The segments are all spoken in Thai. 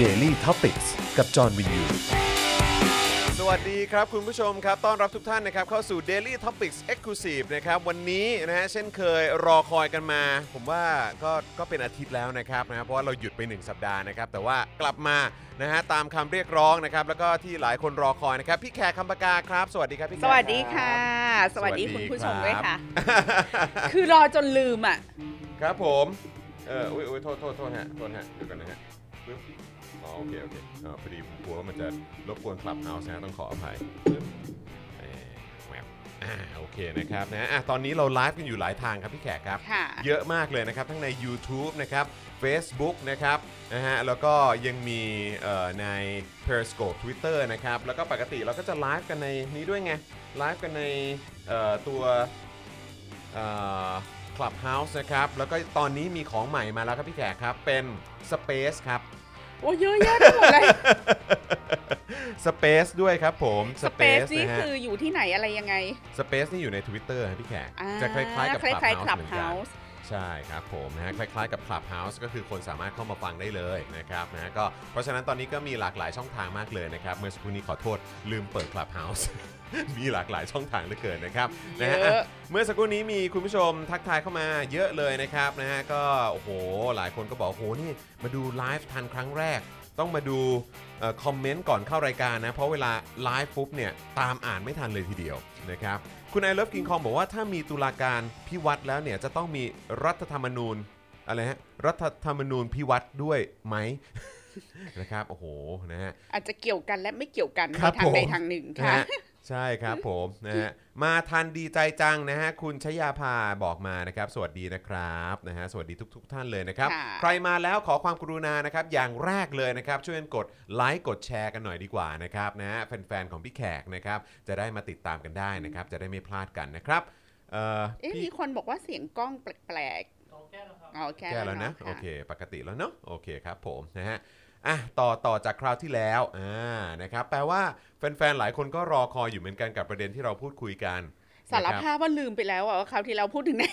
Daily t o p i c กกับจอห์นวินยู สวัสดีครับคุณผู้ชมครับ ต้อนรับทุกท่านนะครับเข้าสู่ Daily Topics Exclusive นะครับ วันนี้นะฮะเช่นเคยรอคอยกันมา ผมว่าก็ก็เป็นอาทิตย์แล้วนะครับนะฮะเพราะว่าเราหยุดไป 1 สัปดาห์นะครับ แต่ว่ากลับมานะฮะตามคำเรียกร้องนะครับ แล้วก็ที่หลายคนรอคอยนะครับ พี่แขกคำปากาครับ สวัสดีครับพี่แขสกวัสดีค่ะรับสวัสดีคุณผู้ชมด้วยค่ะรับคือรอจนลืมอะ ครับผม เอออุ้ยอุ้ยโทษโทษโทษฮะโทษฮะเดี๋ยวกันนะฮะปึ๊บ อ๋อโอเคโอเคอ๋อพอดีผมกลัวว่ามันจะรบกวนคลับเฮาส์นะต้องขออภัยปึ๊บเอ่อแหวบอ่าโอเคนะครับนะอะตอนนี้เราไลฟ์กันอยู่หลายทางครับพี่แขกครับ ค่ะ เยอะมากเลยนะครับ ทั้งใน YouTube นะครับ Facebook นะครับนะฮะแล้วก็ยังมีเอ่อใน Periscope Twitter นะครับ แล้วก็ปกติเราก็จะไลฟ์กันในนี้ด้วยไงไลฟ์กันในเอ่อตัวเอ่อ Clubhouse นะครับ แล้วก็ตอนนี้มีของใหม่มาแล้วครับพี่แขกครับ เป็น Space ครับ โอ้เยอะแยะไปหมดเลย Space ด้วยครับผมสเปซนี่นะฮะคืออยู่ที่ไหนอะไรยังไง Space นี่อยู่ใน Twitter ครับพี่แขกอ่จะคล้ายๆกับคล้ายๆ Clubhouse เหมือนกัน Clubhouse ใช่ครับผมนะฮะคล้ายๆกับ Clubhouse ก็คือคนสามารถเข้ามาฟังได้เลยนะครับนะฮะก็เพราะฉะนั้นตอนนี้ก็มีหลากหลายช่องทางมากเลยนะครับ เมื่อสักครู่นี้ขอโทษลืมเปิด Clubhouse มีหลากหลายช่องทางเหลือเกินนะครับนะฮะเยอะอะเมื่อสักครู่นี้มีคุณผู้ชมทักทายเข้ามาเยอะเลยนะครับนะฮะก็โอ้โหหลายคนก็บอกโอ้โหนี่มาดูไลฟ์ทันครั้งแรก ต้องมาดูเอ่อคอมเมนต์ก่อนเข้ารายการนะ เพราะเวลาไลฟ์ปุ๊บเนี่ยตามอ่านไม่ทันเลยทีเดียวนะครับคุณ I Love King Kong บอกว่าถ้ามีตุลาการภิวัตน์แล้วเนี่ยจะต้องมีรัฐธรรมนูญอะไรฮะรัฐธรรมนูญภิวัตน์ด้วยไหม นะครับโอ้โหนะฮะ อาจจะเกี่ยวกันและไม่เกี่ยวกันครัในบทางใดผมทางหนึ่งนะค่ะ ฮะ ใช่ครับผมนะฮะมาทันดีใจจังนะฮะคุณชยาภาบอกมานะครับ สวัสดีนะครับนะฮะสวัสดีทุก ๆท่านเลยนะครับค่ะใครมาแล้วขอความกรุณานะครับ อย่างแรกเลยนะครับ ช่วยกดไลค์กดแชร์กันหน่อยดีกว่านะครับนะฮะแฟนๆของพี่แขกนะครับ จะได้มาติดตามกันได้นะครับ จะได้ไม่พลาดกันนะครับเอ่อเอ๊ะพี่มีคนบอกว่าเสียงกล้องแปลกๆอ๋อแก้แล้วครับอ๋อแก้แล้วนะค่โอเค ปกติแล้วเนาะ โอเคครับผมนะฮะ อะต่อต่อจากคราวที่แล้วอ่านะครับแปลว่าแฟนๆหลายคนก็รอคอยอยู่เหมือนกันกับประเด็นที่เราพูดคุยกันสารนะคบภาพว่าลืมไปแล้วอะว่าคราวที่เราพูดถึงไหน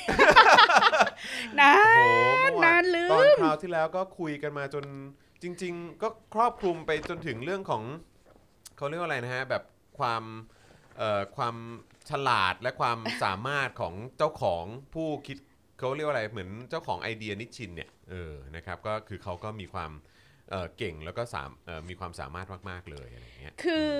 นาโอ้โหเมื่อวนานลืตอนมคราวที่แล้วก็คุยกันมาจนจริง ๆ ก็ครอบคลุมไปจนถึงเรื่องของเขาเรียกว่าอะไรนะฮะแบบความเอ่อความฉลาดและความสามารถของเจ้าของผู้คิดเขาเรียกว่าอะไรเหมือนเจ้าของไอเดียนิชชินเนี่ยเออนะครับก็คือเขาก็มีความ เอ่อเก่งแล้วก็สามเอ่อมีความสามารถมาก ๆ เลยอะไรอย่างเงี้ยคือ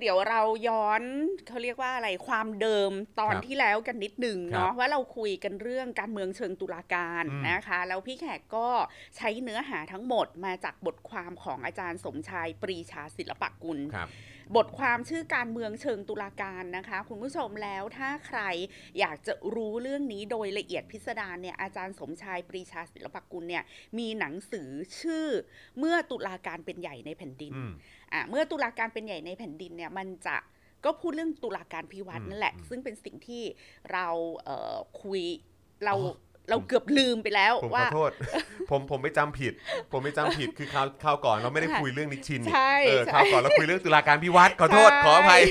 เดี๋ยวเราย้อนเขาเรียกว่าอะไรความเดิมตอนครับที่แล้วกันนิดหนึ่งครับเนาะว่าเราคุยกันเรื่องการเมืองเชิงตุลาการอืมนะคะ แล้วพี่แขกก็ใช้เนื้อหาทั้งหมดมาจากบทความของอาจารย์สมชายปรีชาศิลปกุลครับ บทความชื่อการเมืองเชิงตุลาการนะคะ คุณผู้ชมแล้วถ้าใครอยากจะรู้เรื่องนี้โดยละเอียดพิสดารเนี่ยอาจารย์สมชายปรีชาศิลปกุลเนี่ยมีหนังสือชื่อเมื่อตุลาการเป็นใหญ่ในแผ่นดินอืมอะเมื่อตุลาการเป็นใหญ่ในแผ่นดินเนี่ยมันจะก็พูดเรื่องตุลาการพิวัตรอืมนั่นแหละอืมซึ่งเป็นสิ่งที่เราเอ่อคุยเราอ๋อ เราเกือบลืมไปแล้วผมขว่าอโทษ ผมผมไปจำผิด ผมไปจำผิดคือคราวคราวก่อนเราไม่ได้คุยเรื่องนิชชินนี่ใช่เออใช่คราวก่อนเราคุยเรื่องตุลาการพิวัตรขอโทษใช่ขออภัย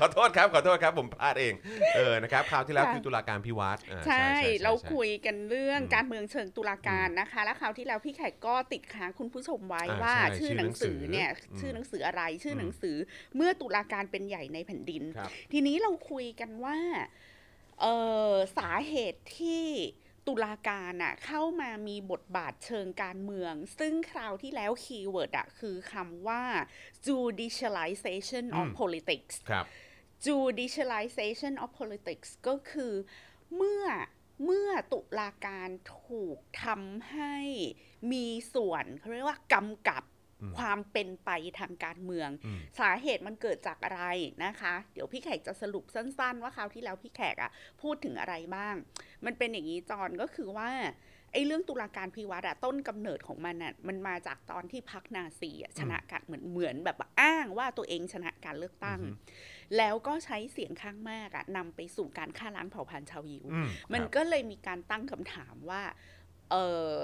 ขอโทษครับขอโทษครับผมพลาดเองเออนะครับคราวที่แล้วค่ะคือตุลาการพิวัตรอ่าใช่ใช่เราใช่คุยกันเรื่องอืมการเมืองเชิงตุลาการนะคะ แล้วคราวที่แล้วพี่แขกก็ติดค้างคุณผู้ชมไว้อ่าว่าใช่ชื่อหนังสือเนี่ยชื่อหนังสือชื่อหนังสืออะไรชื่ออมหนังสือเมื่อตุลาการเป็นใหญ่ในแผ่นดินครับทีนี้เราคุยกันว่าเออสาเหตุที่ ตุลาการอะเข้ามามีบทบาทเชิงการเมือง ซึ่งคราวที่แล้ว keyword อะคือคำว่า judicialization of อืม politics ครับ judicialization of politics ก็คือเมื่อเมื่อตุลาการถูกทำให้มีส่วนเขาเรียกว่ากำกับอืม ความเป็นไปทางการเมืองอืมสาเหตุมันเกิดจากอะไรนะคะ เดี๋ยวพี่แขกจะสรุปสั้น ๆ ว่าคราวที่แล้วพี่แขกอะพูดถึงอะไรบ้าง มันเป็นอย่างนี้จอนก็คือว่าไอ้เรื่องตุลาการพิวัตรอะต้นกำเนิดของมันอะมันมาจากตอนที่พรรคนาซีอะชนะการเหมือนเหมือนแบบอ้างว่าตัวเองชนะการเลือกตั้งอือฮึแล้วก็ใช้เสียงข้างมากอะนำไปสู่การฆ่าล้างเผ่าพันธุ์ชาวยิวอืมมันครับก็เลยมีการตั้งคำถามว่า เออ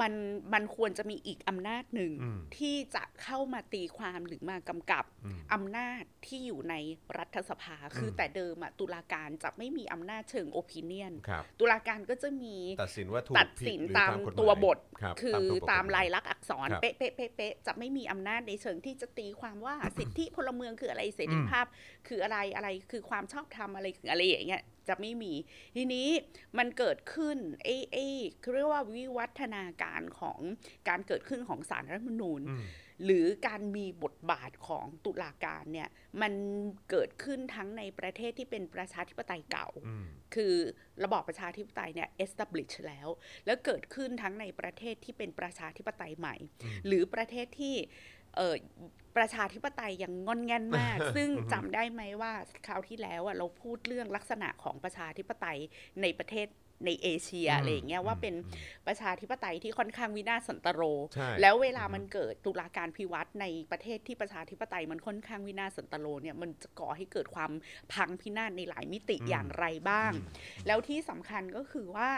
มันมันควรจะมีอีกอำนาจหนึ่งอืมที่จะเข้ามาตีความหรือมากำกับอืมอำนาจที่อยู่ในรัฐสภา คือแต่เดิมอะตุลาการจะไม่มีอำนาจเชิงโอปิเนียนครับตุลาการก็จะมีตัดสินว่าถูกตัดผิสินหรือตามกฎหมยตัวบทครับคือตัวบทตามกฎหมลายลักษณ์อักษรครับเป๊ะเป๊ะเป๊ะเป๊ะจะไม่มีอำนาจในเชิงที่จะตีความว่าสิทธิพลเมืองคืออะไรเสรีภาพ คืออะไรอะไรคือความชอบธรรมอะไรคืออะไรอย่างเงี้ย จะไม่มี ทีนี้มันเกิดขึ้นเอเอคือเรียกว่าวิวัฒนาการของการเกิดขึ้นของสารรัฐธรรมนูญอืมหรือการมีบทบาทของตุลาการเนี่ยมันเกิดขึ้นทั้งในประเทศที่เป็นประชาธิปไตยเก่าอืมคือระบอบประชาธิปไตยเนี่ย establish แล้ว แล้วเกิดขึ้นทั้งในประเทศที่เป็นประชาธิปไตยใหม่อืมหรือประเทศที่เออ ประชาธิปไตยยังงอนแงนมาก ซึ่งจำได้ไหมว่าคราวที่แล้วอะเราพูดเรื่องลักษณะของประชาธิปไตยในประเทศ ในเอเชียอืมอะไรอย่างเงี้ยว่าเป็นอืมประชาธิปไตยที่ค่อนข้างวินาศสันตโรใช่แล้วเวลามันเกิดตุลาการพิวัตรในประเทศที่ประชาธิปไตยมันค่อนข้างวินาศสันตโรเนี่ยมันจะก่อให้เกิดความพังพินาศในหลายมิติอืมอย่างไรบ้างอืมแล้วที่สำคัญก็คือว่า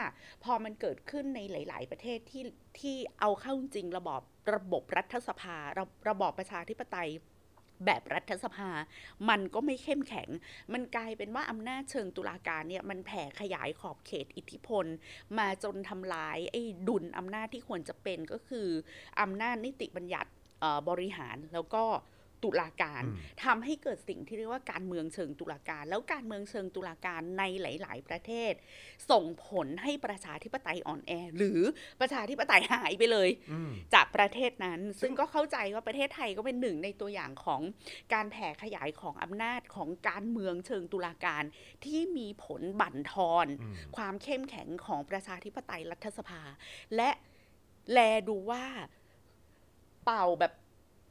พอมันเกิดขึ้นในหลาย ๆ ประเทศที่ที่เอาเข้าจริงระบอบระบบรัฐสภาระระบอบประชาธิปไตย แบบรัฐสภา มันก็ไม่เข้มแข็ง มันกลายเป็นว่าอำนาจเชิงตุลาการเนี่ยมันแผ่ขยายขอบเขตอิทธิพล มาจนทำลายไอ้ดุลอำนาจที่ควรจะเป็นก็คืออำนาจนิติบัญญัติบริหารแล้วก็ ตุลาการอืมทำให้เกิดสิ่งที่เรียกว่าการเมืองเชิงตุลาการ แล้วการเมืองเชิงตุลาการในหลาย ๆ ประเทศ ส่งผลให้ประชาธิปไตยอ่อนแอ หรือประชาธิปไตยหายไปเลยอืมจากประเทศนั้น ซึ่งก็เข้าใจว่าประเทศไทยก็เป็นหนึ่งในตัวอย่างของการแผ่ขยายของอำนาจของการเมืองเชิงตุลาการที่มีผลบั่นทอนอืมความเข้มแข็งของประชาธิปไตยรัฐสภา และแลดูว่าเป่าแบบ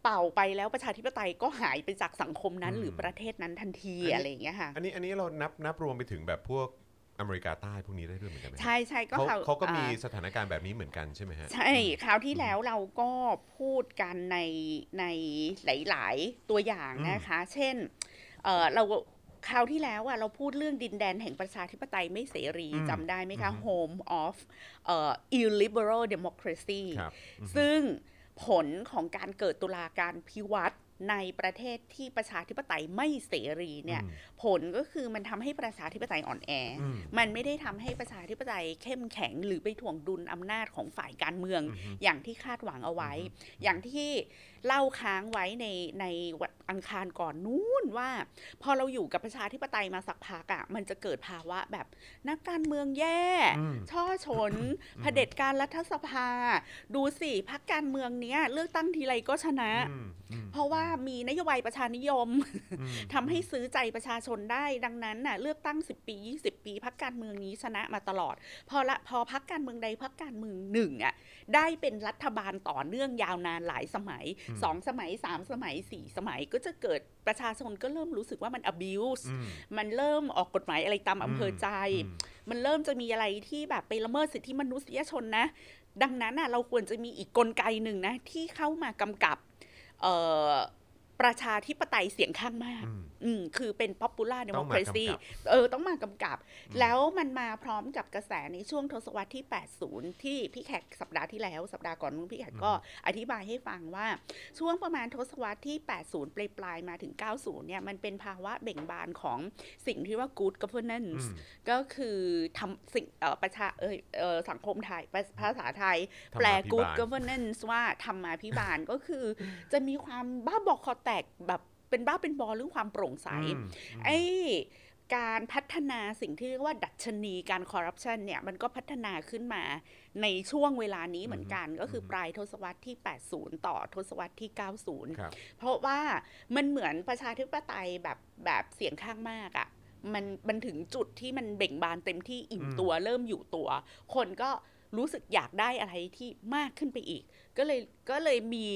เป่าไปแล้วประชาธิปไตยก็หายไปจากสังคมนั้นอืมหรือประเทศนั้นทันทีอันนี้อะไรอย่างเงี้ยค่ะ อันนี้อันนี้เรานับนับรวมไปถึงแบบพวกอเมริกาใต้พวกนี้ได้ด้วยเหมือนกันไหมใช่ใช่ก็เขาวเขาก็มีอ่สถานการณ์แบบนี้เหมือนกันใช่ไหมฮะ ใช่ คราวที่แล้วเราก็พูดกันในในหลาย ๆ ตัวอย่างอืมนะคะ เช่นเออเราคราวที่แล้วอะเราพูดเรื่องดินแดนแห่งประชาธิปไตยไม่เสรีอืมจำได้ไหมคะอืม Home of เอ่อ illiberal democracy ครับอืมซึ่ง ผลของการเกิดตุลาการพิวัตรในประเทศที่ประชาธิปไตยไม่เสรีเนี่ยอืมผลก็คือมันทำให้ประชาธิปไตยอ่อนแอออืมมันไม่ได้ทำให้ประชาธิปไตยเข้มแข็งหรือไปถ่วงดุลอำนาจของฝ่ายการเมืองอือฮึอย่างที่คาดหวังเอาไว้ อย่างที่ เล่าค้างไว้ในในวันอังคารก่อนนู้นว่า พอเราอยู่กับประชาธิปไตยมาสักพักอะ่ะมันจะเกิดภาวะแบบนักการเมืองแย่อืมช่อชนเผด็จการรัฐสภา ดูสิพักการเมืองเนี้ย เลือกตั้งทีไรก็ชนะอืมอืมเพราะว่ามีนโยบายประชานิยมอืมทำให้ซื้อใจประชาชนได้ดังนั้นน่ะเลือกตั้ง 10 ปี 20 ปีพักการเมืองนี้ชนะมาตลอด พอละพอพักการเมืองใดพักการเมืองหนึ่งอะ ได้เป็นรัฐบาลต่อเนื่องยาวนานหลายสมัยสองสมัยสามสมัยสี่สมัยก็จะเกิดประชาชนก็เริ่มรู้สึกว่ามัน abuse อืมมันเริ่มออกกฎหมายอะไรตามอำเภอใจอืมมันเริ่มจะมีอะไรที่แบบไปละเมิดสิทธิมนุษยชนนะ ดังนั้นน่ะเราควรจะมีอีกกลไกหนึ่งนะ ที่เข้ามากำกับเอ่อ ประชาธิปไตยเสียงข้างมาก อืมอืมคือเป็น popular ต้องมากำ democracy กับเออ ต้องมากำกับ แล้วมันมาพร้อมกับกระแสในช่วงทศวรรษที่ 80 ที่พี่แขกสัปดาห์ที่แล้ว สัปดาห์ก่อนนู้นพี่แขกก็อธิบายให้ฟังว่า ช่วงประมาณทศวรรษที่ 80 ปลายปลายๆมาถึง 90 เนี่ย มันเป็นภาวะเบ่งบานของสิ่งที่ว่า good governance อืมก็คือทำสิ่งเอ่อประชาเอยเออสังคมไทย ภาภาษาไทยธรรมาภิบาลแปล good governance ว่าธรรมาภิบาลก็คือจะมีความบ้าบอคอแตกแบบเป็นบ้าเป็นบอเรื่องความโปร่งใสอืมไอ้การพัฒนาสิ่งที่เรียกว่าดัชนีการคอร์รัปชันเนี่ย มันก็พัฒนาขึ้นมาในช่วงเวลานี้เหมือนกันก็คือปลายทศวรรษที่ 80 ต่อทศวรรษที่ 90ครับเพราะว่ามันเหมือนประชาธิปไตยแบบแบบเสียงข้างมากอะ่ะมันมันถึงจุดที่มันเบ่งบานเต็มที่อิ่มอืมตัวเริ่มอยู่ตัว คนก็ รู้สึกอยากได้อะไรที่มากขึ้นไปอีก ก็เลยก็เลยมี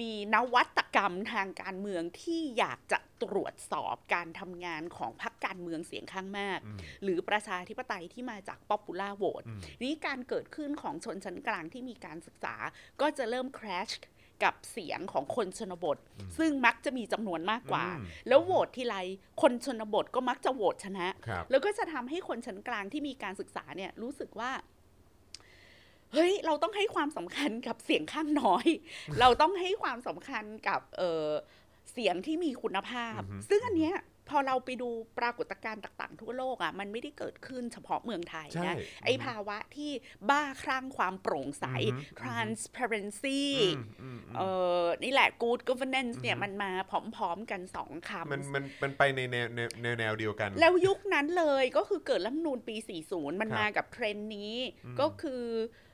มีนวัตกรรมทางการเมืองที่อยากจะตรวจสอบการทำงานของพรรคการเมืองเสียงข้างมากอืมหรือประชาธิปไตยที่มาจาก popular vote อืมนี่การเกิดขึ้นของชนชั้นกลางที่มีการศึกษา ก็จะเริ่ม crash กับเสียงของคนชนบท ซึ่งมักจะมีจำนวนมากกว่าอืมแล้วโหวตทีไรคนชนบทก็มักจะโหวตชนะครับแล้วก็จะทำให้คนชั้นกลางที่มีการศึกษาเนี่ยรู้สึกว่า เฮ้ยเราต้องให้ความสำคัญกับเสียงข้างน้อย เราต้องให้ความสำคัญกับเออเสียงที่มีคุณภาพอือฮึซึ่งอันเนี้ยพอเราไปดูปรากฏการณ์ต่างๆ ทั่วโลกอะมันไม่ได้เกิดขึ้นเฉพาะเมืองไทยใช่นะไอภาวะที่บ้าคลั่งความโปร่งใสอือฮึ transparency อืมอืมอืมเออนี่แหละ good governance เนี่ยอือฮึมันมาพร้อมๆกันสองคำมันมันมันไปในแนวแนวแนวแนวเดียวกัน แล้วยุคนั้นเลยก็คือเกิดรัฐธรรมนูญปี 40 มันครับมากับเทรนด์นี้อืมก็คือ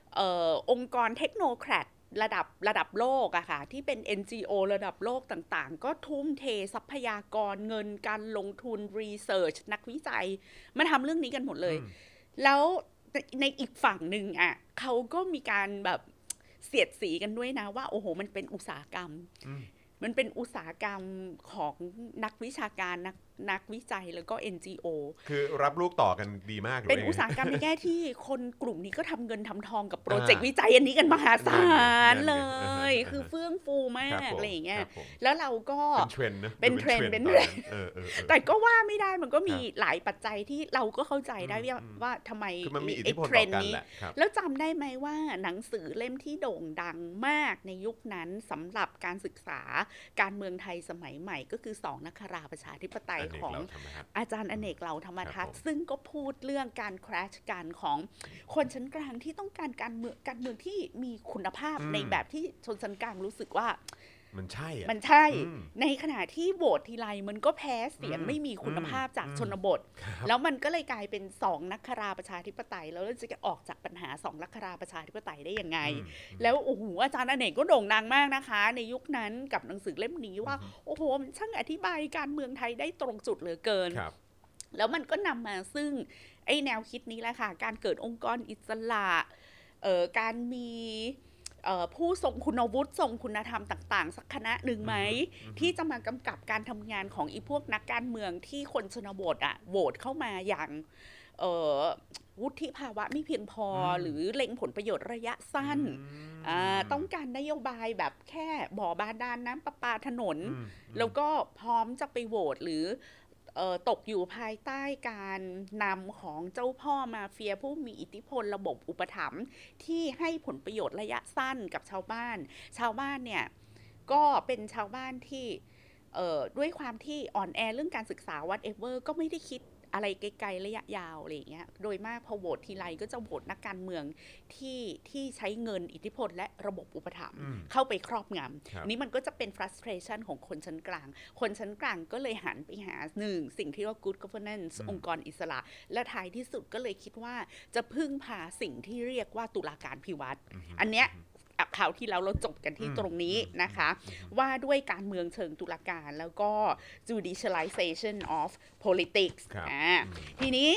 เอ่อองค์กรเทคโนแครดระดับระดับโลกอะค่ะ ที่เป็น NGO ระดับโลกต่างๆ ก็ทุ่มเททรัพยากรเงินการลงทุนรีเสิร์ชนักวิจัย มาทำเรื่องนี้กันหมดเลยอืมแล้วในในอีกฝั่งหนึ่งอะเขาก็มีการแบบเสียดสีกันด้วยนะว่า โอ้โห มันเป็นอุตสาหกรรมอืมมันเป็นอุตสาหกรรมของนักวิชาการนัก นักวิจัยแล้วก็ NGO คือรับลูกต่อกันดีมากหรืเป็นว่ายังไงอุตสาหกรรมในแง่ที่คนกลุ่มนี้ก็ทำเงินทำทองกับโปรเจกต์อ่าวิจัยอันนี้กันมหาศาลนั่นไงเลนั่นไงยอ่าฮะคือเฟื่องฟูมาครับกผมอะไรอย่างเงี้ยครับผมแล้วเราก็เป็นเทรนด์นะเป็นเทรนด์ดูเป็นตอเทรนด์เออเออเออแต่ก็ว่าไม่ได้มันก็มีครับหลายปัจจัยที่เราก็เข้าใจได้อืมว่าอืมว่าทำไมคือมันมีอิทไอ้ธิพลเทรต่อนด์กันนี้แหละครับแล้วจำได้ไหมว่าหนังสือเล่มที่โด่งดังมากในยุคนั้นสำหรับการศึกษาการเมืองไทยสมัยใหม่ก็คือสองนักคราประชาธิปไตยนเนกของเราธรรมทัศน์อาจารย์อเนกเหล่าธรรมทัศครับผมน์ซึ่งก็พูดเรื่องการคราชกันของคนชั้นกลางที่ต้องการการเมืองการเมืองที่มีคุณภาพอืมในแบบที่ชนชั้นกลางรู้สึกว่า มันใช่อะมันใช่อืมในขณะที่โหวตทีไรมันก็แพ้เสียงอืมไม่มีคุณภาพจากอืมชนบทครับแล้วมันก็เลยกลายเป็นสองนักคราประชาธิปไตย แล้วเราจะออกจากปัญหาสองนักคราประชาธิปไตยได้ยังไงอืมแล้วโอ้โหอาจารย์อเนกก็โด่งดังมากนะคะ ในยุคนั้นกับหนังสือเล่มนี้ว่าโอ้โหมันช่างอธิบายการเมืองไทยได้ตรงจุดเหลือเกินครับแล้วมันก็นำมาซึ่งไอ้แนวคิดนี้แหละค่ะ การเกิดองค์กรอิสระเอ่อการมีเอ่อ ผู้ทรงคุณวุฒิทรงคุณธรรมต่าง ๆ สักคณะหนึ่งไหม ที่จะมากำกับการทำงานของอีพวกนักการเมืองที่คนชนบทอะโหวตเข้ามาอย่างเอ่อวุฒิภาวะไม่เพียงพออมหรือเล็งผลประโยชน์ระยะสั้นมอ่าต้องการนโยบายแบบแค่บ่อบาดาลน้ำประปาถนนอืมแล้วก็พร้อมจะไปโหวตหรือเอ่อ ตกอยู่ภายใต้การนำของเจ้าพ่อมาเฟียผู้มีอิทธิพลระบบอุปถัมภ์ที่ให้ผลประโยชน์ระยะสั้นกับชาวบ้าน ชาวบ้านเนี่ยก็เป็นชาวบ้านที่ด้วยความที่อ่อนแอเรื่องการศึกษาวัดเอเวอร์ก็ไม่ได้คิด อะไรไกลๆระยะยาวอะไรอย่างเงี้ย โดยมากพอโหวตทีไรก็จะโหวตนักการเมืองที่ที่ใช้เงินอิทธิพลและระบบอุปถัมภ์อืมเข้าไปครอบงำครับนี่มันก็จะเป็น frustration ของคนชั้นกลาง คนชั้นกลางก็เลยหันไปหาหนึ่งสิ่งที่เรียกว่า good governance อืมองค์กรอิสระ และท้ายที่สุดก็เลยคิดว่าจะพึ่งพาสิ่งที่เรียกว่าตุลาการพิวัตรอันเนี้ย อะข่าวที่แล้วเราจบกันที่อืมตรงนี้อืมนะคะ ว่าด้วยการเมืองเชิงตุลาการแล้วก็ judicialization of politics ครับอ่าอืมทีนี้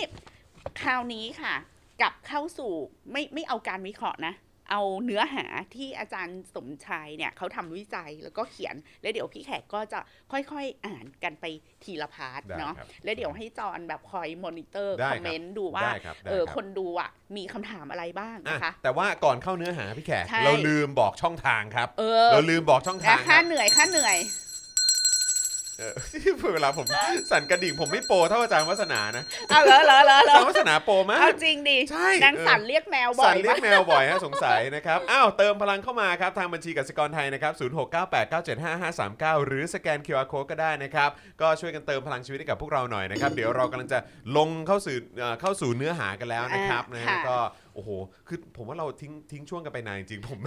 คราวนี้ค่ะกลับเข้าสู่ไม่ไม่เอาการวิเคราะห์นะ เอาเนื้อหาที่อาจารย์สมชัยเนี่ยเขาทำวิจัยแล้วก็เขียน แล้วเดี๋ยวพี่แขกก็จะค่อยๆอ่านกันไปทีละ part ได้เนาะครับแล้วเดี๋ยวให้จอนแบบคอยมอนิเตอร์ได้ครับคอมเมนต์ดูว่าได้ครับได้เออครับคนดูอะมีคำถามอะไรบ้างอะนะคะ แต่ว่าก่อนเข้าเนื้อหาพี่แขกใช่เราลืมบอกช่องทางครับเออเราลืมบอกช่องทางนะคค่ารับเหนื่อยค่าเหนื่อย เออเวลาผมสั่นกระดิ่งผมไม่โปรเท่าอาจารย์วัฒนานะเอาเหรอเหรอเหรออาเหรจาอรย์วัฒนาโปรมากเอาจริงดิใช่นางเออสันเรียกแมวบ่สั่อนยเรียกปะแมวบ่อยฮะสงสัยนะครับอ้าวเติมพลังเข้ามาครับทางบัญชีกสิกรไทยนะครับ0698975539หรือสแกน QR Code ก็ได้นะครับก็ช่วยกันเติมพลังชีวิตให้กับพวกเราหน่อยนะครับเดี๋ยวเรากำลังจะลงเข้าสู่เอ่อเข้าสู่เนื้อหากันแล้วนะครับอ่านะฮะค่ะก็ โอ้โห คือผมว่าเราทิ้งทิ้งช่วงกันไปนานจริงๆผม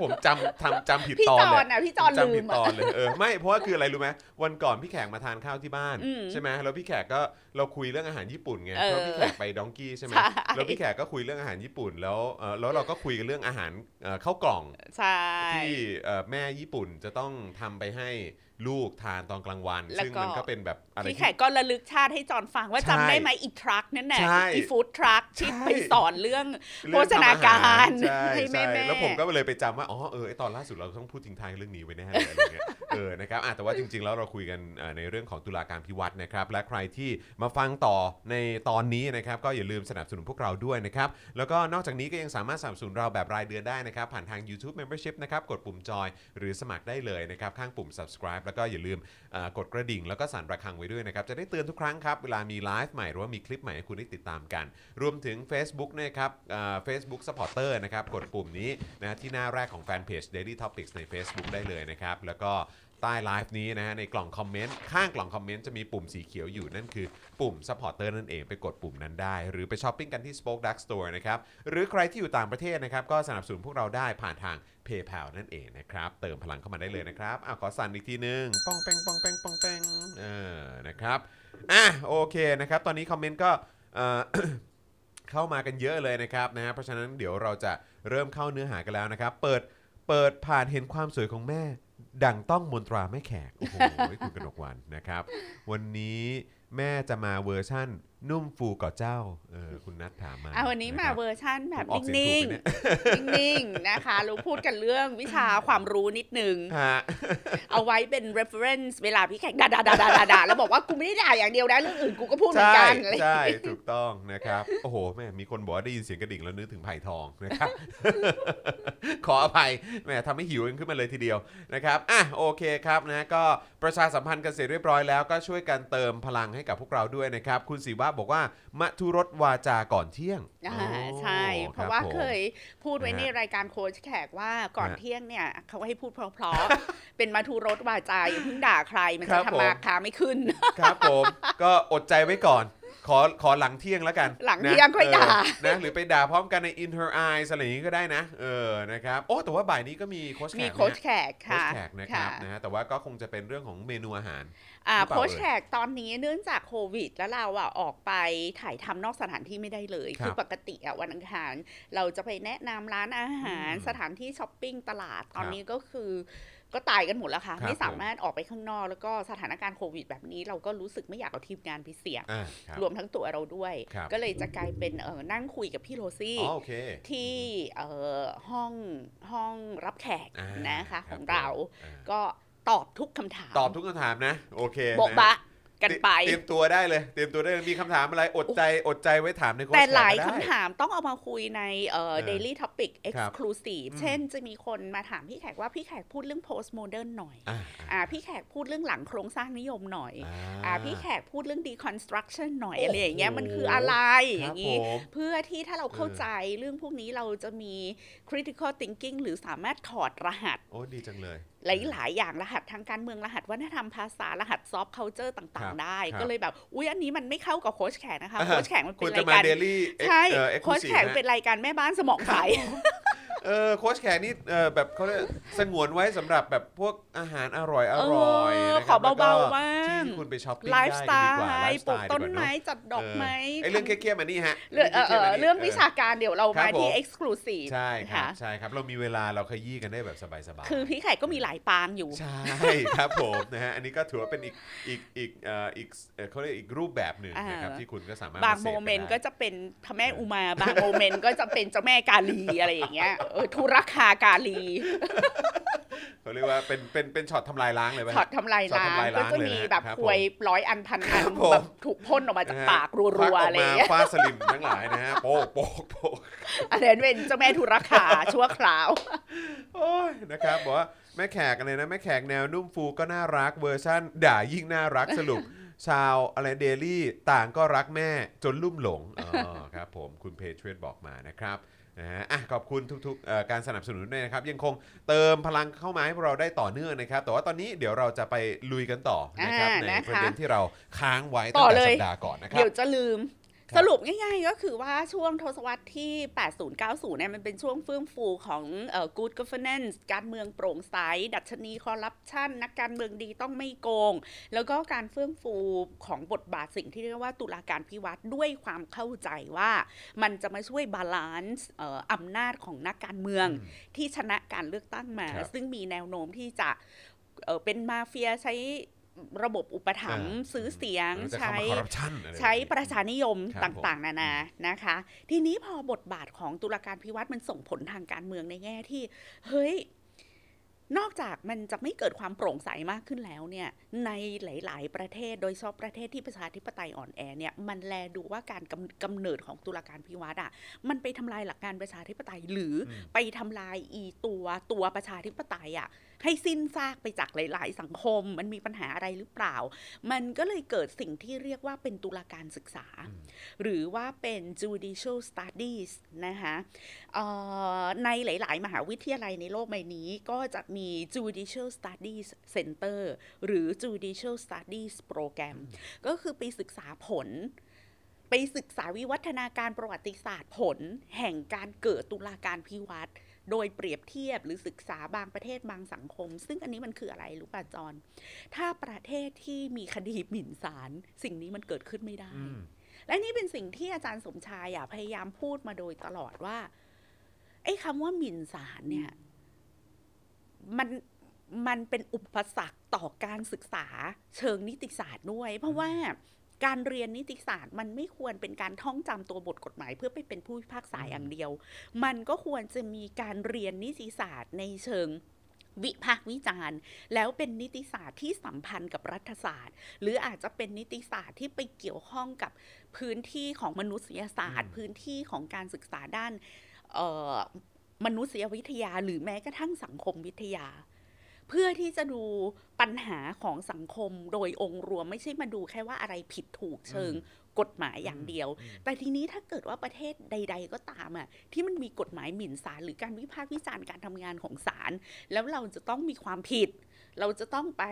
ผมจำทำจำผิดพี่ตอจนอเลนยอะพี่จอนจำลืผิดมตอนอะเลยเออไม่เพราะว่าคืออะไรรู้ไหมวันก่อนพี่แขกมาทานข้าวที่บ้านอืมใช่ไหมแล้วพี่แขกก็เราคุยเรื่องอาหารญี่ปุ่นไงเออเพราะพี่แขกไปดองกี้ใช่ไหมใช่ แล้วพี่แขกก็คุยเรื่องอาหารญี่ปุ่น แล้วเออแล้วเราก็คุยกันเรื่องอาหารเอ่อข้าวกล่อง ใช่ ที่เอ่อแม่ญี่ปุ่นจะต้องทำไปให้ ลูกทานตอนกลางวันแล้วซึ่งก็มันก็เป็นแบบอะไรพี่ที่แขกก็ระลึกชาติให้จอนฟังว่าใช่จำได้ไหมอีทรัคนั่นแหละใช่อีฟู้ดทรัคที่ใช่ไปสอนเรื่องเรื่องโภชนาการทำอหใช่ให้แม่ใช่แม่แล้วผมก็เลยไปจำว่าอ๋อเออไอ้ตอนล่าสุดเราต้องพูดทิ้งท้ายเรื่องนี้ไว้แน่เลยอะไรเงี้ยเออนะครับอะแต่ว่าจริง ๆ แล้วเราคุยกันเอ่อในเรื่องของตุลาการภิวัตน์นะครับและใครที่มาฟังต่อในตอนนี้นะครับก็อย่าลืมสนับสนุนพวกเราด้วยนะครับแล้วก็นอกจากนี้ก็ยังสามารถสนับสนุนเราแบบรายเดือนได้นะครับผ่านทาง YouTube Membership นะครับกดปุ่มจอยหรือสมัครได้เลยนะครับข้างปุ่ม subscribe แล้วก็อย่าลืมกดกระดิ่งแล้วก็สั่นระฆังไว้ด้วยนะครับจะได้เตือนทุกครั้งครับเวลามีไลฟ์ใหม่หรือว่ามีคลิปใหม่ให้คุณได้ติดตามกัน รวมถึง Facebook นะครับ Facebook Supporter นะครับกดปุ่มนี้นะที่หน้าแรกของแฟนเพจ Daily Topics ใน Facebook ได้เลยนะครับแล้วก็ใต้ไลฟ์นี้นะฮะในกล่องคอมเมนต์ข้างกล่องคอมเมนต์จะมีปุ่มสีเขียวอยู่นั่นคือปุ่ม Supporter นั่นเองไปกดปุ่มนั้นได้ หรือไปช้อปปิ้งกันที่ Spoke Dark Store นะครับหรือใครที่อยู่ต่างประเทศนะครับก็สนับสนุนพวกเราได้ผ่านทาง PayPal นั่นเองนะครับ เติมพลังเข้ามาได้เลยนะครับอะขอสั่นอีกทีนึงป้องแป้งป้องแป้งป้องแป้งเออนะครับอะโอเคนะครับ ตอนนี้คอมเมนต์ก็เอ่อ เข้ามากันเยอะเลยนะครับนะฮะเพราะฉะนั้นเดี๋ยวเราจะเริ่มเข้าเนื้อหากันแล้วนะครับ เปิดเปิดผ่านเห็นความสวยของแม่ ดังต้องมนตราแม่แขก โอ้โหคุณกนกวันนะครับ วันนี้แม่จะมาเวอร์ชั่น นุ่มฟูก่อเจ้าเออคุณนัทถามมาอะวันนี้มาะครับเวอร์ชั่นแบบออกเสียนิ่งงถูกไหมเนี่ยๆนิ่งๆนะคะเราพูดกันเรื่องวิชาความรู้นิดนึงฮะเอาไว้เป็น reference เวลาพี่แขกด่าด่าด่าด่าด่าแล้วบอกว่ากูไม่ได้ด่าอย่างเดียวนะเรื่องอื่นกูก็พูดเหมือนใช่กันอะไรอย่างใช่เงี้ยถูกต้องนะครับ โอ้โหแม่มีคนบอกว่าได้ยินเสียงกระดิ่งแล้วนึกถึงไผ่ทองนะครับ ขออภัยแหมทำให้หิวกันขึ้นมาเลยทีเดียวนะครับอะโอเคครับนะก็ประชาสัมพันธ์กันเสร็จเรียบร้อยแล้วก็ช่วยกันเติมพลังให้กับพวกเราด้วยนะครับ คุณศิวะบอกว่ามัทุรสวาจาก่อนเที่ยงอ่าโอ้ใช่ เพคราะบว่าผมเคยพูดไว้นะฮะในรายการโค้ชแขกว่าก่อนฮะเที่ยงเนี่ยเขาให้พูดเพราะๆเป็นมาทูรสวาจาอย่าเพิ่งด่าใครมันครัจะบทำผมมาค้าไม่ขึ้น ครับผม ก็อดใจไว้ก่อน ขอขอหลังเที่ยงแล้วกันหลังนะเที่ยงค่อยด่าเนะหรือไปด่าพร้อมกันใน in her eyes อะไรอย่างนี้ก็ได้นะ เออนะครับโอ้แต่ว่าบ่ายนี้ก็มีโค้ชแขกมีนะฮะโค้ชแขกโค้ชค่ะแขกนะครับค่ะนะฮะแต่ว่าก็คงจะเป็นเรื่องของเมนูอาหารอ่าหรือเปล่าโค้ชแขกตอนนี้เนื่องจากโควิด แล้วเราอะออกไปถ่ายทำนอกสถานที่ไม่ได้เลยครับคือปกติอะวันอังคารเราจะไปแนะนำร้านอาหารอืมสถานที่ช้อปปิ้งตลาดตอนครับนี้ก็คือ ก็ตายกันหมดแล้วค่ะครับไม่สามารถออกไปข้างนอกแล้วก็สถานการณ์โควิด แบบนี้เราก็รู้สึกไม่อยากเอาทีมงานไปเสี่ยงอ่าครับรวมทั้งตัวเราด้วยครับก็เลยจะกลายเป็นเออนั่งคุยกับพี่โรซี่อ๋อโอเคที่เอ่อห้องห้องรับแขกอ่านะคะคขรับองเราอ่าก็ตอบทุกคำถาม ตอบทุกคำถามนะ โอเคโบะนะบะ กันไป เตรียมตัวได้เลย เตรียมตัวได้เลยมีคำถามอะไรอดใจอดใจไว้ถามในโค้ชแต่หลายแขกก็ได้คำถามต้องเอามาคุยในเอ่อเออ daily topic ครับ exclusive อืมเช่นจะมีคนมาถามพี่แขกว่าพี่แขกพูดเรื่อง post modern หน่อยอ่าอ่าพี่แขกพูดเรื่องหลังโครงสร้างนิยมหน่อยอ่าอ่าพี่แขกพูดเรื่อง deconstruction หน่อยโอ้โหอะไรอย่างเงี้ยมันคืออะไรครับย่างนี้เพื่อที่ถ้าเราเข้าใจเรื่องพวกนี้เราจะมี critical thinking หรือสามารถถอดรหัส โอ้ดีจังเลย หลาย ๆ อย่างรหัสทางการเมืองรหัสวัฒนธรรมภาษารหัส soft culture ต่างๆได้ครับก็เลยแบบ อุ๊ยอันนี้มันไม่เข้ากับโค้ชแขกนะคะอ่าโค้ชแขกมันคุเป็ณนจะรายมาการเดลี่ใช่ exclusive โค้ชแขกเป็นรายการแม่บ้านสมองใสเออโค้ชแขกนี่เออแบบเขาเรียกสงวนไว้สำหรับแบบพวกอาหารอร่อยอร่อยเออนะคขรัอบแล้วก็เบาๆบ้างที่คุณไปช้อปปิ้งไลได้ฟ์สกันได้ดีกว่า lifestyle lifestyle ปลูกล์ต้นไม้ดีกว่าไม้เนอะจัดดอกไม้ไอ้เรื่องเครียดๆมานี่ฮะเรื่องเออเออเรื่องวิชาการเดี๋ยวเรามาที่ exclusive ครับผม ใช่ครับค่ะใช่ครับเรามีเวลาเราขยี้กันได้แบบสบายๆคือพี่แขกก็มีหลายปางอยู่ ใช่ครับผมนะฮะอันนี้ก็ถือว่าเป็นอีกอีกอีกเอ่ออีกเอ่อเขาเรียกอีกรูปแบบหนึ่งนะครับอ่าที่คุณก็สามารถบางสพโมเมนต์ได้ก็จะเป็นพระแม่อุมา บางโมเมนต์ก็จะเป็นเจ้าแม่กาลีอะไรอย่างเงี้ยเออธุรคากาลีเขาเรียกว่าเป็นเป็นเป็นช็อตทำลายล้างเลยไหมช็อตทำลายช็อตล้างทำลายก็ล้างจะเลยมีนะแบบครับควยผมร้อยอันพันอันครับผมแบบถูกพ่นออกมาจากนะฮะปากรัควักวอๆออะไรกอมาย่างเงี้ยฟาดสลิมทั้งหลายนะฮะโป๊กโป๊กโป๊กอันนั้นเป็นเจ้าแม่ธุรคาชั่วคราว โอ้ยนะครับบอกว่า แม่แขกอะไรนะแม่แขกแนวนุ่มฟูก็น่ารักเวอร์ชั่น ด่ายิ่งน่ารักสรุป ชาวอะไรเดลี่ต่างก็รักแม่จนลุ่มหลงอ๋อครับผมคุณเพจเทรดบอกมานะครับนะฮะอะขอบคุณทุกๆเอ่อการสนับสนุนด้วยนะครับ ยังคงเติมพลังเข้ามาให้พวกเราได้ต่อเนื่องนะครับ แต่ว่าตอนนี้เดี๋ยวเราจะไปลุยกันต่อนะครับอ่าในนะคะประเด็นที่เราค้างไว้ต่ตั้งอแต่เลยสัปดาห์ก่อนนะครัเดี๋บยวจะลืมครับ สรุปง่ายๆ ก็คือว่าช่วงทศวรรษที่ 80-90 เนี่ยมันเป็นช่วงเฟื่องฟูของเอ่อ good governance การเมืองโปร่งใส ดัชนีคอร์รัปชันนักการเมืองดีต้องไม่โกง แล้วก็การเฟื่องฟูของบทบาทสิ่งที่เรียกว่าตุลาการภิวัตน์ด้วยความเข้าใจว่ามันจะมาช่วย balance เอ่ออำนาจของนักการเมืองอืมที่ชนะการเลือกตั้งมาครับซึ่งมีแนวโน้มที่จะเอ่อเป็นมาเฟียใช้ ระบบอุปถัมภ์อ่าซื้อเสียงมันจะใช้เข้ามา corruption อะไรแบบนี้ใช้ประชานิยมครับต่างๆ นานานะคะ ทีนี้พอบทบาทของตุลาการภิวัตน์มันส่งผลทางการเมืองในแง่ที่ เฮ้ย นอกจากมันจะไม่เกิดความโปร่งใสมากขึ้นแล้วเนี่ย ในหลาย ๆ ประเทศโดยเฉพาะประเทศที่ประชาธิปไตยอ่อนแอเนี่ยมันแลดูว่าการกำกำเนิดของตุลาการพิวัตรอะมันไปทำลายหลักการประชาธิปไตย หรืออมไปทำลายอีตัวตัวประชาธิปไตยอะ ให้สิ้นซากไปจากหลาย ๆ สังคม มันมีปัญหาอะไรหรือเปล่า มันก็เลยเกิดสิ่งที่เรียกว่าเป็นตุลาการศึกษา หรือว่าเป็น judicial studies นะคะในหลาย ๆ มหาวิทยาลัยในโลกใบนี้ก็จะมี judicial studies center หรือ judicial studies program ก็คือไปศึกษาผลไปศึกษาวิวัฒนาการประวัติศาสตร์ผล แห่งการเกิดตุลาการพิวัตร โดยเปรียบเทียบหรือศึกษาบางประเทศบางสังคม ซึ่งอันนี้มันคืออะไรรู้ป่ะจอน ถ้าประเทศที่มีคดีหมิ่นศาลสิ่งนี้มันเกิดขึ้นไม่ได้อืมและนี่เป็นสิ่งที่อาจารย์สมชายอะพยายามพูดมาโดยตลอดว่า ไอ้คำว่าหมิ่นศาลเนี่ย มันมันเป็นอุปสรรคต่อการศึกษาเชิงนิติศาสตร์ด้วย เพราะว่า การเรียนนิติศาสตร์มันไม่ควรเป็นการท่องจำตัวบทกฎหมาย เพื่อไปเป็นผู้พิพากษาอย่างเดียว มันก็ควรจะมีการเรียนนิติศาสตร์ในเชิงวิพากษ์วิจารณ์ แล้วเป็นนิติศาสตร์ที่สัมพันธ์กับรัฐศาสตร์ หรืออาจจะเป็นนิติศาสตร์ที่ไปเกี่ยวข้องกับพื้นที่ของมนุษยศาสตร์อืมพื้นที่ของการศึกษาด้านเอ่อมนุษยวิทยาหรือแม้กระทั่งสังคมวิทยา เพื่อที่จะดูปัญหาของสังคมโดยองค์รวมไม่ใช่มาดูแค่ว่าอะไรผิดถูกเชิงกฎหมายอย่างเดียว แต่ทีนี้ถ้าเกิดว่าประเทศใด ๆ ก็ตามอะที่มันมีกฎหมายหมิ่นศาลหรือการวิพากษ์วิจารณ์การทำงานของศาลแล้วเราจะต้องมีความผิด เราจะต้องไป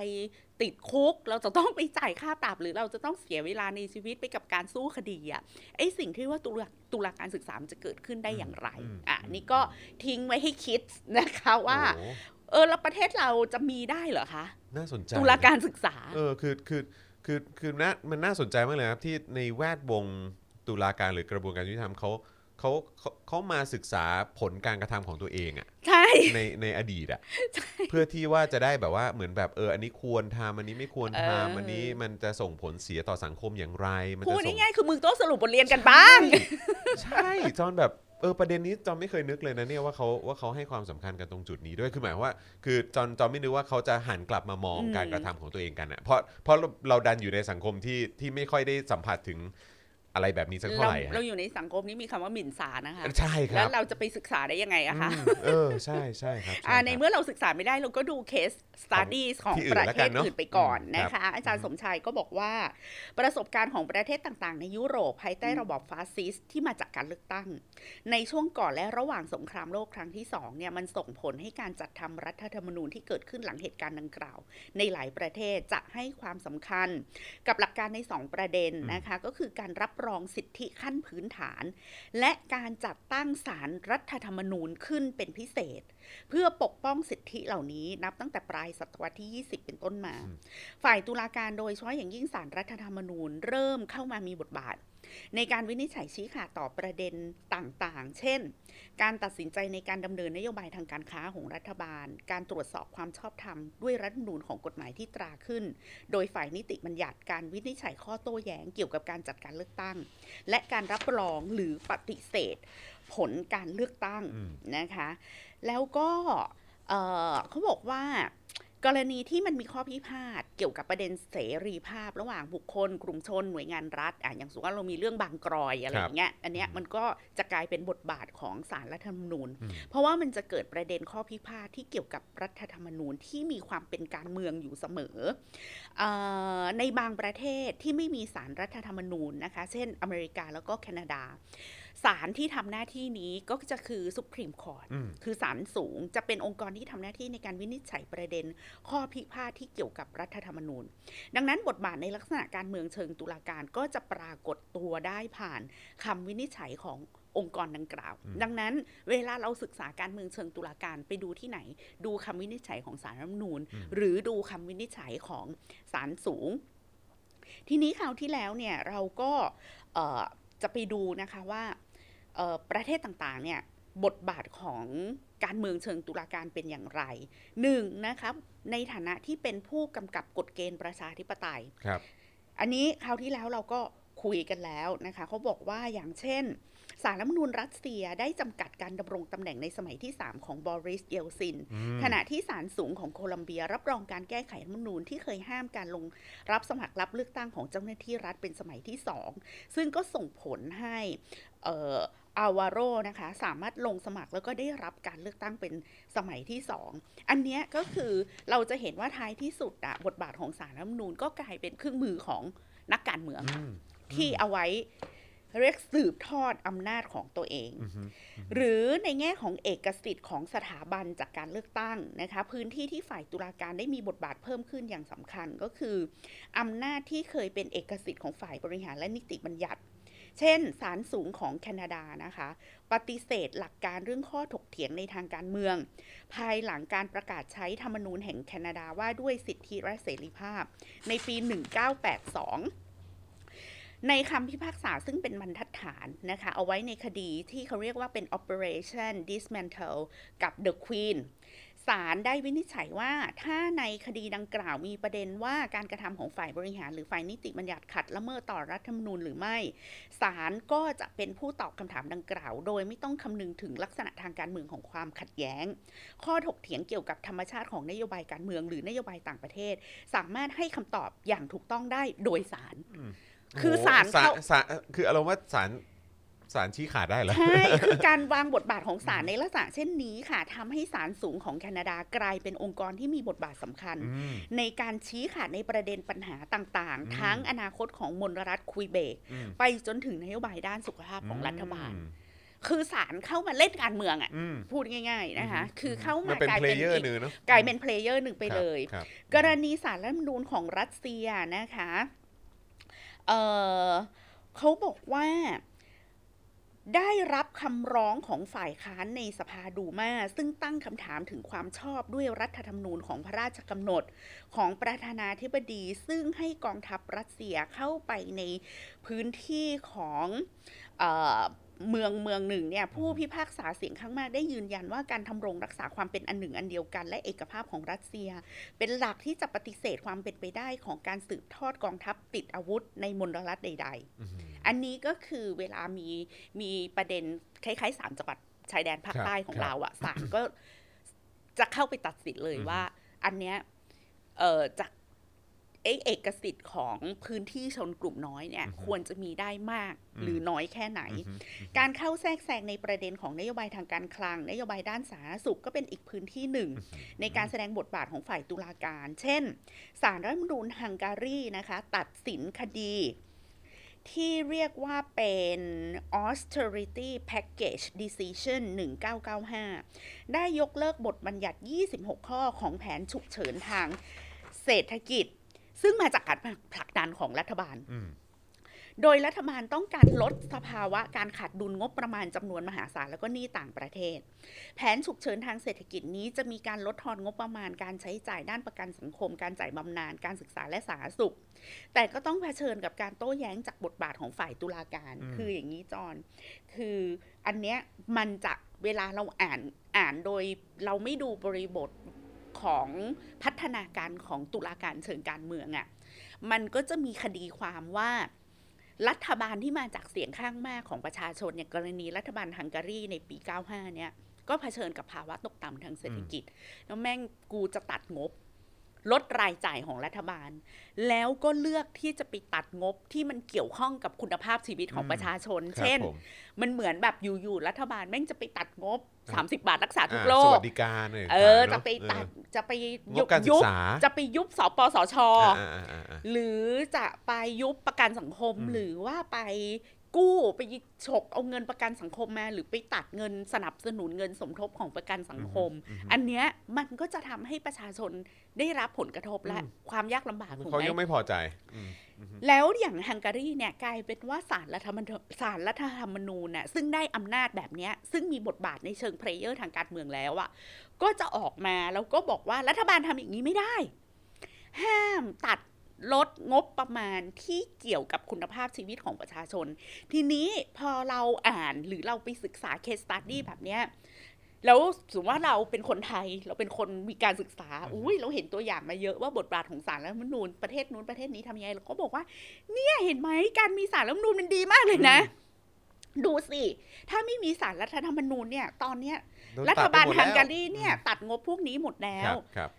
ติดคุก เราจะต้องไปจ่ายค่าปรับ หรือเราจะต้องเสียเวลาในชีวิตไปกับการสู้คดีอะไอ้สิ่งที่ว่าตุลาตุลาการศึกษามันจะเกิดขึ้นได้อย่างไรอืมอะนี่ก็ทิ้งไว้ให้คิดนะคะว่าโอ้โห เออแล้วประเทศเราจะมีได้เหรอคะ น่าสนใจตุลาการศึกษา เออคือคือคือคือน่ามันน่าสนใจมากเลยครับที่ในแวดวงตุลาการหรือกระบวนการยุติธรรมเขาเขาเขาเขามาศึกษาผลการกระทำของตัวเองอะใช่ในในอดีตอะเพื่อที่ว่าจะได้แบบว่าเหมือนแบบเอออันนี้ควรทำอันนี้ไม่ควรเออทำอันนี้มันจะส่งผลเสียต่อสังคมอย่างไร มันพูจะดส่งง่ายๆคือมึงต้องสรุปบทเรียนกันบ้าง ใช่จอนแบบ เออประเด็นนี้จอนไม่เคยนึกเลยนะเนี่ยว่าเขาว่าเขาให้ความสำคัญกันตรงจุดนี้ด้วยคือหมายความว่า คือจอนจอนไม่นึกว่าเขาจะหันกลับมามองอืมการกระทำของตัวเองกันอะเพราะเพราะเราเราดันอยู่ในสังคมที่ที่ไม่ค่อยได้สัมผัสถึง อะไรแบบนี้สักเท่าเราไหร่อะเราอยู่ในสังคมนี้มีคำว่าหมิ่นศาลนะคะใช่คแล้รัวบเราจะไปศึกษาได้ยังไงอะคะอืมเออใช่ใช่ครับช่อ่าครับในเมื่อเราศึกษาไม่ได้เราก็ดูเคส studies ของที่อื่นประแล้วเทกัศนเนอะอื่นไปก่อนอืมนะคะ อาจารย์สมชายก็บอกว่า ประสบการณ์ของประเทศต่างๆ ในยุโรปภายใต้ระบอบฟาสซิสต์ที่มาจากการเลือกตั้ง ในช่วงก่อนและระหว่างสงครามโลกครั้งที่สองเนี่ยมันส่งผลให้การจัดทำรัฐธรรมนูญที่เกิดขึ้นหลังเหตุการณ์ดังกล่าว ในหลายประเทศจะให้ความสำคัญ กับหลักการในสองประเด็นนะคะก็คือการรับรองสิทธิขั้นพื้นฐาน และการจัดตั้งศาลรรัฐธรรมนูญขึ้นเป็นพิเศษ เพื่อปกป้องสิทธิเหล่านี้นับตั้งแต่ปลายศตวรรษที่ 20 เป็นต้นมา ฝ่ายตุลาการโดยเฉพาะอย่างยิ่งศาลรรัฐธรรมนูญเริ่มเข้ามามีบทบาท ในการวินิจฉัยชี้ขาดต่อประเด็นต่างๆ เช่น การตัดสินใจในการดำเนินนโยบายทางการค้าของรัฐบาล การตรวจสอบความชอบธรรมด้วยรัฐธรรมนูญของกฎหมายที่ตราขึ้น โดยฝ่ายนิติบัญญัติการวินิจฉัยข้อโต้แย้งเกี่ยวกับการจัดการเลือกตั้ง และการรับรองหรือปฏิเสธ ผลการเลือกตั้งอืมนะคะ แล้วก็เอ่อเขาบอกว่า กรณีที่มันมีข้อพิพาทเกี่ยวกับประเด็นเสรีภาพ ระหว่างบุคคล กลุ่มชนหน่วยงานรัฐอะอย่างสมมติว่าเรามีเรื่องบางกรอยอะไรครับอย่างเงี้ยอันเนี้ยมันก็จะกลายเป็นบทบาทของสารรัฐธรรมนูญอืมเพราะว่ามันจะเกิดประเด็นข้อพิพาทที่เกี่ยวกับรัฐธรรมนูญที่มีความเป็นการเมืองอยู่เสมอเออในบางประเทศที่ไม่มีสารรัฐธรรมนูญนะคะ เช่นอเมริกาแล้วก็แคนาดา ศาลที่ทำหน้าที่นี้ก็จะคือสุ p r e m e Court อืมคือศาลสูงจะเป็นองค์กรที่ทำหน้าที่ในการวินิจฉัยประเด็น ข้อพิพาทที่เกี่ยวกับรัฐธรรมนูญ ดังนั้นบทบาทในลักษณะการเมืองเชิงตุลาการก็จะปรากฏตัวได้ผ่านคำวินิจฉัยขององค์กรดังกล่าว ดังนั้นเวลาเราศึกษาการเมืองเชิงตุลาการไปดูที่ไหน ดูคำวินิจฉัยของศาลรัฐธรรมนูญ หรือดูคำวินิจฉัยของศาลสูง ทีนี้คราวที่แล้วเนี่ยเราก็เอ่อจะไปดูนะคะว่าเอ่อ ประเทศต่างๆเนี่ยบทบาทของการเมืองเชิงตุลาการเป็นอย่างไรหนึ่งนะครับในฐานะที่เป็นผู้กำกับกฎเกณฑ์ประชาธิปไตยครับ อันนี้คราวที่แล้วเราก็คุยกันแล้วนะคะเขาบอกว่าอย่างเช่น สารรัฐธรรมนูญรัสเซียได้จำกัดการดำรงตำแหน่งในสมัยที่ 3 ของบอริสเยลซินอืมขณะที่ศาลสูงของโคลัมเบีย รับรองการแก้ไขรัฐธรรมนูญที่เคยห้ามการลงรับสมัครรับเลือกตั้งของเจ้าหน้าที่รัฐเป็นสมัยที่ 2 ซึ่งก็ส่งผลให้เอ่ออาวาโรนะคะสามารถลงสมัครแล้วก็ได้รับการเลือกตั้งเป็นสมัยที่สองอันเนี้ยก็คือเราจะเห็นว่าท้ายที่สุดอะบทบาทของสารรัฐธรรมนูญก็กลายเป็นเครื่องมือของนักการเมืองอืมที่เอาไว้เรียกสืบทอดอำนาจของตัวเองอือฮึหรือในแง่ของเอกสิทธิ์ของสถาบันจากการเลือกตั้งนะคะ พื้นที่ที่ฝ่ายตุลาการได้มีบทบาทเพิ่มขึ้นอย่างสำคัญก็คืออำนาจที่เคยเป็นเอกสิทธิ์ของฝ่ายบริหารและนิติบัญญัติ เช่นศาลสูงของแคนาดานะคะ ปฏิเสธหลักการเรื่องข้อถกเถียงในทางการเมือง ภายหลังการประกาศใช้ธรรมนูญแห่งแคนาดาว่าด้วยสิทธิและเสรีภาพ ในปี 1982ในคำพิพากษาซึ่งเป็นบรรทัดฐานนะคะ เอาไว้ในคดีที่เขาเรียกว่าเป็น Operation Dismantle กับ The Queen ศาลได้วินิจฉัยว่าถ้าในคดีดังกล่าวมีประเด็นว่าการกระทำของฝ่ายบริหารหรือฝ่ายนิติบัญญัติขัดละเมิดต่อรัฐธรรมนูญหรือไม่ศาลก็จะเป็นผู้ตอบคำถามดังกล่าว โดยไม่ต้องคำนึงถึงลักษณะทางการเมืองของความขัดแย้ง ข้อถกเถียงเกี่ยวกับธรรมชาติของนโยบายการเมืองหรือนโยบายต่างประเทศ สามารถให้คำตอบอย่างถูกต้องได้โดยศาลคือศาลโอ้โหเขาศาลคืออารมณ์ว่าศาล ศาลชี้ขาดได้เหรอ ใช่ คือการวางบทบาทของศาลในลักษณะเช่นนี้ค่ะทำให้ศาลสูงของแคนาดากลายเป็นองค์กรที่มีบทบาทสำคัญอืมในการชี้ขาดในประเด็นปัญหาต่างอืมๆทั้งอนาคตของมลรัฐคุยเบกอืมไปจนถึงนโยบายด้านสุขภาพของรัฐบาลอืมคือศาลเข้ามาเล่นการเมืองอะอืมพูดง่าย ๆนะคะ คือเข้ามานเป็น player อีกหนึ่งเนาะมันกลายเป็นกลายเป็น player หนึ่งไปเลยครับกรณีศาลรัฐธรรมนูญของรัสเซียนะคะ เออเขาบอกว่า ได้รับคำร้องของฝ่ายค้านในสภาดูมาซึ่งตั้งคำถามถึงความชอบด้วยรัฐธรรมนูญของพระราชกำหนดของประธานาธิบดี ซึ่งให้กองทัพรัสเซียเข้าไปในพื้นที่ของอ เมืองเมืองหนึ่งเนี่ยผู้พิพากษาเสียงข้างมากได้ยืนยันว่าการทำรงรักษาความเป็นอันหนึ่งอันเดียวกัน และเอกภาพของรัสเซีย เป็นหลักที่จะปฏิเสธความเป็นไปได้ของการสืบทอดกองทัพติดอาวุธในมลรัฐใดอืมๆอันนี้ก็คือเวลามีมีประเด็นคล้ายๆสามจังหวัดชายแดนภาคครับใต้ของครับเราอะศาลก็จะเข้าไปตัดสินเลยอือฮึว่า อันเนี้ยเออจาก เอกเอกสิทธิ์ของพื้นที่ชนกลุ่มน้อยเนี่ยควรจะมีได้มากหรือน้อยแค่ไหนอืมการเข้าแทรกแซงในประเด็นของนโยบายทางการคลัง นโยบายด้านสาธารณสุขก็เป็นอีกพื้นที่หนึ่ง ในการแสดงบทบาทของฝ่ายตุลาการ เช่นสารรัฐธรรมนูญฮังการีนะคะ ตัดสินคดี ที่เรียกว่าเป็น austerity package decision 1995 ได้ยกเลิกบทบัญญัติ 26 ข้อของแผนฉุกเฉินทางเศรษฐกิจ ซึ่งมาจากการผลักดันของรัฐบาลอืมโดยรัฐบาลต้องการลดสภาวะการขาดดุลงบประมาณจำนวนมหาศาลแล้วก็หนี้ต่างประเทศ แผนฉุกเฉินทางเศรษฐกิจนี้จะมีการลดทอนงบประมาณการใช้จ่ายด้านประกันสังคม การจ่ายบำนาญการศึกษาและสาธารณสุข แต่ก็ต้องเผชิญกับการโต้แย้งจากบทบาทของฝ่ายตุลาการอืมคืออย่างนี้จอนคืออันเนี้ยมันจะเวลาเราอ่านอ่านโดยเราไม่ดูบริบท ของพัฒนาการของตุลาการเชิงการเมืองอะ่ะมันก็จะมีคดีความว่ารัฐบาลที่มาจากเสียงข้างมากของประชาชนอย่างกรณีรัฐบาลฮังการีในปี 95 เนี่ย ก็เผชิญกับภาวะตกต่ำทางเศรษฐกิจ แล้วแม่งกูจะตัดงบ ลดรายจ่ายของรัฐบาล แล้วก็เลือกที่จะไปตัดงบที่มันเกี่ยวข้องกับคุณภาพชีวิตของอืมประชาชนครับเช่นผมมันเหมือนแบบอยู่ๆรัฐบาลแม่งจะไปตัดงบอ่า 30 บาทรักษาทุกอ่าโรสควัสดิการนี่ยเออนจะไปตัดเออจะไปงบการศึยุกบษาจะไปยุบสปสชอ่าอ่าอ่าอ่าหรือจะไปยุบประกันสังคมอืมหรือว่าไป กู้ไปฉกเอาเงินประกันสังคมมา หรือไปตัดเงินสนับสนุนเงินสมทบของประกันสังคม อันเนี้ยมันก็จะทำให้ประชาชนได้รับผลกระทบและความยากลำบากถูกเขาไหมยังไม่พอใจอืมแล้วอย่างฮังการีเนี่ยกลายเป็นว่าศาลรัฐธรรมนูญศาลรัฐธรรมนูญน่ะซึ่งได้อำนาจแบบเนี้ยซึ่งมีบทบาทในเชิงเพลเยอร์ทางการเมืองแล้วอะก็จะออกมาแล้วก็บอกว่ารัฐบาลทำอย่างนี้ไม่ได้ ห้ามตัด ลดงบประมาณที่เกี่ยวกับคุณภาพชีวิตของประชาชน ทีนี้พอเราอ่านหรือเราไปศึกษาเคสตัดดี้แบบเนี้ยแล้วสมมติว่าเราเป็นคนไทยเราเป็นคนมีการศึกษาอุ้ยเราเห็นตัวอย่างมาเยอะว่าบทบาทของศาลรัฐธรรมนูญประเทศนู้นประเทศนี้ทำยังไงเราก็บอกว่า เนี่ยเห็นไหมการมีศาลรัฐธรรมนูญมันดีมากเลยนะ ดูสิ ถ้าไม่มีศาลรัฐธรรมนูญเนี่ย ตอนเนี้ยโดนรัตัฐดไปบาลหมดฮัแล้งวการีเนี่ย ตัดงบพวกนี้หมดแล้ควรับครับ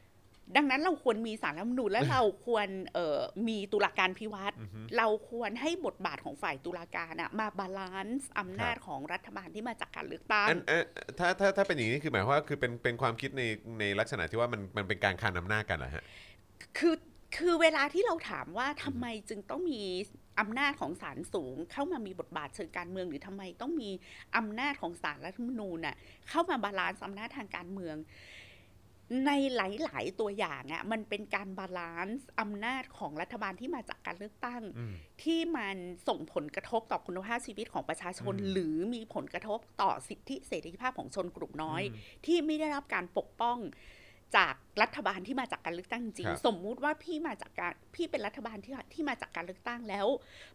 ดังนั้นเราควรมีศาลรัฐธรรมนูญและเราควรเอ่อมีตุลาการภิวัตน์อือฮึเราควรให้บทบาทของฝ่ายตุลาการอะมา balance อำนาจครับของรัฐบาลที่มาจากการเลือกตั้งอันเอ่อถ้าถ้าถ้าเป็นอย่างนี้คือหมายความว่าคือเป็นเป็นความคิดในในลักษณะที่ว่ามันมันเป็นการคานอำนาจกันเหรอฮะคือคือเวลาที่เราถามว่าทำไมจึงต้องมีอำนาจของศาลสูง เข้ามามีบทบาทเชิงการเมือง หรือทำไมต้องมีอำนาจของศาลรัฐธรรมนูญน่ะเข้ามา balance อำนาจทางการเมือง ในหลาย ๆ ตัวอย่างอะมันเป็นการ balance อำนาจของรัฐบาลที่มาจากการเลือกตั้งอืมที่มันส่งผลกระทบต่อคุณภาพชีวิตของประชาชนอืมหรือมีผลกระทบต่อสิทธิเสรีภาพของชนกลุ่มน้อยอืมที่ไม่ได้รับการปกป้อง จากรัฐบาลที่มาจากการเลือกตั้งจริงครับสมมุติว่าพี่มาจากการพี่เป็นรัฐบาลที่ที่มาจากการเลือกตั้งแล้ว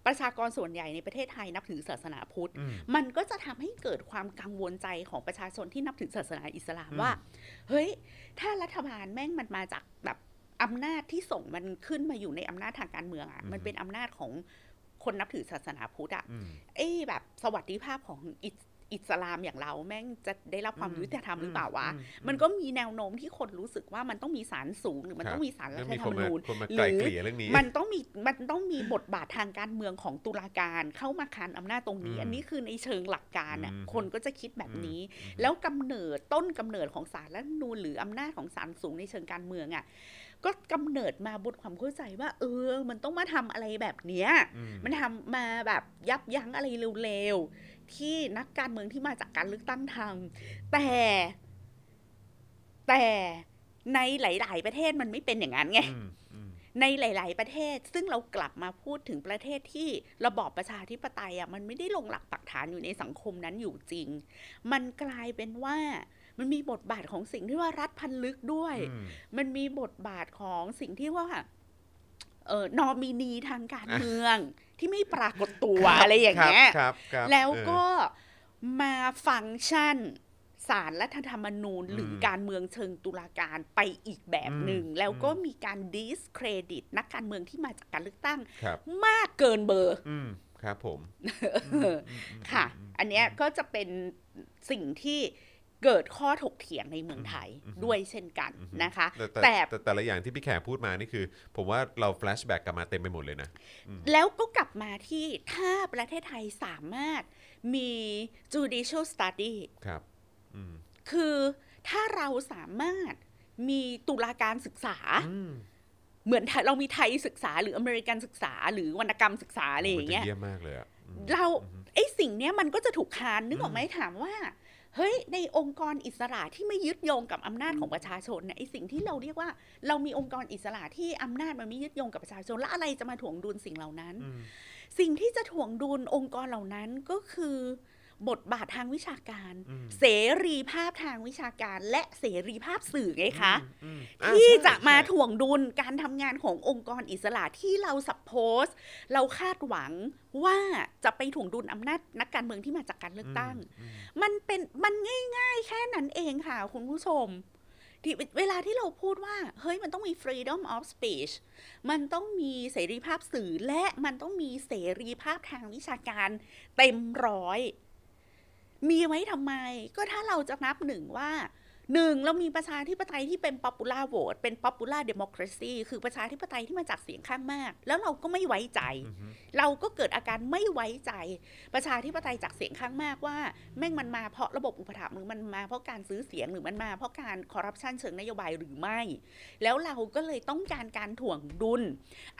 ประชากรส่วนใหญ่ในประเทศไทยนับถือศาสนาพุทธอืมมันก็จะทำให้เกิดความกังวลใจของประชาชนที่นับถือศาสนาอิสลามอืมว่า เฮ้ย ถ้ารัฐบาลแม่งมันมาจากแบบอำนาจที่ส่งมันขึ้นมาอยู่ในอำนาจทางการเมืองอะ่ะ มันเป็นอำนาจของคนนับถือศาสนาพุทธอะ่ะอืมเอ้แบบสวัสดิภาพของ อิสอิสลามอย่างเราแม่งจะได้รับความอืมยุติธรรมหรือเปล่าวะอืมมันก็มีแนวโน้มที่คนรู้สึกว่ามันต้องมีศาลสูง หรือมันครับต้องมีศาลรัแล้วฐมีธรคนรมมานูญคนมาหรือไกลเกลี่ยเรื่องนี้มันต้องมีมันต้องมีบทบาททางการเมืองของตุลาการเข้ามาคานอำนาจตรงนี้อืมอันนี้คือในเชิงหลักการน่ะอืมคนก็จะคิดแบบนี้อืมแล้วกำเนิดต้นกำเนิดของศาลรัฐธรรมนูญหรืออำนาจของศาลสูงในเชิงการเมืองอะก็กำเนิดมาบนความเข้าใจว่า เออ มันต้องมาทำอะไรแบบเนี้ยอืมมันทำมาแบบยับยั้งอะไรเร็วๆ ที่นักการเมืองที่มาจากการเลือกตั้งทำแต่แต่ในหลาย ๆ ประเทศมันไม่เป็นอย่างนั้นไงอืมอืมในหลาย ๆ ประเทศ ซึ่งเรากลับมาพูดถึงประเทศที่ระบอบประชาธิปไตยอะมันไม่ได้ลงหลักปักฐานอยู่ในสังคมนั้นอยู่จริง มันกลายเป็นว่ามันมีบทบาทของสิ่งที่ว่ารัฐพันลึกด้วยอืมมันมีบทบาทของสิ่งที่ว่าเออนอมินีทางการเมือง ที่ไม่ปรากฏตัวอะไรอย่างเงี้ยครับครับแล้วเออก็มาฟังก์ชันสารรัฐธรรมนูญอืมหรือการเมืองเชิงตุลาการไปอีกแบบหนึ่งอืมแล้วก็อืมมีการดิสเครดิต นักการเมืองที่มาจากการเลือกตั้งครับมากเกินเบอร์อืมครับผมค่ะ อันเนี้ยก็จะเป็นสิ่งที่ เกิดข้อถกเถียงในเมืองไทยอืมด้วยเช่นกันนะคะแต่แต่แต่แต่แต่ละอย่างที่พี่แขกพูดมานี่คือ ผมว่าเราแฟลชแบ็กกลับมาเต็มไปหมดเลยนะ แล้วก็กลับมาที่ถ้าประเทศไทยสามารถมี judicial study ครับอืมคือถ้าเราสามารถมีตุลาการศึกษาอืมเหมือนไทยเรามีไทยศึกษาหรืออเมริกันศึกษา หรือวรรณกรรมศึกษาอะไรอย่างเงี้ยมันจเยี่ยมมากเลยอะอืมเราอืมไอ้สิ่งเนี้ยมันก็จะถูกคานนึกออกอืมไหมถามว่า เฮ้ยในองค์กรอิสระที่ไม่ยึดโยงกับอำนาจของประชาชนเนี่ยไอ้สิ่งที่เราเรียกว่า เรามีองค์กรอิสระที่อำนาจมันไม่ยึดโยงกับประชาชนแล้วอะไรจะมาถ่วงดุลสิ่งเหล่านั้นอืมสิ่งที่จะถ่วงดุลองค์กรเหล่านั้นก็คือ บทบาททางวิชาการอืมเสรีภาพทางวิชาการ และเสรีภาพสื่อไงคะอืมอ่ที่ใช่จะมาใช่ถ่วงดุลการทำงานขององค์กรอิสระที่เราสับโพสเราคาดหวังว่าจะไปถ่วงดุลอำนาจนักการเมืองที่มาจากการเลือกตั้งอืมมันเป็นมันง่าย ๆ แค่นั้นเองค่ะ คุณผู้ชมที่เวลาที่เราพูดว่า เฮ้ยมันต้องมี freedom of speech มันต้องมีเสรีภาพสื่อและมันต้องมีเสรีภาพทางวิชาการเต็มร้อย มีไว้ทำไม ก็ถ้าเราจะนับหนึ่งว่า หนึ่งเรามีประชาธิปไตยที่เป็น popular vote เป็น popular democracy คือประชาธิปไตยที่มาจากเสียงข้างมาก แล้วเราก็ไม่ไว้ใจอือฮึเราก็เกิดอาการไม่ไว้ใจ ประชาธิปไตยจากเสียงข้างมากว่า แม่งมันมาเพราะระบบอุปถัมภ์หรือมันมาเพราะการซื้อเสียงหรือมันมาเพราะการคอร์รัปชันเชิงนโยบายหรือไม่ แล้วเราก็เลยต้องการการถ่วงดุล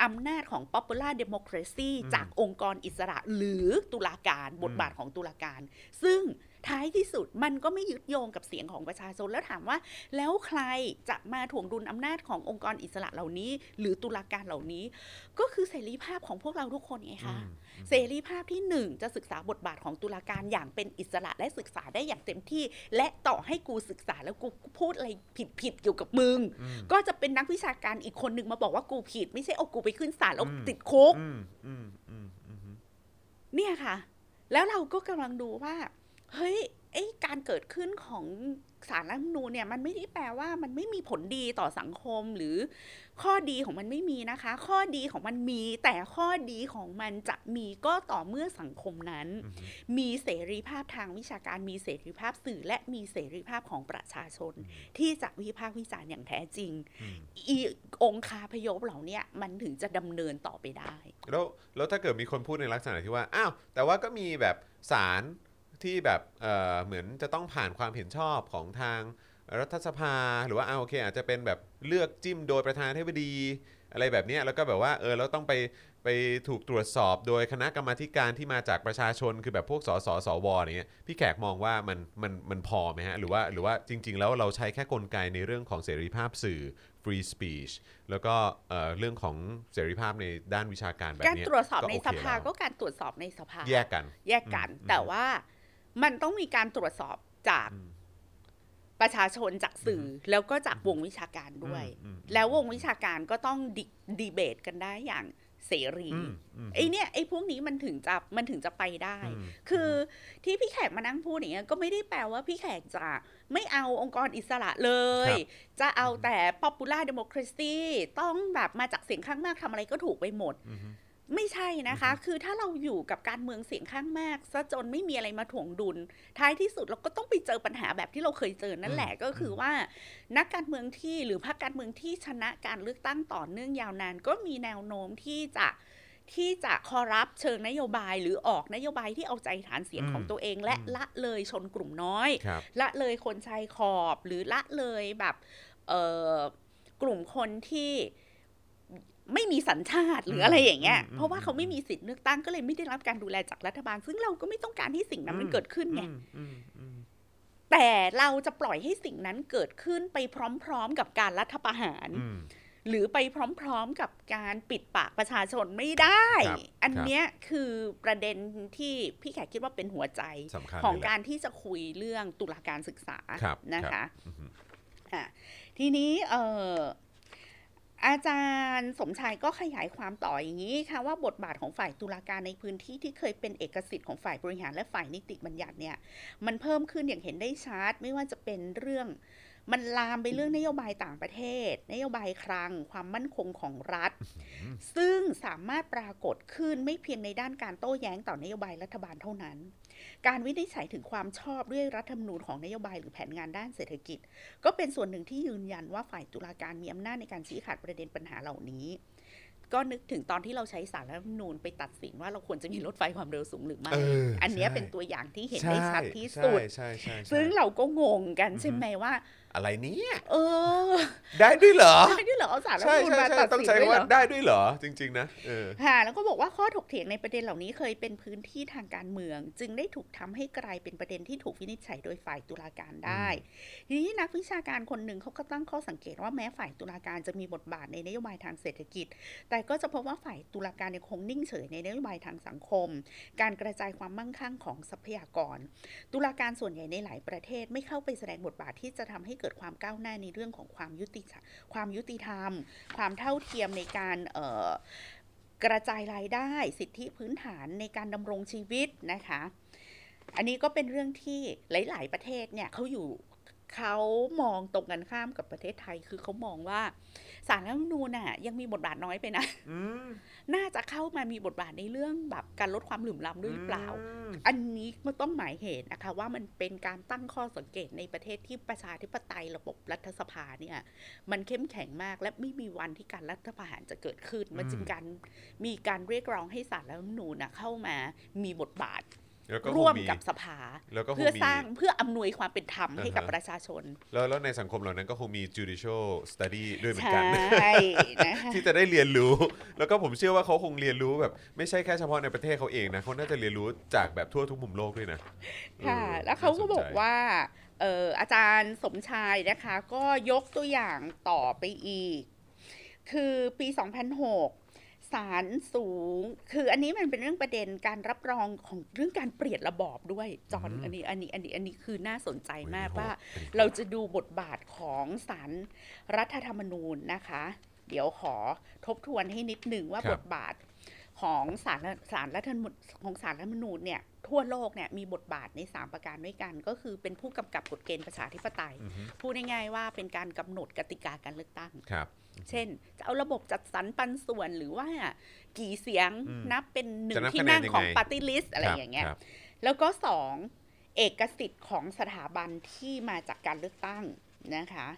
อำนาจของ popular democracy อืมจากองค์กรอิสระหรือตุลาการบทบาทของตุลาการ ซึ่ง ท้ายที่สุดมันก็ไม่ยึดโยงกับเสียงของประชาชนแล้วถามว่า แล้วใครจะมาถ่วงดุลอำนาจขององค์กรอิสระเหล่านี้ หรือตุลาการเหล่านี้ ก็คือเสรีภาพของพวกเราทุกคนไงคะอืมเสรีภาพที่หนึ่งจะศึกษาบทบาทของตุลาการอย่างเป็นอิสระและศึกษาได้อย่างเต็มที่ และต่อให้กูศึกษาแล้วกูพูดอะไรผิดๆเกี่ยวกับมึงอืมก็จะเป็นนักวิชาการอีกคนหนึ่งมาบอกว่ากูผิด ไม่ใช่เอากูไปขึ้นศาลแล้วอืมติดคุกอืมอืมอืมอืมเนี่ยค่ะ แล้วเราก็กำลังดูว่า เฮ้ยไอ้การเกิดขึ้นของสารรัฐธรรมนูญเนี่ยมันไม่ได้แปลว่ามันไม่มีผลดีต่อสังคมหรือข้อดีของมันไม่มีนะคะ ข้อดีของมันมีแต่ข้อดีของมันจะมีก็ต่อเมื่อสังคมนั้นอือฮึมีเสรีภาพทางวิชาการมีเสรีภาพสื่อ และมีเสรีภาพของประชาชน ที่จะวิพากษ์วิจารณ์อย่างแท้จริงอืมอีองคาพยพเหล่าเนี้ยมันถึงจะดำเนินต่อไปได้ แล้วแล้วถ้าเกิดมีคนพูดในลักษณะที่ว่าอ้าวแต่ว่าก็มีแบบสาร ที่แบบเอ่อเหมือนจะต้องผ่านความเห็นชอบของทางรัฐสภาหรือว่าอ้าวโอเค อาจจะเป็นแบบเลือกจิ้มโดยประธานาธิบดีอะไรแบบเนี้ยแล้วก็แบบว่าเออเราต้องไปไปถูกตรวจสอบโดยคณะกรรมาธิการที่มาจากประชาชนคือแบบพวกสสสวอะไรเงี้ยพี่แขกมองว่ามันมันมันพอไหมฮะหรือว่าหรือว่าจริง ๆ แล้วเราใช้แค่กลไกในเรื่องของเสรีภาพสื่อ free speech แล้วก็เอ่อเรื่องของเสรีภาพในด้านวิชาการแบบการเนี้ยตรวจสอบในโเคสภาแล้วก็การตรวจสอบในสภาแยกกัน แยกกันอืมแต่ว่า มันต้องมีการตรวจสอบจากอืมประชาชนจากสื่ออแล้วก็จากวงวิชาการด้วยอืมอืมแล้ววงวิชาการก็ต้องดดีเบตกันได้อย่างเสรีอืมอืมไอ้เนี่ยไอ้พวกนี้มันถึงจะมันถึงจะไปได้อืมคือที่พี่แขกมานั่งพูดอย่างเงี้ยก็ไม่ได้แปลว่าพี่แขกจะไม่เอาองค์กรอิสระเลยครับจะเอาแต่ popular democracy ต้องแบบมาจากเสียงข้างมากทำอะไรก็ถูกไปหมดอืม ไม่ใช่นะคะ คือถ้าเราอยู่กับการเมืองเสียงข้างมากซะจนไม่มีอะไรมาถ่วงดุล ท้ายที่สุดเราก็ต้องไปเจอปัญหาแบบที่เราเคยเจอนั่นแหละก็คือว่า นักการเมืองที่หรือพรรคการเมืองที่ชนะการเลือกตั้งต่อเนื่องยาวนาน ก็มีแนวโน้มที่จะที่จะคอรับเชิงนโยบายหรือออกนโยบายที่เอาใจฐานเสียงอืมของตัวเอง และอืมละเลยชนกลุ่มน้อยครับละเลยคนชายขอบหรือละเลยแบบเอ่อกลุ่มคนที่ ไม่มีสัญชาติหรืออะไรอย่างเงี้ยอืมเพราะว่าเขาไม่มีสิทธิ์เลือกตั้งก็เลยไม่ได้รับการดูแลจากรัฐบาล ซึ่งเราก็ไม่ต้องการให้สิ่งนั้นมันเกิดขึ้นไงอืมอืมอืมแต่เราจะปล่อยให้สิ่งนั้นเกิดขึ้นไปพร้อม ๆ กับการรัฐประหารอืมหรือไปพร้อม ๆ กับการปิดปากประชาชนไม่ได้ครับอันเนี้ยคือประเด็นที่พี่แขกคิดว่าเป็นหัวใจสำคัญของเลยแหละการที่จะคุยเรื่องตุลาการศึกษาครับนะครัคะบอืมอะทีนี้เอ่อ อาจารย์สมชายก็ขยายความต่ออย่างนี้ค่ะว่าบทบาทของฝ่ายตุลาการในพื้นที่ที่เคยเป็นเอกสิทธิ์ของฝ่ายบริหารและฝ่ายนิติบัญญัติเนี่ยมันเพิ่มขึ้นอย่างเห็นได้ชัดไม่ว่าจะเป็นเรื่องมันลามไปเรื่องนโยบายต่างประเทศ นโยบายคลัง ความมั่นคงของรัฐ ซึ่งสามารถปรากฏขึ้นไม่เพียงในด้านการโต้แย้งต่อนโยบายรัฐบาลเท่านั้น การวินิจฉัยถึงความชอบด้วยรัฐธรรมนูญของนโยบายหรือแผนงานด้านเศรษฐกิจ ก็เป็นส่วนหนึ่งที่ยืนยันว่าฝ่ายตุลาการมีอำนาจในการชี้ขาดประเด็นปัญหาเหล่านี้ ก็นึกถึงตอนที่เราใช้สารรัฐธรรมนูญไปตัดสินว่าเราควรจะมีรถไฟความเร็วสูงหรือไม่เอออันเนี้ยใช่เป็นตัวอย่างที่เห็นใช่ได้ชัดที่สุดใช่ใช่ใช่ใช่ซึ่งเราก็งงกันใช่ไหมว่า อะไรเนี้ยเออ ได้ด้วยเหรอได้ด้วยเหรอเอาสารรัฐธรใช่รมนูญใช่มาใช่ตัดต้องสินใช้ด้วยเหรว่าอได้ด้วยเหรอจริง ๆ นะเออค่ะแล้วก็บอกว่าข้อถกเถียงในประเด็นเหล่านี้เคยเป็นพื้นที่ทางการเมือง จึงได้ถูกทำให้กลายเป็นประเด็นที่ถูกวินิจฉัยโดยฝ่ายตุลาการได้ ทีนี้นักวิชาการคนหนึ่งเขาก็ตั้งข้อสังเกตว่าแม้ฝ่ายตุลาการจะมีบทบาทในนโยบายทางเศรษฐกิจ แต่ก็จะพบว่าฝ่ายตุลาการยังคงนิ่งเฉยในนโยบายทางสังคม การกระจายความมั่งคั่งของทรัพยากร ตุลาการส่วนใหญ่ในหลายประเทศไม่เข้าไปแสดงบทบาทที่จะทำให้เกิดความก้าวหน้าในเรื่องของความยุติธรรมความยุติธรรม ความเท่าเทียมในการกระจายรายได้สิทธิพื้นฐานในการดำรงชีวิตนะคะ อันนี้ก็เป็นเรื่องที่หลาย ๆ ประเทศเนี่ยเขาอยู่ เขามองตรงกันข้ามกับประเทศไทย คือเขามองว่าสารรัฐธรรมนูญน่ะ ยังมีบทบาทน้อยไปนะอืมน่าจะเข้ามามีบทบาทในเรื่องแบบการลดความเหลื่อมล้ำด้วยหรือเปล่ามอันนี้มันต้องหมายเหตุนะคะ ว่ามันเป็นการตั้งข้อสังเกตในประเทศที่ประชาธิปไตยระบบรัฐสภาเนี่ย มันเข้มแข็งมาก และไม่มีวันที่การรัฐประหารจะเกิดขึ้น มันจึงการมีการเรียกร้องให้สารรัฐธรรมนูญนะเข้ามามีบทบาทแล้วก็คง ร่วมมีกับสภาแล้วก็คงเพื่อมีสร้างเพื่ออำนวยความเป็นธรรมให้กับอ่าฮะประชาชน แล้วแล้วในสังคมเหล่านั้นก็คงมี judicial study ด้วยเหมือนใช่กันนะคะที่จะได้เรียนรู้ แล้วก็ผมเชื่อว่าเขาคงเรียนรู้แบบ ไม่ใช่แค่เฉพาะในประเทศเขาเองนะเขาน่าจะเรียนรู้จากแบบทั่วทุกมุมโลกด้วยนะค่ะออแล้วเขาก็น่สนใจบอกว่าเอ่ออาจารย์สมชายนะคะ ก็ยกตัวอย่างต่อไปอีก คือปี 2006 ศาลสูง คืออันนี้มันเป็นเรื่องประเด็นการรับรองของเรื่องการเปลี่ยนระบอบด้วยจอห์นอืมอันนี้อันนี้อันนี้อันนี้คือน่าสนใจมากโอ้โหว่าอันนี้เราจะดูบทบาทของศาลรัฐธรรมนูญนะคะ เดี๋ยวขอทบทวนให้นิดหนึ่งว่าครับบทบาทของศาลศาลรัฐธรรมนูญของศาลรัฐธรรมนูญเนี่ย ทั่วโลกเนี่ยมีบทบาทใน 3 ประการด้วยกัน ก็คือเป็นผู้กำกับกฎเกณฑ์ประชาธิปไตยอือฮึพูดง่ายๆว่าเป็นการกำหนดกติกาการเลือกตั้งครับเช่น จะเอาระบบจัดสรรปันส่วนหรือว่ากี่เสียงอืมนับเป็นหนึ่จะงนับที่คะแนนนั่งของยังไงปาร์ตี้ลิสต์อะไรครับอย่างเงี้ยครับแล้วก็สองเอกสิทธิ์ของสถาบันที่มาจากการเลือกตั้งนะคะ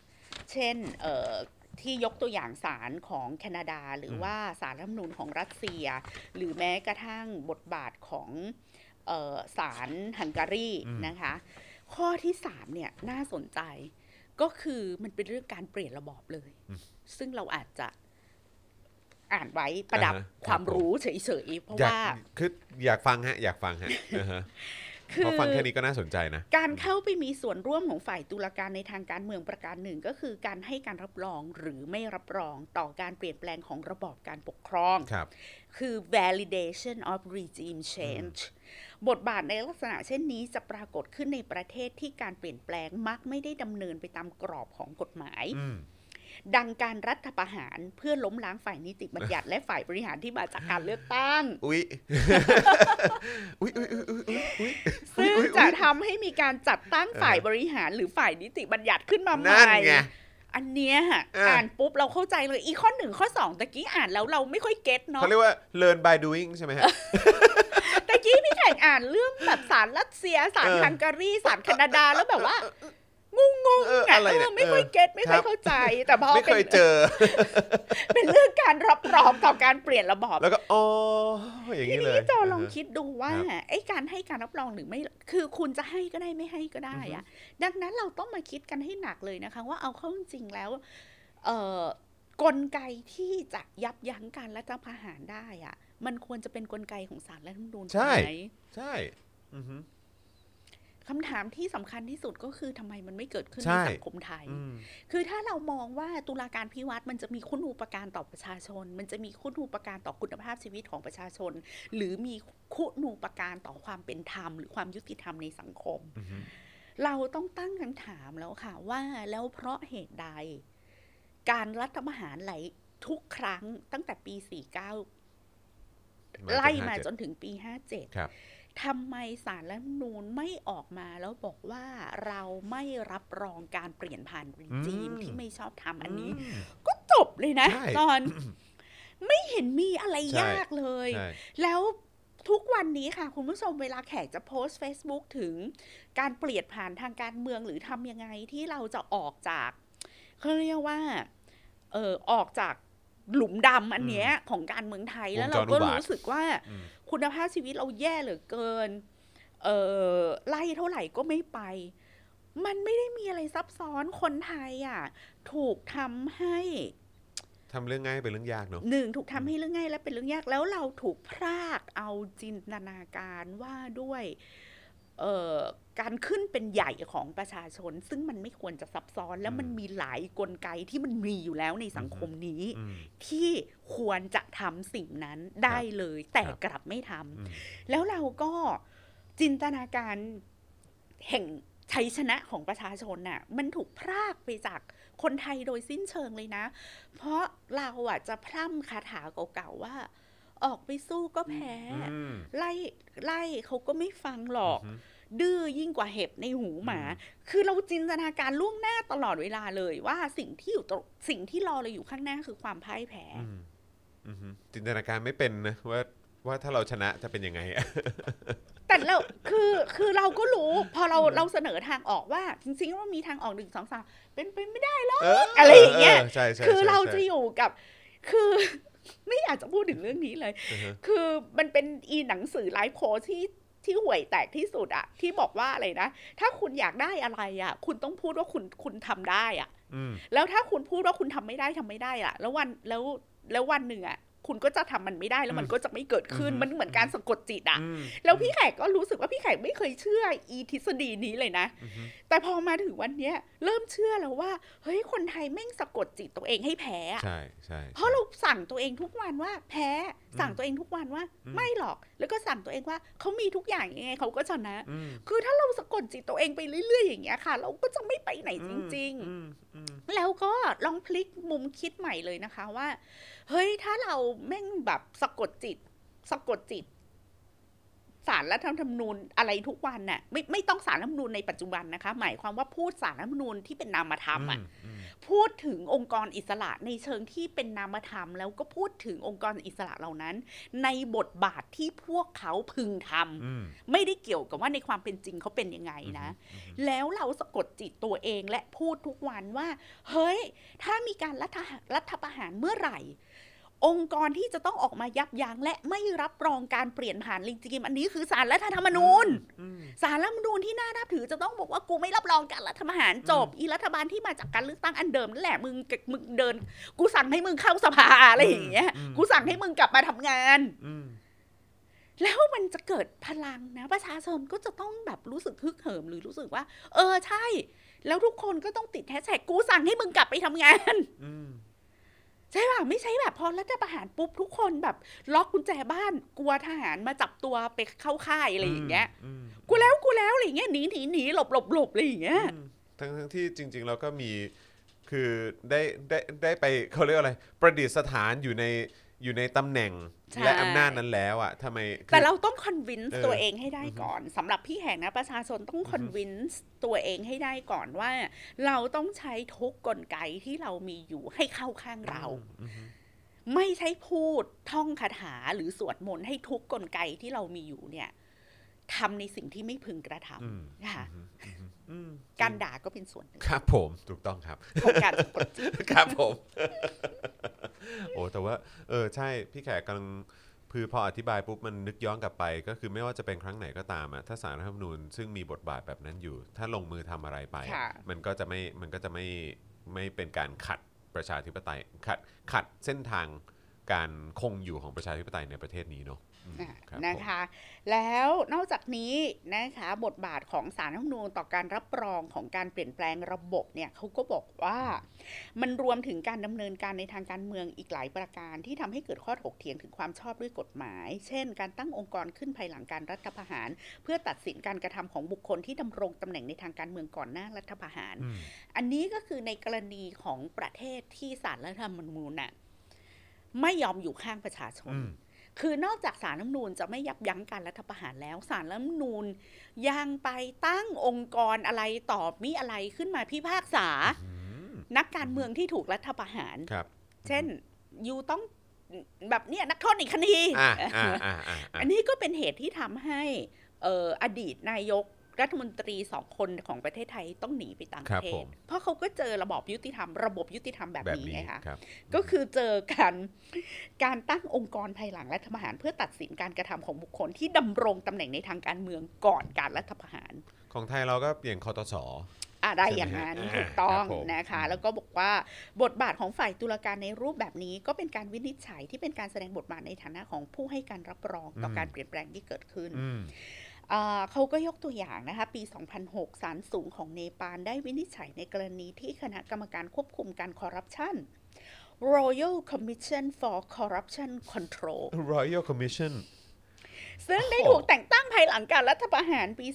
เช่นเอ่อที่ยกตัวอย่างศาลของแคนาดา หรือว่าศาลรัฐธรรมนูญของรัสเซีย หรือแม้กระทั่งบทบาทของเออ ศาลฮังการีอืมนะคะ ข้อที่สามเนี่ยน่าสนใจก็คือมันเป็นเรื่องการเปลี่ยนระบอบเลย ซึ่งเราอาจจะอ่านไว้ประดับอ่าฮะความครับผมรู้เฉยๆเพราะอยากว่าคืออยากฟังฮะ อยากฟังฮะ อ่าฮะคืพออฟังแค่นี้ก็น่าสนใจนะ การเข้าไปมีส่วนร่วมของฝ่ายตุลาการในทางการเมืองประการหนึ่ง ก็คือการให้การรับรองหรือไม่รับรองต่อการเปลี่ยนแปลงของระบอบการปกครองครับคือ validation of regime change บทบาทในลักษณะเช่นนี้จะปรากฏขึ้นในประเทศที่การเปลี่ยนแปลงมักไม่ได้ดำเนินไปตามกรอบของกฎหมายอืม ดังการรัฐประหารเพื่อล้มล้างฝ่ายนิติบัญญัติและฝ่ายบริหารที่มาจากการเลือกตั้ง อุ๊ยอุ๊ยอุ๊ยอุ๊ยอุ๊ยอุ๊ยอุ๊ยซึ่งอุ๊ยจะอุ๊ยทำให้มีการจัดตั้งฝ่ายบริหารหรือฝ่ายนิติบัญญัติขึ้นมาใหนั่ม่นไงอันเนี้ยฮะอะอ่านปุ๊บเราเข้าใจเลยอีข้อหนึ่งข้อสองตะกี้อ่านแล้วเราไม่ค่อยเก็ตเนาะเขาเรียกว่า learn by doing ใช่ไหมฮะตะกี้พี่แขกอ่านเรื่องแบบสารรัสเซียสารเออฮังการีสารแคนาดาแล้วแบบว่า งงงๆเอออะอะไรเอเนี่อยไม่ค่อยเออเก็ตไม่ค่อยครับเข้าใจแต่พอไม่เคเป็ยนเจอ เป็นเรื่องการรับรองต่อการเปลี่ยนระบอบแล้วก็อ๋ออย่างทีนี้เลยนี้จอลองคิดดูว่าครับไอ้การให้การรับรองหรือไม่คือคุณจะให้ก็ได้ไม่ให้ก็ได้อะดังนั้นเราต้องมาคิดกันให้หนักเลยนะคะ ว่าเอาเข้าจริงๆแล้ว เอ่อกลไกที่จะยับยั้งการรัฐประหารได้อะมันควรจะเป็นกลไกของศาลรัฐธรรมนูญใช่ไหมใช่ อือฮึ คำถามที่สำคัญที่สุดก็คือทำไมมันไม่เกิดขึ้นใช่ในสังคมไทยอืมคือถ้าเรามองว่าตุลาการพิวัตรมันจะมีคุณูปการต่อประชาชน มันจะมีคุณูปการต่อคุณภาพชีวิตของประชาชน หรือมีคุณูปการต่อความเป็นธรรม หรือความยุติธรรมในสังคมอือฮึเราต้องตั้งคำถามแล้วค่ะว่าแล้วเพราะเหตุใด การรัฐประหารไหลทุกครั้งตั้งแต่ปี 49 ไล่มาจนถึงปี 57ครับ ทำไมสารรัฐธรรมนูญไม่ออกมาแล้วบอกว่าเราไม่รับรองการเปลี่ยนผ่านรีจีมอืมที่ไม่ชอบทำอันนี้อืมก็จบเลยนะใช่ตอน ไม่เห็นมีอะไรใช่ยากเลยใช่แล้วทุกวันนี้ค่ะ คุณผู้ชมเวลาแขกจะโพสต์ Facebook ถึงการเปลี่ยนผ่านทางการเมืองหรือทำยังไงที่เราจะออกจากเขาเรียกว่า เออออกจากหลุมดำอันเนี้ยของการเมืองไทยวงแล้วจรเราก็อุบาทรู้สึกว่าอืม คุณภาพชีวิตเราแย่เหลือเกิน เออไล่เท่าไหร่ก็ไม่ไป มันไม่ได้มีอะไรซับซ้อนคนไทยอะ ถูกทำให้ทำเรื่องง่ายเป็นเรื่องยากเนอะหนึ่งถูกทำให้เรื่องง่ายและเป็นเรื่องยากแล้วเราถูกพรากเอาจินตนาการว่าด้วยเอ่อ การขึ้นเป็นใหญ่ของประชาชน ซึ่งมันไม่ควรจะซับซ้อนและมันมีหลายกลไกที่มันมีอยู่แล้วในสังคมนี้อืมที่ควรจะทำสิ่งนั้นได้เลย แต่ครับกลับไม่ทำอืมแล้วเราก็จินตนาการแห่งชัยชนะของประชาชนน่ะมันถูกพรากไปจากคนไทยโดยสิ้นเชิงเลยนะ เพราะเราอะจะพร่ำคาถาเก่าๆว่า ออกไปสู้ก็แพ้อืมไล่ไล่เขาก็ไม่ฟังหรอกอือฮึดื้อยิ่งกว่าเห็บในหูหมา คือเราจินตนาการล่วงหน้าตลอดเวลาเลยว่าสิ่งที่อยู่ตรงสิ่งที่รอเราอยู่ข้างหน้าคือความพ่ายแพ้อืมอือฮึจินตนาการไม่เป็นนะว่าว่าถ้าเราชนะจะเป็นยังไงอะแต่เราคือคือเราก็รู้ พอเราอืมเราเสนอทางออกว่า จริงๆว่ามีทางออกหนึ่งสองสามเป็นไปไม่ได้เอออะไรอย่างเงี้ยใช่ใช่คือใช่เราใช่จะอยู่กับ คือ ไม่อยากจะพูดถึงเรื่องนี้เลยอือฮึคือมันเป็นอีหนังสือไลฟ์โค้ชที่ที่ห่วยแตกที่สุดอะที่บอกว่าอะไรนะ ถ้าคุณอยากได้อะไรอะคุณต้องพูดว่าคุณคุณทำได้อะอืมแล้วถ้าคุณพูดว่าคุณทำไม่ได้ทำไม่ได้อะแล้ววันแล้วแล้ววันหนึ่งอะ คุณก็จะทำมันไม่ได้แล้วมันก็จะไม่เกิดขึ้นอืมมันเหมือนการสะกดจิตอะอืมแล้วพี่แขกก็รู้สึกว่าพี่แขกไม่เคยเชื่ออีทฤษฎีนี้เลยนะอือฮึแต่พอมาถึงวันเนี้ยเริ่มเชื่อแล้วว่าเฮ้ยคนไทยแม่งสะกดจิตตัวเองให้แพ้อะใช่ใช่เพราะเราสั่งตัวเองทุกวันว่าแพ้สั่งอืมตัวเองทุกวันว่าอืมไม่หรอก แล้วก็สั่งตัวเองว่าเขามีทุกอย่างยังไงเขาก็ชนะอืมคือถ้าเราสะกดจิตตัวเองไปเรื่อย ๆ อย่างเงี้ยค่ะ เราก็จะไม่ไปไหนจริงๆอืมอืมแล้วก็ลองพลิกมุมคิดใหม่เลยนะคะว่า เฮ้ยถ้าเราแม่งแบบสะกดจิต สะกดจิต สารรัฐธรรมนูญอะไรทุกวันน่ะไม่ไม่ต้องสารรัฐธรรมนูญในปัจจุบันนะคะ หมายความว่าพูดสารรัฐธรรมนูญที่เป็นนามธรรมอะอืมพูดถึงองค์กรอิสระในเชิงที่เป็นนามธรรม แล้วก็พูดถึงองค์กรอิสระเหล่านั้น ในบทบาทที่พวกเขาพึงทำอืมไม่ได้เกี่ยวกับว่าในความเป็นจริงเขาเป็นยังไงนะ แล้วเราสะกดจิตตัวเองและพูดทุกวันว่า เฮ้ย ถ้ามีการรัฐรัฐประหารเมื่อไหร่ องค์กรที่จะต้องออกมายับยั้งและไม่รับรองการเปลี่ยนผ่านลิงจิมอันนี้คือสารรัฐธรรมนูญอืมสารรัฐธรรมนูญที่น่านับถือจะต้องบอกว่ากูไม่รับรองการรัฐประหารจบ อีรัฐบาลที่มาจากการเลือกตั้งอันเดิมนั่นแหละมึงมึงเดิน กูสั่งให้มึงเข้าสภาอะไรอย่างเงี้ยอืมกูสั่งให้มึงกลับมาทำงานอืมแล้วมันจะเกิดพลังนะ ประชาชนก็จะต้องแบบรู้สึกฮึกเหิมหรือรู้สึกว่า เออใช่ แล้วทุกคนก็ต้องติดแฮชแท็กกูสั่งให้มึงกลับไปทำงานอืม ใช่ป่ะไม่ใช่แบบพอรัฐประหารปุ๊บทุกคนแบบ ล็อกกุญแจบ้านกลัวทหารมาจับตัวไปเข้าค่ายอะไรอย่างเงี้ยอืมกูแล้วกูแล้วอะไรอย่างเงี้ยหนีหนีหนีหลบหลบหลบอะไรอย่างเงี้ยอืมทั้งทั้งที่จริง ๆ เราก็มีคือได้ได้ได้ไปเขาเรียกว่าอะไร ประดิษฐานอยู่ใน อยู่ในตำแหน่งใช่ และอำนาจนั้นแล้วอะทำไมคือ แต่เราต้อง convince เออตัวเองให้ได้ก่อนสำหรับพี่แขกนะประชาชนต้อง convince ตัวเองให้ได้ก่อนว่า เราต้องใช้ทุกกลไกที่เรามีอยู่ให้เข้าข้างเรา อืมอืมไม่ใช่พูดท่องคาถาหรือสวดมนต์ให้ทุกกลไกที่เรามีอยู่เนี่ยทำในสิ่งที่ไม่พึงกระทอืมำค่ะ อืมอืมอืม การด่าก็เป็นส่วนหนึ่งครับผมถูกต้องครับของการสะกดจิตครับผมโอ้แต่ว่าเออใช่พี่แขกกำลังคือพออธิบายปุ๊บมันนึกย้อนกลับไป ก็คือไม่ว่าจะเป็นครั้งไหนก็ตามอะถ้าสารรัฐธรรมนูญซึ่งมีบทบาทแบบนั้นอยู่ ถ้าลงมือทำอะไรไปอะค่ะมันก็จะไม่มันก็จะไม่ไม่เป็นการขัดประชาธิปไตยขัดขัดเส้นทางการคงอยู่ของประชาธิปไตยในประเทศนี้เนาะ อืมอะครับผมนะคะ แล้วนอกจากนี้นะคะบทบาทของสารรัฐธรรมนูญต่อการรับรองของการเปลี่ยนแปลงระบบเนี่ยเขาก็บอกว่ามันรวมถึงการดำเนินการในทางการเมืองอีกหลายประการ ที่ทำให้เกิดข้อถกเถียงถึงความชอบด้วยกฎหมาย เช่น การตั้งองค์กรขึ้นภายหลังการรัฐประหาร เพื่อตัดสินการกระทำของบุคคลที่ดำรงตำแหน่งในทางการเมืองก่อนหน้ารัฐประหารอืมอันนี้ก็คือในกรณีของประเทศที่สารรัฐธรรมนูญน่ะไม่ยอมอยู่ข้างประชาชนอืม คือนอกจากสารรัฐธรรมนูญจะไม่ยับยั้งการรัฐประหารแล้วสารรัฐธรรมนูญยังไปตั้งองค์กรอะไรตอบมิอะไรขึ้นมาพิพากษาอืมนักการเมืองที่ถูกรัฐประหารครับเช่นยูต้องแบบเนี้ยนักโทษอีกคดีอ่าอ่าอ่าอ่าอันนี้ก็เป็นเหตุที่ทำให้เอ่ออดีตนายก รัฐมนตรีสองคนของประเทศไทยต้องหนีไปต่างคปรับระเทผศมเพราะเขาก็เจอระบอบยุติธรรมระบบยุติธรรมแบบแบบนี้นี้ไงคะครับก็คือเจอการการตั้งองค์กรภายหลังรัฐประหาร เพื่อตัดสินการกระทำของบุคคลที่ดำรงตำแหน่งในทางการเมืองก่อนการรัฐประหาร ของไทยเราก็อย่างคอตสอะไรใช่ไหมอย่างนั้นฮะถูกต้องครับผมนะคะอืมแล้วก็บอกว่าบทบาทของฝ่ายตุลาการในรูปแบบนี้ ก็เป็นการวินิจฉัยที่เป็นการแสดงบทบาทในฐานะของผู้ให้การรับรองต่ออมการเปลี่ยนแปลงที่เกิดขึ้นอืมอ่า เขาก็ยกตัวอย่างนะคะ ปี 2006ศาลสูงของเนปาลได้วินิจฉัยในกรณีที่คณะกรรมการควบคุมการคอร์รัปชัน Royal Commission for Corruption Control Royal Commission ซึ่งได้โอ้โหถูกแต่งตั้งภายหลังการรัฐประหารปี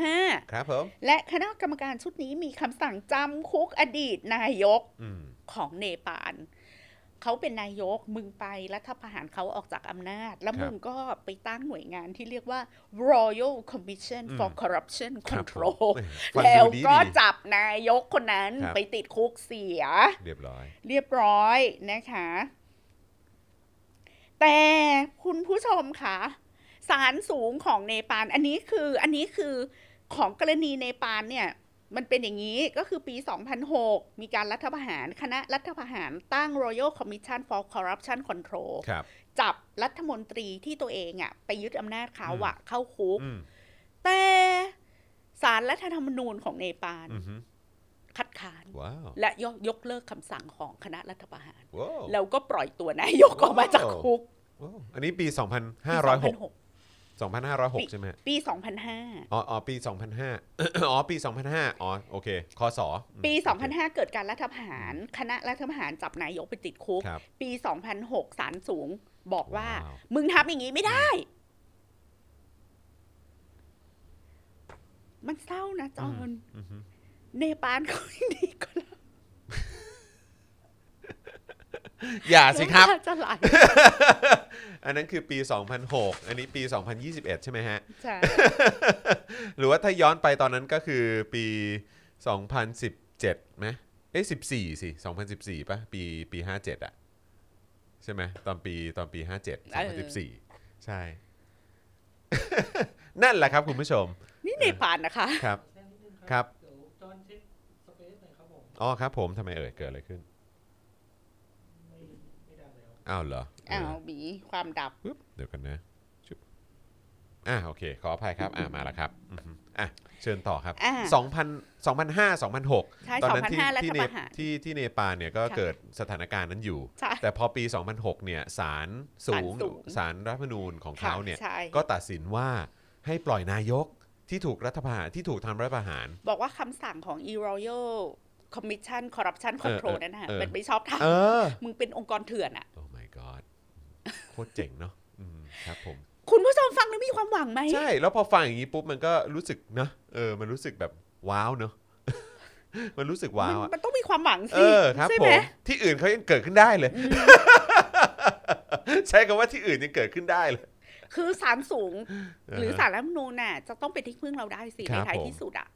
2005 ครับผม และคณะกรรมการชุดนี้มีคำสั่งจำคุกอดีตนายกอืมของเนปาล เขาเป็นนายกมึงไปรัฐประหารเขาออกจากอำนาจ แล้วครับมึงก็ไปตั้งหน่วยงานที่เรียกว่า Royal Commission อืม for Corruption ครับผม Control ฟังแล้วดูดีก็ดีจับนายกคนนั้นครับไปติดคุกเสีย เรียบร้อย เรียบร้อยนะคะ แต่คุณผู้ชมคะศาลสูงของเนปาลอันนี้คืออันนี้คือของกรณีเนปาลเนี่ย มันเป็นอย่างนี้ก็คือปี 2006 มีการรัฐประหาร คณะรัฐประหารตั้ง Royal Commission for Corruption Control ครับจับรัฐมนตรีที่ตัวเองอะไปยึดอำนาจเขาอะเข้าคุกอืมแต่ศาลรัฐธรรมนูญของเนปาลอือฮึคัดค้านว้าวและยกยกเลิกคำสั่งของคณะรัฐประหารว้าวแล้วก็ปล่อยตัวนายกออกมาจากคุกว้าวอันนี้ปีปี2506 2006 2506 ใช่ไหมปี 2005 อ๋ออ๋อปี 2005 อ๋อ ปี 2005 อ๋อ โอเคคศอืมปีโอเค2005 เกิดการรัฐประหาร คณะรัฐประหารจับนายกไปติดคุกครับปี 2006ศาลสูงบอกว่าว้าวมึงทำอย่างนี้ไม่ได้ มันเศร้านะจอห์นอือฮึเนปาลเขาไม่ดีกว่าเรา อย่าสิครับ น้ำตาจะไหลอันอันนั้นคือปี 2006 อันนี้ปี 2021 ใช่ไหมฮะ ใช่หรือว่าถ้าย้อนไปตอนนั้นก็คือปี 2017ไหมเอ้ย14 สิ 2014ป่ะ ปี ปี 57 อะ ใช่ไหมตอนปีตอนปี 57 2014 ใช่ นั่นแหละครับคุณผู้ชม นี่เนปาลนะคะ ครับแค่นิดนึงครับเดี๋ยวจอนเช็คสเปซหน่อยครับผม อ๋อครับผมทำไมเอ่ยเกิดอะไรขึ้น ไม่ไม่ดังแล้ว อ้าวเหรออ้าวมีความดับปึ๊บเดี๋ยวกันนะชุบอ่าโอเค ขออภัยครับ อ่ามาแล้วครับอือฮึอะเชิญต่อครับอ่า2,000 2005 2006ใช่ตอนนั้นที่2005รัฐที่เนประหารที่ที่เนปาลเนี่ยก็ค่ะเกิดสถานการณ์นั้นอยู่ใช่แต่พอปี 2006 เนี่ยศาลสูงศาลสูงศาลรัฐธรรมนูญของค่ะเขาเนี่ยใช่ก็ตัดสินว่าให้ปล่อยนายกที่ถูกรัฐประหารที่ถูกทำรัฐประหาร บอกว่าคำสั่งของ e royal commission corruption เออ control เออนั่นนะฮะเออมันไม่ชอบทเออำมึงเป็นองค์กรเถื่อนอะโอ้ my god โคตรเจ๋งเนาะอืมครับผม คุณผู้ชมฟังแล้วมีความหวังไหมใช่ แล้วพอฟังอย่างนี้ปุ๊บมันก็รู้สึกเนอะเออ มันรู้สึกแบบว้าวเนอะมันรู้สึกว้าวมันอะมันต้องมีความหวังเอสิอครับใช่ผไหมมที่อื่นเขายังเกิดขึ้นได้เลย ใช้คำว่าที่อื่นยังเกิดขึ้นได้เลย คือศาลสูง หรือเออศาลรัฐธรรมนูญน่ะ จะต้องเป็นที่พึ่งเราได้สิครัในบท้ายผม ที่สุดอะ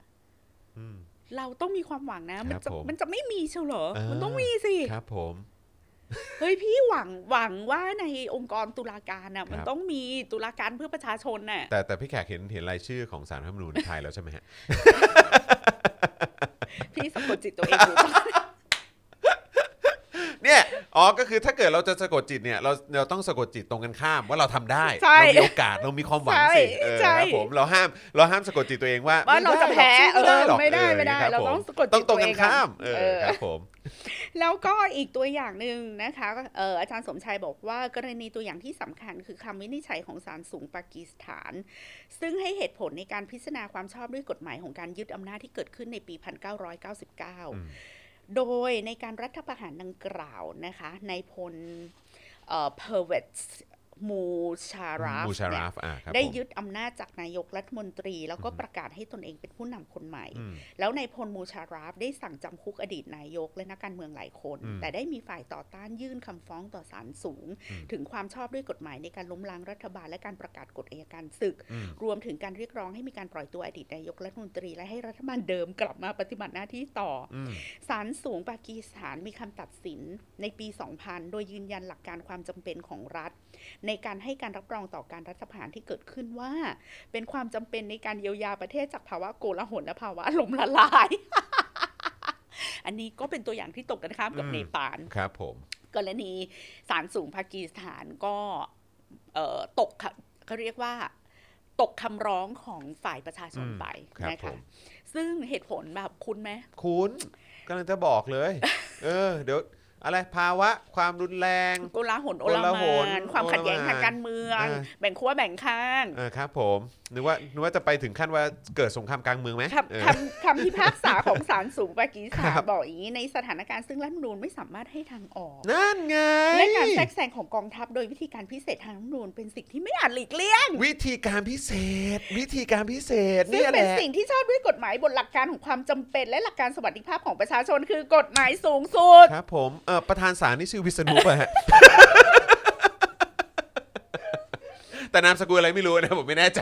อืม เราต้องมีความหวังนะ มันครัจะบผมมันจะไม่มีเชียวเหรอ เออ มันต้องมีสิ ครับผม เฮ้ยพี่หวังหวังว่าในองค์กรตุลาการน่ะมันครับต้องมีตุลาการเพื่อประชาชนน่ะแต่แต่พี่แขกเห็นเห็นรายชื่อของสารรัฐธรรมนูญไทยแล้วใช่ไหมฮะพี่สะกดจิตตัวเองอยู่เนี่ย อ๋อ ก็คือถ้าเกิดเราจะสะกดจิตเนี่ย เรา เราต้องสะกดจิตตรงกันข้ามว่าเราทำได้ใช่เรามีโอกาส เรามีความหวังสิ เออใช่ครับผม เราห้าม เราห้ามสะกดจิตตัวเองว่า ว่าเราจะแพ้ไม่ได้หรอกเออ ไม่ได้สู้ไม่ได้หอกเราคบต้องผมสะกดจิตต้องตรงกันตัวเองข้ามเอเอออ ครับผม แล้วก็อีกตัวอย่างหนึ่งนะคะเอ่ออาจารย์สมชัยบอกว่ากรณีตัวอย่างที่สำคัญคือคำวินิจฉัยของศาลสูงปากีสถาน ซึ่งให้เหตุผลในการพิจารณาความชอบด้วยกฎหมายของการยึดอำนาจที่เกิดขึ้นในปีอืม1999 โดยในการรัฐประหารดังกล่าวนะคะในายพลเอ่อเพอร์เวต มูชาราฟมูชาเนี่รายฟอะครับได้ผมยึดอำนาจจากนายกรัฐมนตรี แล้วก็อือฮึประกาศให้ตนเองเป็นผู้นำคนใหม่อืมแล้วนายพลมูชาร์ราฟได้สั่งจำคุกอดีตนายกและนักการเมืองหลายคนอืมแต่ได้มีฝ่ายต่อต้านยื่นคำฟ้องต่อศาลสูงอืมถึงความชอบด้วยกฎหมายในการล้มล้างรัฐบาลและการประกาศกฎอัยการศึกอืมรวมถึงการเรียกร้องให้มีการปล่อยตัวอดีตนายกรัฐมนตรี และให้รัฐบาลเดิมกลับมาปฏิบัติหน้าที่ต่ออืมศาลสูงปากีสถานมีคำตัดสินในปี 2000 โดยยืนยันหลักการความจำเป็นของรัฐในการให้การรับรองต่อการรัฐประหารที่เกิดขึ้นว่า เป็นความจำเป็นในการเยียวยาประเทศจากภาวะโกลาหลและภาวะล้มละลาย อันนี้ก็เป็นตัวอย่างที่ตรงกันข้ามกับอืมเนปาลครับ ผม กรณีศาลสูงปากีสถานก็เอ่อตกค่ะเขาเรียกว่าตกคำร้องของฝ่ายประชาชนอืมไปครับนะผคะมซึ่งเหตุผลแบบคุณไหมคุณกำลังจะบอกเลย เออ เดี๋ยว อะไรภาวะความรุนแรงโกลาหลโอโกลาลาหลมานความขัดแย้งโอลหม่านทางการเมืองอ่าแบ่งขั้วแบ่งข้างเออครับ ผมนึกว่านึกว่าจะไปถึงขั้นว่าเกิดสงครามกลางเมืองไหมคเออำคำคำพิพากษาของศาลสูงปากีสถาครันบบอกอย่างนี้ในสถานการณ์ซึ่งรัฐธรรมนูญไม่สามารถให้ทางออก นั่นไงและการแทรกแซงของกองทัพโดยวิธีการพิเศษทางรัฐธรรมนูญเป็นสิ่งที่ไม่อาจหลีกเลี่ยง วิธีการพิเศษ วิธีการพิเศษซึ่งเนี่ยแหเป็นละสิ่งที่ชอบด้วยกฎหมายบนหลักการของความจำเป็น และหลักการสวัสดิภาพของประชาชนคือกฎหมายสูงสุดครับผมเออประธานศาลนี่ชื่อวิษณุป่ะฮะ แต่นามสกุลอะไรไม่รู้นะผมไม่แน่ใจ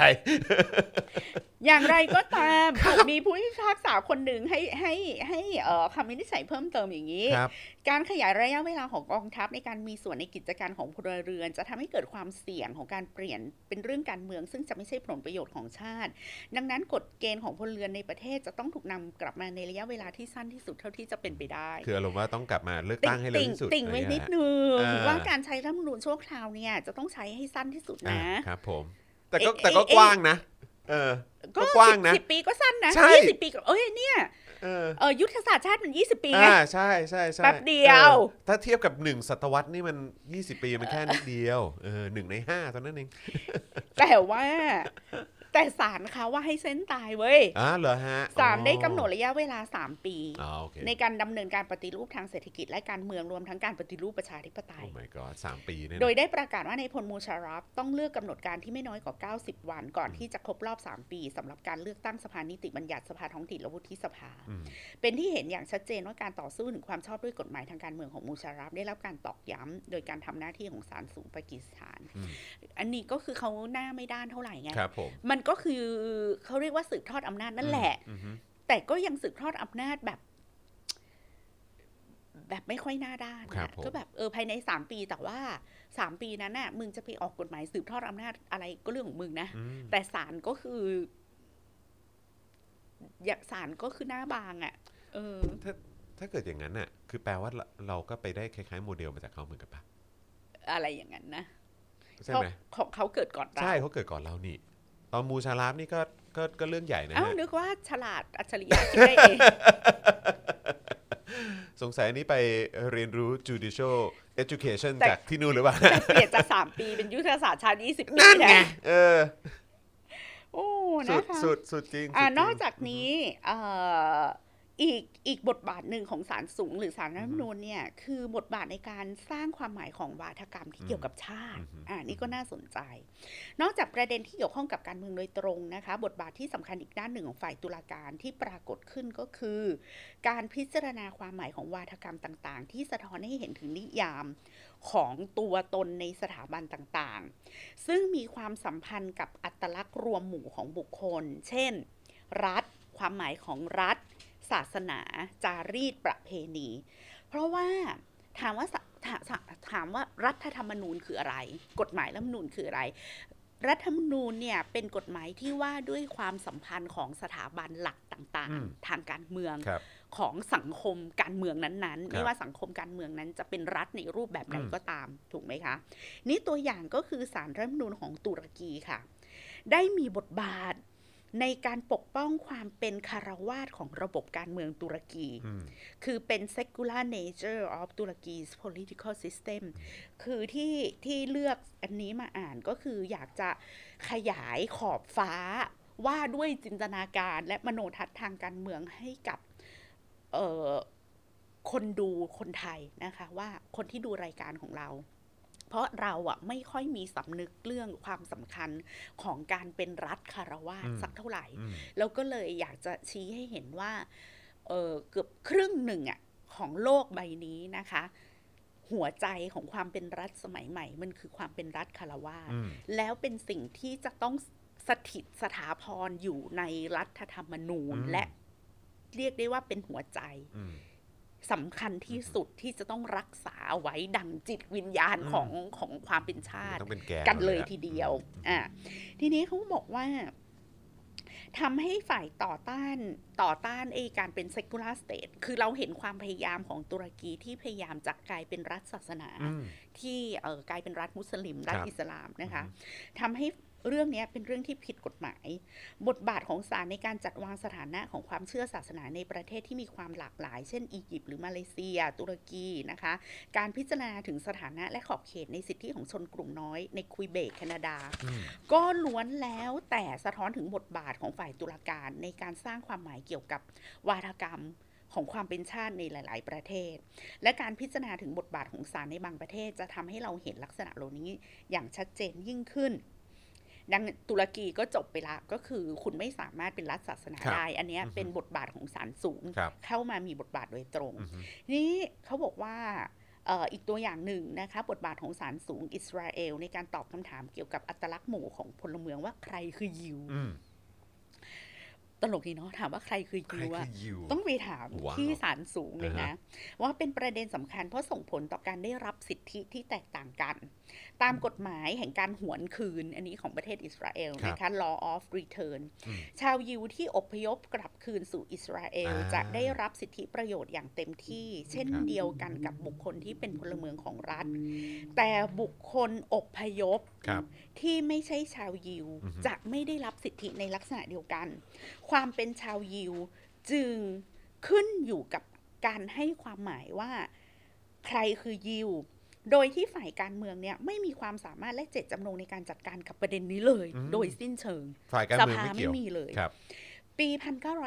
อย่างไรก็ตามมีผู้พิพากษาคนหนึ่งให้ให้ให้เอ่อคำวินิจฉัยเพิ่มเติมอย่างนี้ ครับ การขยายระยะเวลาของกองทัพในการมีส่วนในกิจการของพลเรือน จะทำให้เกิดความเสี่ยงของการเปลี่ยนเป็นเรื่องการเมือง ซึ่งจะไม่ใช่ผลประโยชน์ของชาติ ดังนั้นกฎเกณฑ์ของพลเรือนในประเทศจะต้องถูกนำกลับมาในระยะเวลาที่สั้นที่สุดเท่าที่จะเป็นไปได้ คืออารมณ์ว่าต้องกลับมาเลือกตั้งให้เร็วติ่งที่สุดติ่งไว้อะไรนิเงี้ดยฮะนึงอ่าว่าการใช้รัฐธรรมนูญชั่วคราวเนี่ยจะต้องใช้ให้สั้นที่สุดอ่านะครับผมแต่ก็เอ๊ะแต่ก็เอ๊ะกว้างนะ เออ ก็กว้างนะสิบปีก็สั้นนะใช่ยี่สิบปีก็เอ้ยเนี่ยเออเออยุทธศาสตร์ชาติมันยี่สิบปีไงอ่าใช่ใช่ใช่แป๊บเดียวออถ้าเทียบกับหนึ่งศตวรรษนี่มัน 20 ปีมันแค่นิดเดียวเออหนึ่งในห้าเท่านั้นเองแต่ว่า แต่ศาลเขาว่าให้เส้นตายเว้ยอ่าเหรอฮะศาลได้อ๋อกำหนดระยะเวลา 3 ปีอ๋อโอเคในการดำเนินการปฏิรูปทางเศรษฐกิจและการเมืองรวมทั้งการปฏิรูปประชาธิปไตโอ้ย my god สามปีเนี่ยนะโดยได้ประกาศว่าในายพลมูชารัฟต้องเลือกกำหนดการที่ไม่น้อยกว่า 90 วัน ก่อนที่จะครบรอบ 3 ปีสำหรับการเลือกตั้งสภานิติบัญญัติสภาท้องถิ่นและวุฒิสภาอืมเป็นที่เห็นอย่างชัดเจนว่าการต่อสู้ถึงความชอบด้วยกฎหมายทางการเมืองของมูชารัฟได้รับการตอกย้ำโดยการทำหน้าที่ของศาลสูงปากีสถานอืมอันนี้ก็คือเขาหน้าไม่ด้านเท่าไหร่ไงครับผมมันก็คือเขาเรียกว่าสืบทอดอำนาจนั่นแหละอืมอืมแต่ก็ยังสืบทอดอำนาจแบบ แบบไม่ค่อยหน้าด้านครับอะผมก็แบบเออภายในสามปีแต่ว่าสามปีนั้นน่ะ มึงจะไปออกกฎหมายสืบทอดอำนาจอะไรก็เรื่องของมึงนะอืมแต่ศาลก็คืออยากศาลก็คือหน้าบางอะ่ะ เออ ถ้าถ้าเกิดอย่างนั้นน่ะ คือแปลว่าเราเราก็ไปได้คล้ายๆโมเดลมาจากเขาเหมือนกันปะอะไรอย่างนั้นนะใช่เพราะไหมของเขาเกิดก่อนเราใช่เขาเกิดก่อนเรานี่ ตอนมูชาราฟนี่ก็ก็ก็เรื่องใหญ่นะเอ้าฮะนึกว่าฉลาดอัจฉริยะคิดได้เอง สงสัยอันนี้ไปเรียนรู้ judicial education แต่ จากที่นู่นหรือเปล่า แต่เปลี่ยนจากสามปีเป็นยุทธศาสตร์ชาติยี่สิบปีนั่นไงนะเออ โอ้สุนะดคะสุดสุดจริงอ่าสุดจริงนอกจากนี้เอ่อ อีกอีกบทบาทหนึ่งของศาลสูงหรือศาลรัฐธรรมนูญเนี่ยคือบทบาทในการสร้างความหมายของวาทกรรมที่เกี่ยวกับชาติอืมอ่านี่ก็น่าสนใจ นอกจากประเด็นที่เกี่ยวข้องกับการเมืองโดยตรงนะคะ บทบาทที่สำคัญอีกด้านหนึ่งของฝ่ายตุลาการที่ปรากฏขึ้นก็คือ การพิจารณาความหมายของวาทกรรมต่างๆ ที่สะท้อนให้เห็นถึงนิยามของตัวตนในสถาบันต่างๆ ซึ่งมีความสัมพันธ์กับอัตลักษณ์รวมหมู่ของบุคคล เช่น รัฐ ความหมายของรัฐ ศาสนาจารีตประเพณี เพราะว่าถามว่าสถาถาถามว่ารัฐธรรมนูญคืออะไร กฎหมายรัฐธรรมนูญคืออะไร รัฐธรรมนูญเนี่ยเป็นกฎหมายที่ว่าด้วยความสัมพันธ์ของสถาบันหลักต่างอืมๆทางการเมืองครับของสังคมการเมืองนั้นๆครับไม่ว่าสังคมการเมืองนั้นจะเป็นรัฐในรูปแบบไหนอืมก็ตามถูกไหมคะ นี่ตัวอย่างก็คือสารรัฐธรรมนูญของตุรกีค่ะ ได้มีบทบาท ในการปกป้องความเป็นคารวาสของระบบการเมืองตุรกีอืมคือเป็น secular nature of Turkey's political system คือที่ที่เลือกอันนี้มาอ่านก็คืออยากจะขยายขอบฟ้าว่าด้วยจินตนาการและมโนทัศน์ทางการเมืองให้กับเอ่อคนดูคนไทยนะคะ ว่าคนที่ดูรายการของเรา เพราะเราอะไม่ค่อยมีสำนึกเรื่องความสำคัญของการเป็นรัฐคารวาสอืมสักเท่าไหร่อืมแล้วก็เลยอยากจะชี้ให้เห็นว่าเออเกือบครึ่งหนึ่งอะของโลกใบนี้นะคะ หัวใจของความเป็นรัฐสมัยใหม่ มันคือความเป็นรัฐคารวาสอืมแล้วเป็นสิ่งที่จะต้องสถิตสถาพรอยู่ในรัฐธรรมนูญอืมและเรียกได้ว่าเป็นหัวใจอืม สำคัญที่สุดที่จะต้องรักษาเอาไว้ดังจิตวิญญาณอืมของของความเป็นชาติต้องเป็นแกกันเลยอะทีเดียวอะทีนี้เขาบอกว่าทำให้ฝ่ายต่อต้านต่อต้านไอ้การเป็น secular state คือเราเห็นความพยายามของตุรกีที่พยายามจะกลายเป็นรัฐศาสนาอืมที่เออกลายเป็นรัฐมุสลิม รัฐครับอิสลามนะคะทำให้ เรื่องเนี้ยเป็นเรื่องที่ผิดกฎหมาย บทบาทของศาลในการจัดวางสถานะของความเชื่อศาสนาในประเทศที่มีความหลากหลาย เช่นอียิปต์หรือมาเลเซีย ตุรกีนะคะ การพิจารณาถึงสถานะและขอบเขตในสิทธิของชนกลุ่มน้อยในคุยเบกแคนาดาอืมก็ล้วนแล้วแต่สะท้อนถึงบทบาทของฝ่ายตุลาการในการสร้างความหมายเกี่ยวกับวาทกรรมของความเป็นชาติในหลาย ๆ ประเทศ และการพิจารณาถึงบทบาทของศาลในบางประเทศ จะทำให้เราเห็นลักษณะเหล่านี้อย่างชัดเจนยิ่งขึ้น ดังตุรกีก็จบไปละก็คือคุณไม่สามารถเป็นรัฐศาสนาครับได้ อันเนี้ยอือฮึเป็นบทบาทของศาลสูงครับเข้ามามีบทบาทโดยตรงอืมนี่เขาบอกว่าเอ่ออีกตัวอย่างหนึ่งนะคะบทบาทของศาลสูงอิสราเอล ในการตอบคำถามเกี่ยวกับอัตลักษณ์หมู่ของพลเมืองว่าใครคือยิวอืม ตลกดีเนาะถามว่าใครคือใครยิวคือะอยิวต้องไปถามว้าวที่ศาลสูงเลยอ่านะฮะว่าเป็นประเด็นสำคัญเพราะส่งผลต่อการได้รับสิทธิที่แตกต่างกัน ตามกฎหมายแห่งการหวนคืน อันนี้ของประเทศอิสราเอลนะคะ law of return อืมชาวยิวที่อพยพกลับคืนสู่อิสราเอลอ่าจะได้รับสิทธิประโยชน์อย่างเต็มที่ เช่นครับเดียวกันกับบุคคลที่เป็นพลเมืองของรัฐ แต่บุคคลอพยพครับ ที่ไม่ใช่ชาวยิวอือฮึจะไม่ได้รับสิทธิในลักษณะเดียวกัน ความเป็นชาวยิวจึงขึ้นอยู่กับการให้ความหมายว่าใครคือยิว โดยที่ฝ่ายการเมืองเนี่ยไม่มีความสามารถและเจตจำนงในการจัดการกับประเด็นนี้เลยอืมโดยสิ้นเชิง ฝ่ายการสเมืองภาไม่ไม่เกี่ยวมีเลยครับ ปี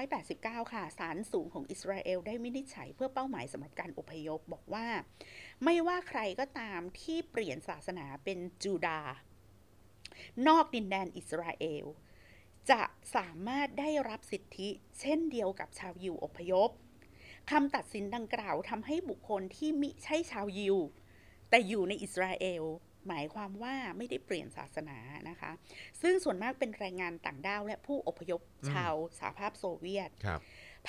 1989 ค่ะ ศาลสูงของอิสราเอลได้วินิจฉัยเพื่อเป้าหมายสำหรับการอพยพบอกว่า ไม่ว่าใครก็ตามที่เปลี่ยนศาสนาเป็นจูดาห์นอกดินแดนอิสราเอล จะสามารถได้รับสิทธิเช่นเดียวกับชาวยิวอพยพคำตัดสินดังกล่าวทำให้บุคคลที่มิใช่ชาวยิว แต่อยู่ในอิสราเอล หมายความว่าไม่ได้เปลี่ยนศาสนานะคะ ซึ่งส่วนมากเป็นแรงงานต่างด้าวและผู้อพยพชาวสหภาพโซเวียตครับ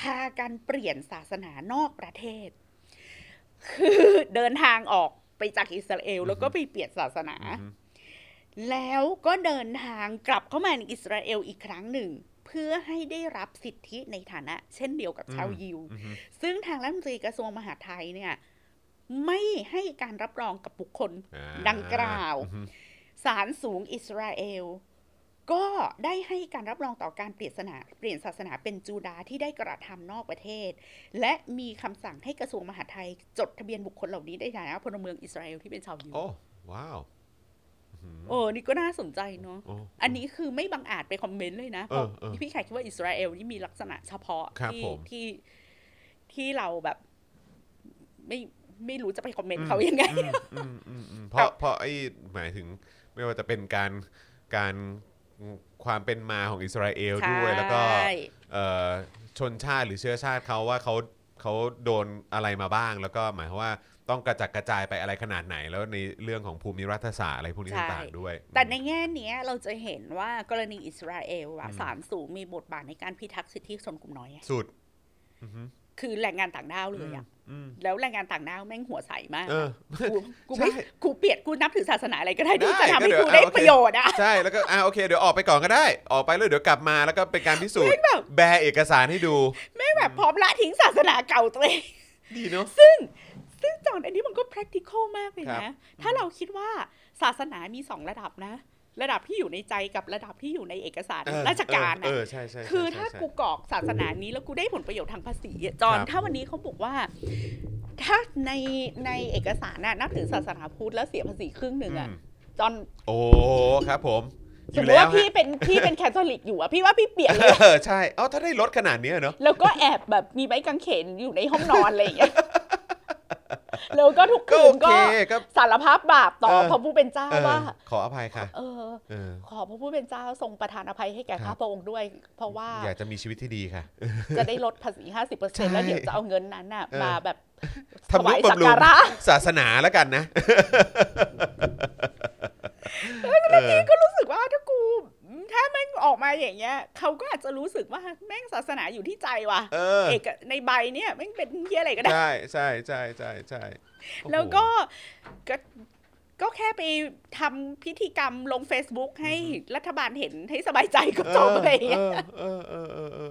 พากันเปลี่ยนศาสนานอกประเทศ คือเดินทางออกไปจากอิสราเอล แล้วก็ไปเปลี่ยนศาสนาอือฮึแล้วก็เดินทางกลับเข้ามาในอิสราเอลอีกครั้งหนึ่งเพื่อให้ได้รับสิทธิในฐานะ เช่นเดียวกับชาวยิวอือฮึซึ่งทางรัฐมนตรีกระทรวงมหาดไทยเนี่ย ไม่ให้การรับรองกับบุคคลอ่าดังกล่าวอือฮึศาลสูงอิสราเอล ก็ได้ให้การรับรองต่อการเปลี่ยนศาสนา เปลี่ยนศาสนาเป็นจูดาห์ที่ได้กระทำนอกประเทศ และมีคำสั่งให้กระทรวงมหาดไทย จดทะเบียนบุคคลเหล่านี้ได้ในฐานะพลเมืองอิสราเอลที่เป็นชาวยิวโอ้ว้าวอื้อหือโอ้นี่ก็น่าสนใจเนาะโอ้อันนี้คือไม่บังอาจไปคอมเมนต์เลยนะเพราะเออเออที่พี่แขกคิดว่าอิสราเอลนี่มีลักษณะเฉพาะครับที่ผมที่ที่เราแบบไม่ ไม่รู้จะไปคอมเมนต์เขายังไงอืมอืมอืมเพราะเพราะไอ้หมายถึงไม่ว่าจะเป็นการการความเป็นมาของอิสราเอลด้วยแล้วก็ใช่เอ่อชนชาติหรือเชื้อชาติเขาว่าเขาเขาโดนอะไรมาบ้าง แล้วก็หมายความว่าต้องกระจัดกระจายไปอะไรขนาดไหน แล้วในเรื่องของภูมิรัฐศาสตร์อะไรพวกนี้ใช่ต่างๆด้วย แต่ในแง่เนี้ยเราจะเห็นว่ากรณีอิสราเอลอะอืมศาลสูงมีบทบาทในการพิทักษ์สิทธิชนกลุ่มน้อยอะสุดอือฮึคือแรงงานต่างด้าวเลยอะอืม แล้วแรงงานต่างด้าวแม่งหัวใสมากเออกูกูไม่ใช่กูเปลี่ยนกูนับถือศาสนาอะไรก็ได้ที่ได้จะทำให้ก็เดี๋ยวกูได้เอาโอเคประโยชน์อะใช่แล้วก็อ่าโอเคเดี๋ยวออกไปก่อนก็ได้ ออกไปแล้วเดี๋ยวกลับมาแล้วก็เป็นการพิสูจน์แบบแบร์เอกสารให้ดูไม่แบบพร้อมละทิ้งศาสนาเก่าตัวเองดีเนาะซึ่งซึ่งจอนอันนี้มันก็ practical มากเลยครันะบถ้าเราคิดว่าศาสนามีสองระดับนะ ระดับที่อยู่ในใจกับระดับที่อยู่ในเอกสารเออราชการเออะอใช่ใช่ใช่คือใช่ถ้าใช่กูกรอกศาสนานี้แล้วกูได้ผลประโยชน์ทางภาษีอะจอนครับถ้าวันนี้เขาบอกว่า ถ้าในในเอกสารน่ะนับถือศาสนาพุทธแล้วเสียภาษีครึ่งหนึ่งอะอืมจอนโอ้ครับผมอสมยู่มติแล้วว่าพี่ฮะเป็นพี่เป็นแคทอลิกอยู่อะพี่ว่าพี่เปลี่ยนเลยเออใช่ เอ้าถ้าได้ลดขนาดเนี้ยเนาะแล้วก็แอบแบบมีไม้กางเขนอยู่ในห้องนอนอะไรอย่างเงี้ย แล้วก็ทุกก็คืโอนเคก็ก็สารภาพบาปต่อเออพระผู้เป็นเจ้าเออว่า ขออภัยค่ะเออเออขอพระผู้เป็นเจ้าทรงประทานอภัยให้แก่ครัข้าบพระองค์ด้วย เพราะว่าอยากจะมีชีวิตที่ดีค่ะ จะได้ลดภาษี 50%แล้วเดี๋ยวจะเอาเงินนั้นน่ะเออมาแบบทำนุถวายสักบำรุงการะศาสนาแล้วกันนะเออก็รู้สึกว่าถ้ากู ถ้าแม่ง ออกมาอย่างเงี้ยเขาก็อาจจะรู้สึกว่าแม่งศาสนาอยู่ที่ใจว่ะเออเอกในใบเนี่ยแม่งเป็นเฮียอะไรก็ได้ ใช่ใช่ใช่ใช่ใช่โอ้โหแล้วก็ก็ก็แค่ไปทำพิธีกรรมลง Facebook ให้รัฐบาลเห็นให้สบายใจก็จบอะไรอย่างเงี้ยเออเออเออเออ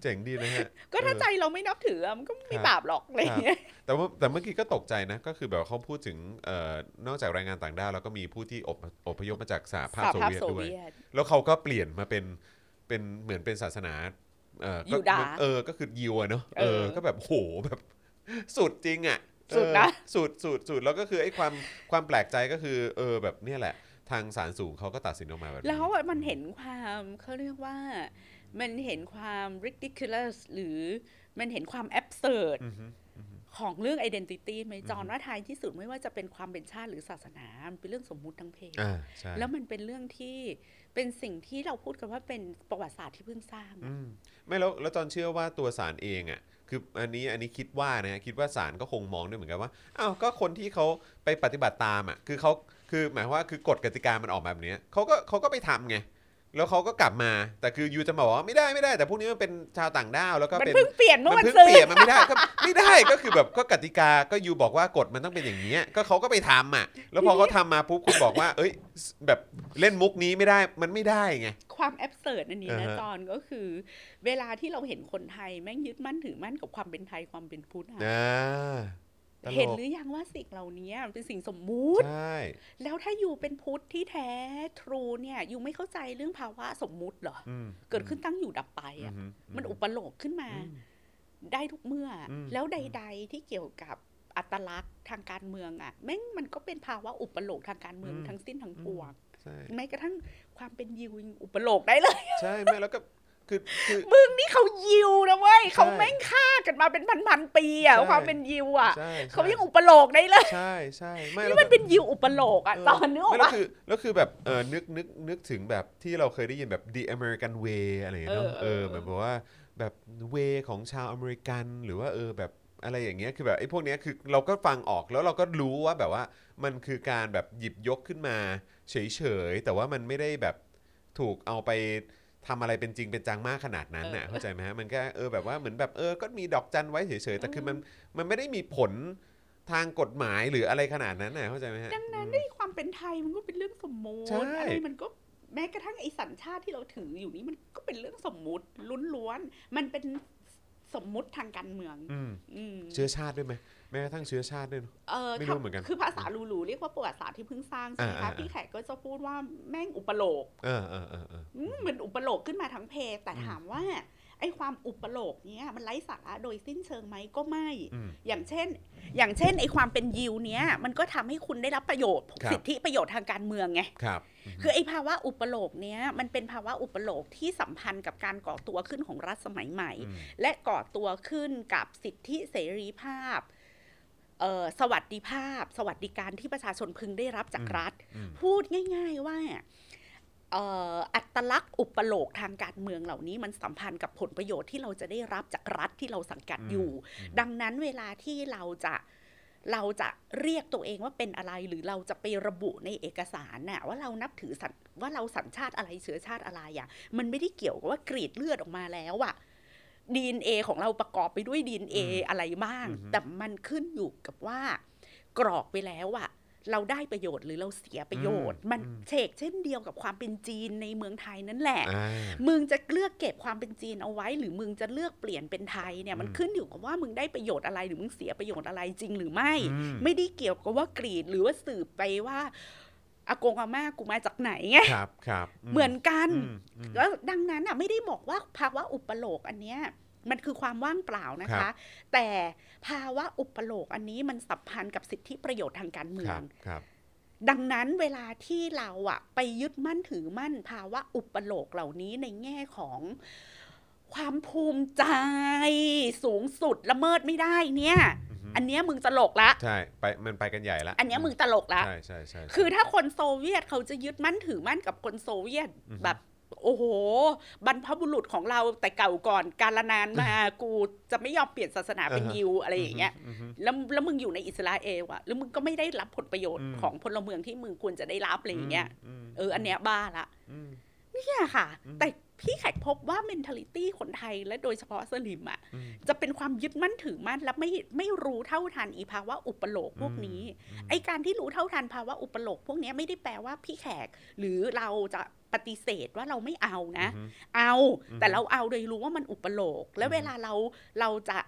เออเออเจ๋งดีนะฮะ ก็ถ้าเออใจเราไม่นับถืออะมันก็ไม่ครับบาปหรอกอะไรอย่างเงี้ยแต่ว่าแต่เมื่อกี้ก็ตกใจนะ ก็คือแบบเขาพูดถึงเอ่อนอกจากแรงงานต่างด้าวแล้วก็มีผู้ที่อพอพยพมาจากสหภาพสหโซภาพเวียตโซด้วยเวียตแล้วเขาก็เปลี่ยนมาเป็นเป็นเหมือนเป็นศาสนาเออก็ยูดาห์เออ ก็คือยิวอะเนอะเอเอออ ก็แบบโหแบบสุดจริงอะสุดนะเออสุดสุดสุดแล้วก็คือไอ้ความความแปลกใจก็คือ เออแบบเนี่ยแหละ ทางศาลสูงเขาก็ตัดสินออกมาแบบนี้แล้วอะมันเห็นความเขาเรียกว่า มันเห็นความ ridiculous หรือมันเห็นความ absurd อือฮึของเรื่อง identity ไหมจอนว่าท้ายที่สุดไม่ว่าจะเป็นความเป็นชาติหรือศาสนามันเป็นเรื่องสมมุติทั้งเพศอ่าใช่แล้วมันเป็นเรื่องที่เป็นสิ่งที่เราพูดกันว่าเป็นประวัติศาสตร์ที่เพิ่งสร้างอะอืมไม่แล้วแล้วจอนเชื่อว่าตัวศาลเองอะคืออันนี้อันนี้คิดว่านะฮะคิดว่าศาลก็คงมองด้วยเหมือนกันว่าอ้าวก็คนที่เขาไปปฏิบัติตามอะคือเขาคือหมายความว่าคือกฎกติกามันออกมาแบบเนี้ยเขาก็เขาก็ไปทำไง แล้วเขาก็กลับมา แต่คือยูจะมาบอกว่าไม่ได้ไม่ได้ แต่พวกนี้มันเป็นชาวต่างด้าวแล้วก็มันเป็นเพิ่งเปลี่ยนเมื่อมัวันเพิ่งซื้อเปลี่ยนมันไม่ได้ก็ไม่ได้ก็คือแบบก็กติกาก็ยูบอกว่ากฎมันต้องเป็นอย่างนี้ยก็เขาก็ไปทำอะ แล้วพอเขาทำมาปุ๊บคุณบอกว่า เอ้ย แบบเล่นมุกนี้ไม่ได้มันไม่ได้ไง ความแอบเสิร์อันนี้นะอ่าฮะจอนก็คือ เวลาที่เราเห็นคนไทยแม่งยึดมั่นถือมั่นกับความเป็นไทยความเป็นพุทธอะอ่าตลก เห็นหรือยังว่าสิ่งเหล่านี้มันเป็นสิ่งสมมุติ ใช่ แล้วถ้าอยู่เป็นพุทธที่แท้ทรูเนี่ยอยู่ไม่เข้าใจเรื่องภาวะสมมุติเหรออืมเกิดขึ้นตั้งอยู่ดับไปอือะมมันอุปโลกขึ้นมาอืมได้ทุกเมื่ออมแล้วใด ๆที่เกี่ยวกับอัตลักษณ์ทางการเมืองอะแม่งมันก็เป็นภาวะอุปโลกทางการเมืองอืมทั้งสิ้นทั้งปวงใช่แม้กระทั่งความเป็นยิวยังอุปโลกได้เลย ใช่ไม่แล้วก็ คือคือมึงนี่เขายิวนะเว้ยใช่เขาแม่งฆ่ากันมาเป็นพันๆปีอะใช่ความเป็นยิวอะใช่เขาใช่ยังอุปโลกได้เลยใช่ใช่ไม่นี่แล้วมันก็เป็นยิวอุปโลกอะเออตอนนึกออกไม่แล้วปะคือแล้วคือแบบเออนึกนึกนึกถึงแบบที่เราเคยได้ยินแบบ the American way อะไรอย่างเงี้ยเนอะเอเอออเออแบบว่าแบบ way ของชาวอเมริกันหรือว่าเออแบบอะไรอย่างเงี้ยคือแบบไอ้พวกเนี้ยคือเราก็ฟังออกแล้วเราก็รู้ว่าแบบว่ามันคือการแบบหยิบยกขึ้นมาเฉยๆแต่ว่ามันไม่ได้แบบถูกเอาไป ทำอะไรเป็นจริงเป็นจังมากขนาดนั้นน่ะเข้าใจไหมฮะมันก็เออแบบว่าเหมือนแบบเออก็มีดอกจันไว้เฉยๆแต่คือมันมันไม่ได้มีผลทางกฎหมายหรืออะไรขนาดนั้นน่ะเข้าใจไหมฮะดังนั้นอืมไอ้ความเป็นไทยมันก็เป็นเรื่องสมมติใช่อะไรมันก็แม้กระทั่งไอ้สัญชาติที่เราถืออยู่นี่มันก็เป็นเรื่องสมมุติล้วนๆมันเป็นสมมุติทางการเมืองอืมอืมเชื้อชาติด้วยไหม แม้กระทั่งเชื้อชาติด้วยเนอะ เออไม่รู้เหมือนกันคือภาษาลูลูเรียกว่าประวัติศาสตร์ที่เพิ่งสร้างใช่ไหมอ่าคะอ่า พี่แขกก็จะพูดว่าแม่งอุปโลก เออเออเออเออ อืมมันอุปโลกขึ้นมาทั้งเพแต่อืมถามว่าไอ้ความอุปโลกเนี้ยมันไร้สาระโดยสิ้นเชิงไหมก็ไม่ อืมอย่างเช่น อย่างเช่นไอ้ความเป็นยิวเนี้ยมันก็ทำให้คุณได้รับประโยชน์ ครับ สิทธิประโยชน์ทางการเมืองไง ครับคือไอ้ภาวะอุปโลกเนี้ยมันเป็นภาวะอุปโลกที่สัมพันธ์กับการก่อตัวขึ้นของรัฐสมัยใหม่อืมและก่อตัวขึ้นกับสิทธิเสรีภาพเอ่อ สวัสดิภาพ สวัสดิการที่ประชาชนพึงได้รับจากรัฐอืมพูดง่าย ๆว่าเอ่ออัตลักษณ์อุปโลกทางการเมืองเหล่านี้มันสัมพันธ์กับผลประโยชน์ที่เราจะได้รับจากรัฐที่เราสังกัดอยู่ ดังนั้นเวลาที่เราจะเราจะเรียกตัวเองว่าเป็นอะไรหรือเราจะไประบุในเอกสารน่ะว่าเรานับถือสัญว่าเราสัญชาติอะไรเชื้อชาติอะไรอะมันไม่ได้เกี่ยวกับว่ากรีดเลือดออกมาแล้วอะ DNA ของเราประกอบไปด้วย DNA อืมอะไรบ้างอือฮึแต่มันขึ้นอยู่กับว่ากรอกไปแล้วอะเราได้ประโยชน์หรือเราเสียประโยชน์ มันเฉกเช่นเดียวกับความเป็นจีนในเมืองไทยนั่นแหละอ่ามึงจะเลือกเก็บความเป็นจีนเอาไว้ หรือมึงจะเลือกเปลี่ยนเป็นไทยเนี่ยมันอืมขึ้นอยู่กับว่ามึงได้ประโยชน์อะไรหรือมึงเสียประโยชน์อะไรจริงหรือไม่อืมไม่ได้เกี่ยวกับว่ากรีดหรือว่าสืบไปว่า อากงอาม่ากูมาจากไหนไงครับครับเหมือนกันอืมอืมแล้วดังนั้นอะไม่ได้บอกว่าภาวะอุปโลกอันเนี้ยมันคือความว่างเปล่านะครัคะบแต่ภาวะอุปโลกอันนี้มันสัมพันธ์กับสิทธิประโยชน์ทางการเมืคอรังบครับดังนั้นเวลาที่เราอะไปยึดมั่นถือมั่นภาวะอุปโลกเหล่านี้ในแง่ของความภูมิใจสูงสุดละเมิดไม่ได้เนี่ย อือฮึอันเนี้ยมึงตลกละ ใช่ไปมันไปกันใหญ่ละอันเนี้ยมึงตลกละใช่ใช่ใช่คือถ้าคนโซเวียตเขาจะยึดมั่นถือมั่นกับคนโซเวียตอือฮึแบบโอ้โห บรรพบุรุษของเราแต่เก่าก่อนการละนานมา กูจะไม่ยอมเปลี่ยนศาสนาเป็นยิวอะไรอย่างเงี้ยอือฮึแล้วแล้วมึงอยู่ในอิสราเอลอะแล้วมึงก็ไม่ได้รับผลประโยชน์อืมของพลเมืองที่มึงควรจะได้รับอะไรอย่างเงี้ยมเออ อันเนี้ยบ้าละอืม เนี่ยค่ะอืมแต่พี่แขกพบว่า mentality คนไทยและโดยเฉพาะสลิมอะอืมจะเป็นความยึดมั่นถือมั่นและไม่ไม่รู้เท่าทันอีภาวะอุปโลกพวกนี้อืมไอการที่รู้เท่าทันภาวะอุปโลกพวกเนี้ยไม่ได้แปลว่าพี่แขก หรือเราจะปฏิเสธว่าเราไม่เอานะอือฮึเอาอืมแต่เราเอาโดยรู้ว่ามันอุปโลก และอืมเวลาเราเราจะ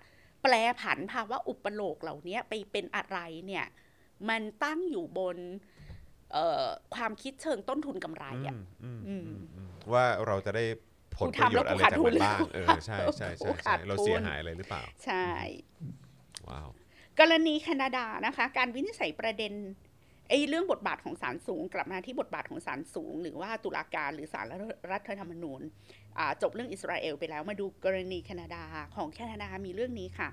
แปลผันภาวะอุปโลกเหล่านี้ไปเป็นอะไรเนี่ย มันตั้งอยู่บนเอ่อ ความคิดเชิงต้นทุนกำไรอะอืมอือืมมอืมว่าเราจะได้ผลกูประทำโยแล้ชวน์อะไรกูขาดจากทุมันนเลยบ้างเออใช่ใช่กูใช่ขาใช่ดเราทุนเสียหายอะไรหรือเปล่า ใช่ว้าวกรณีแคนาดานะคะ การวินิจฉัยประเด็นไอ้เรื่องบทบาทของศาลสูง กลับมาที่บทบาทของศาลสูง หรือว่าตุลาการหรือศาลรัฐธรรมนูญอ่า จบเรื่องอิสราเอลไปแล้วมาดูกรณีแคนาดาของแคนาดามีเรื่องนี้ค่ะ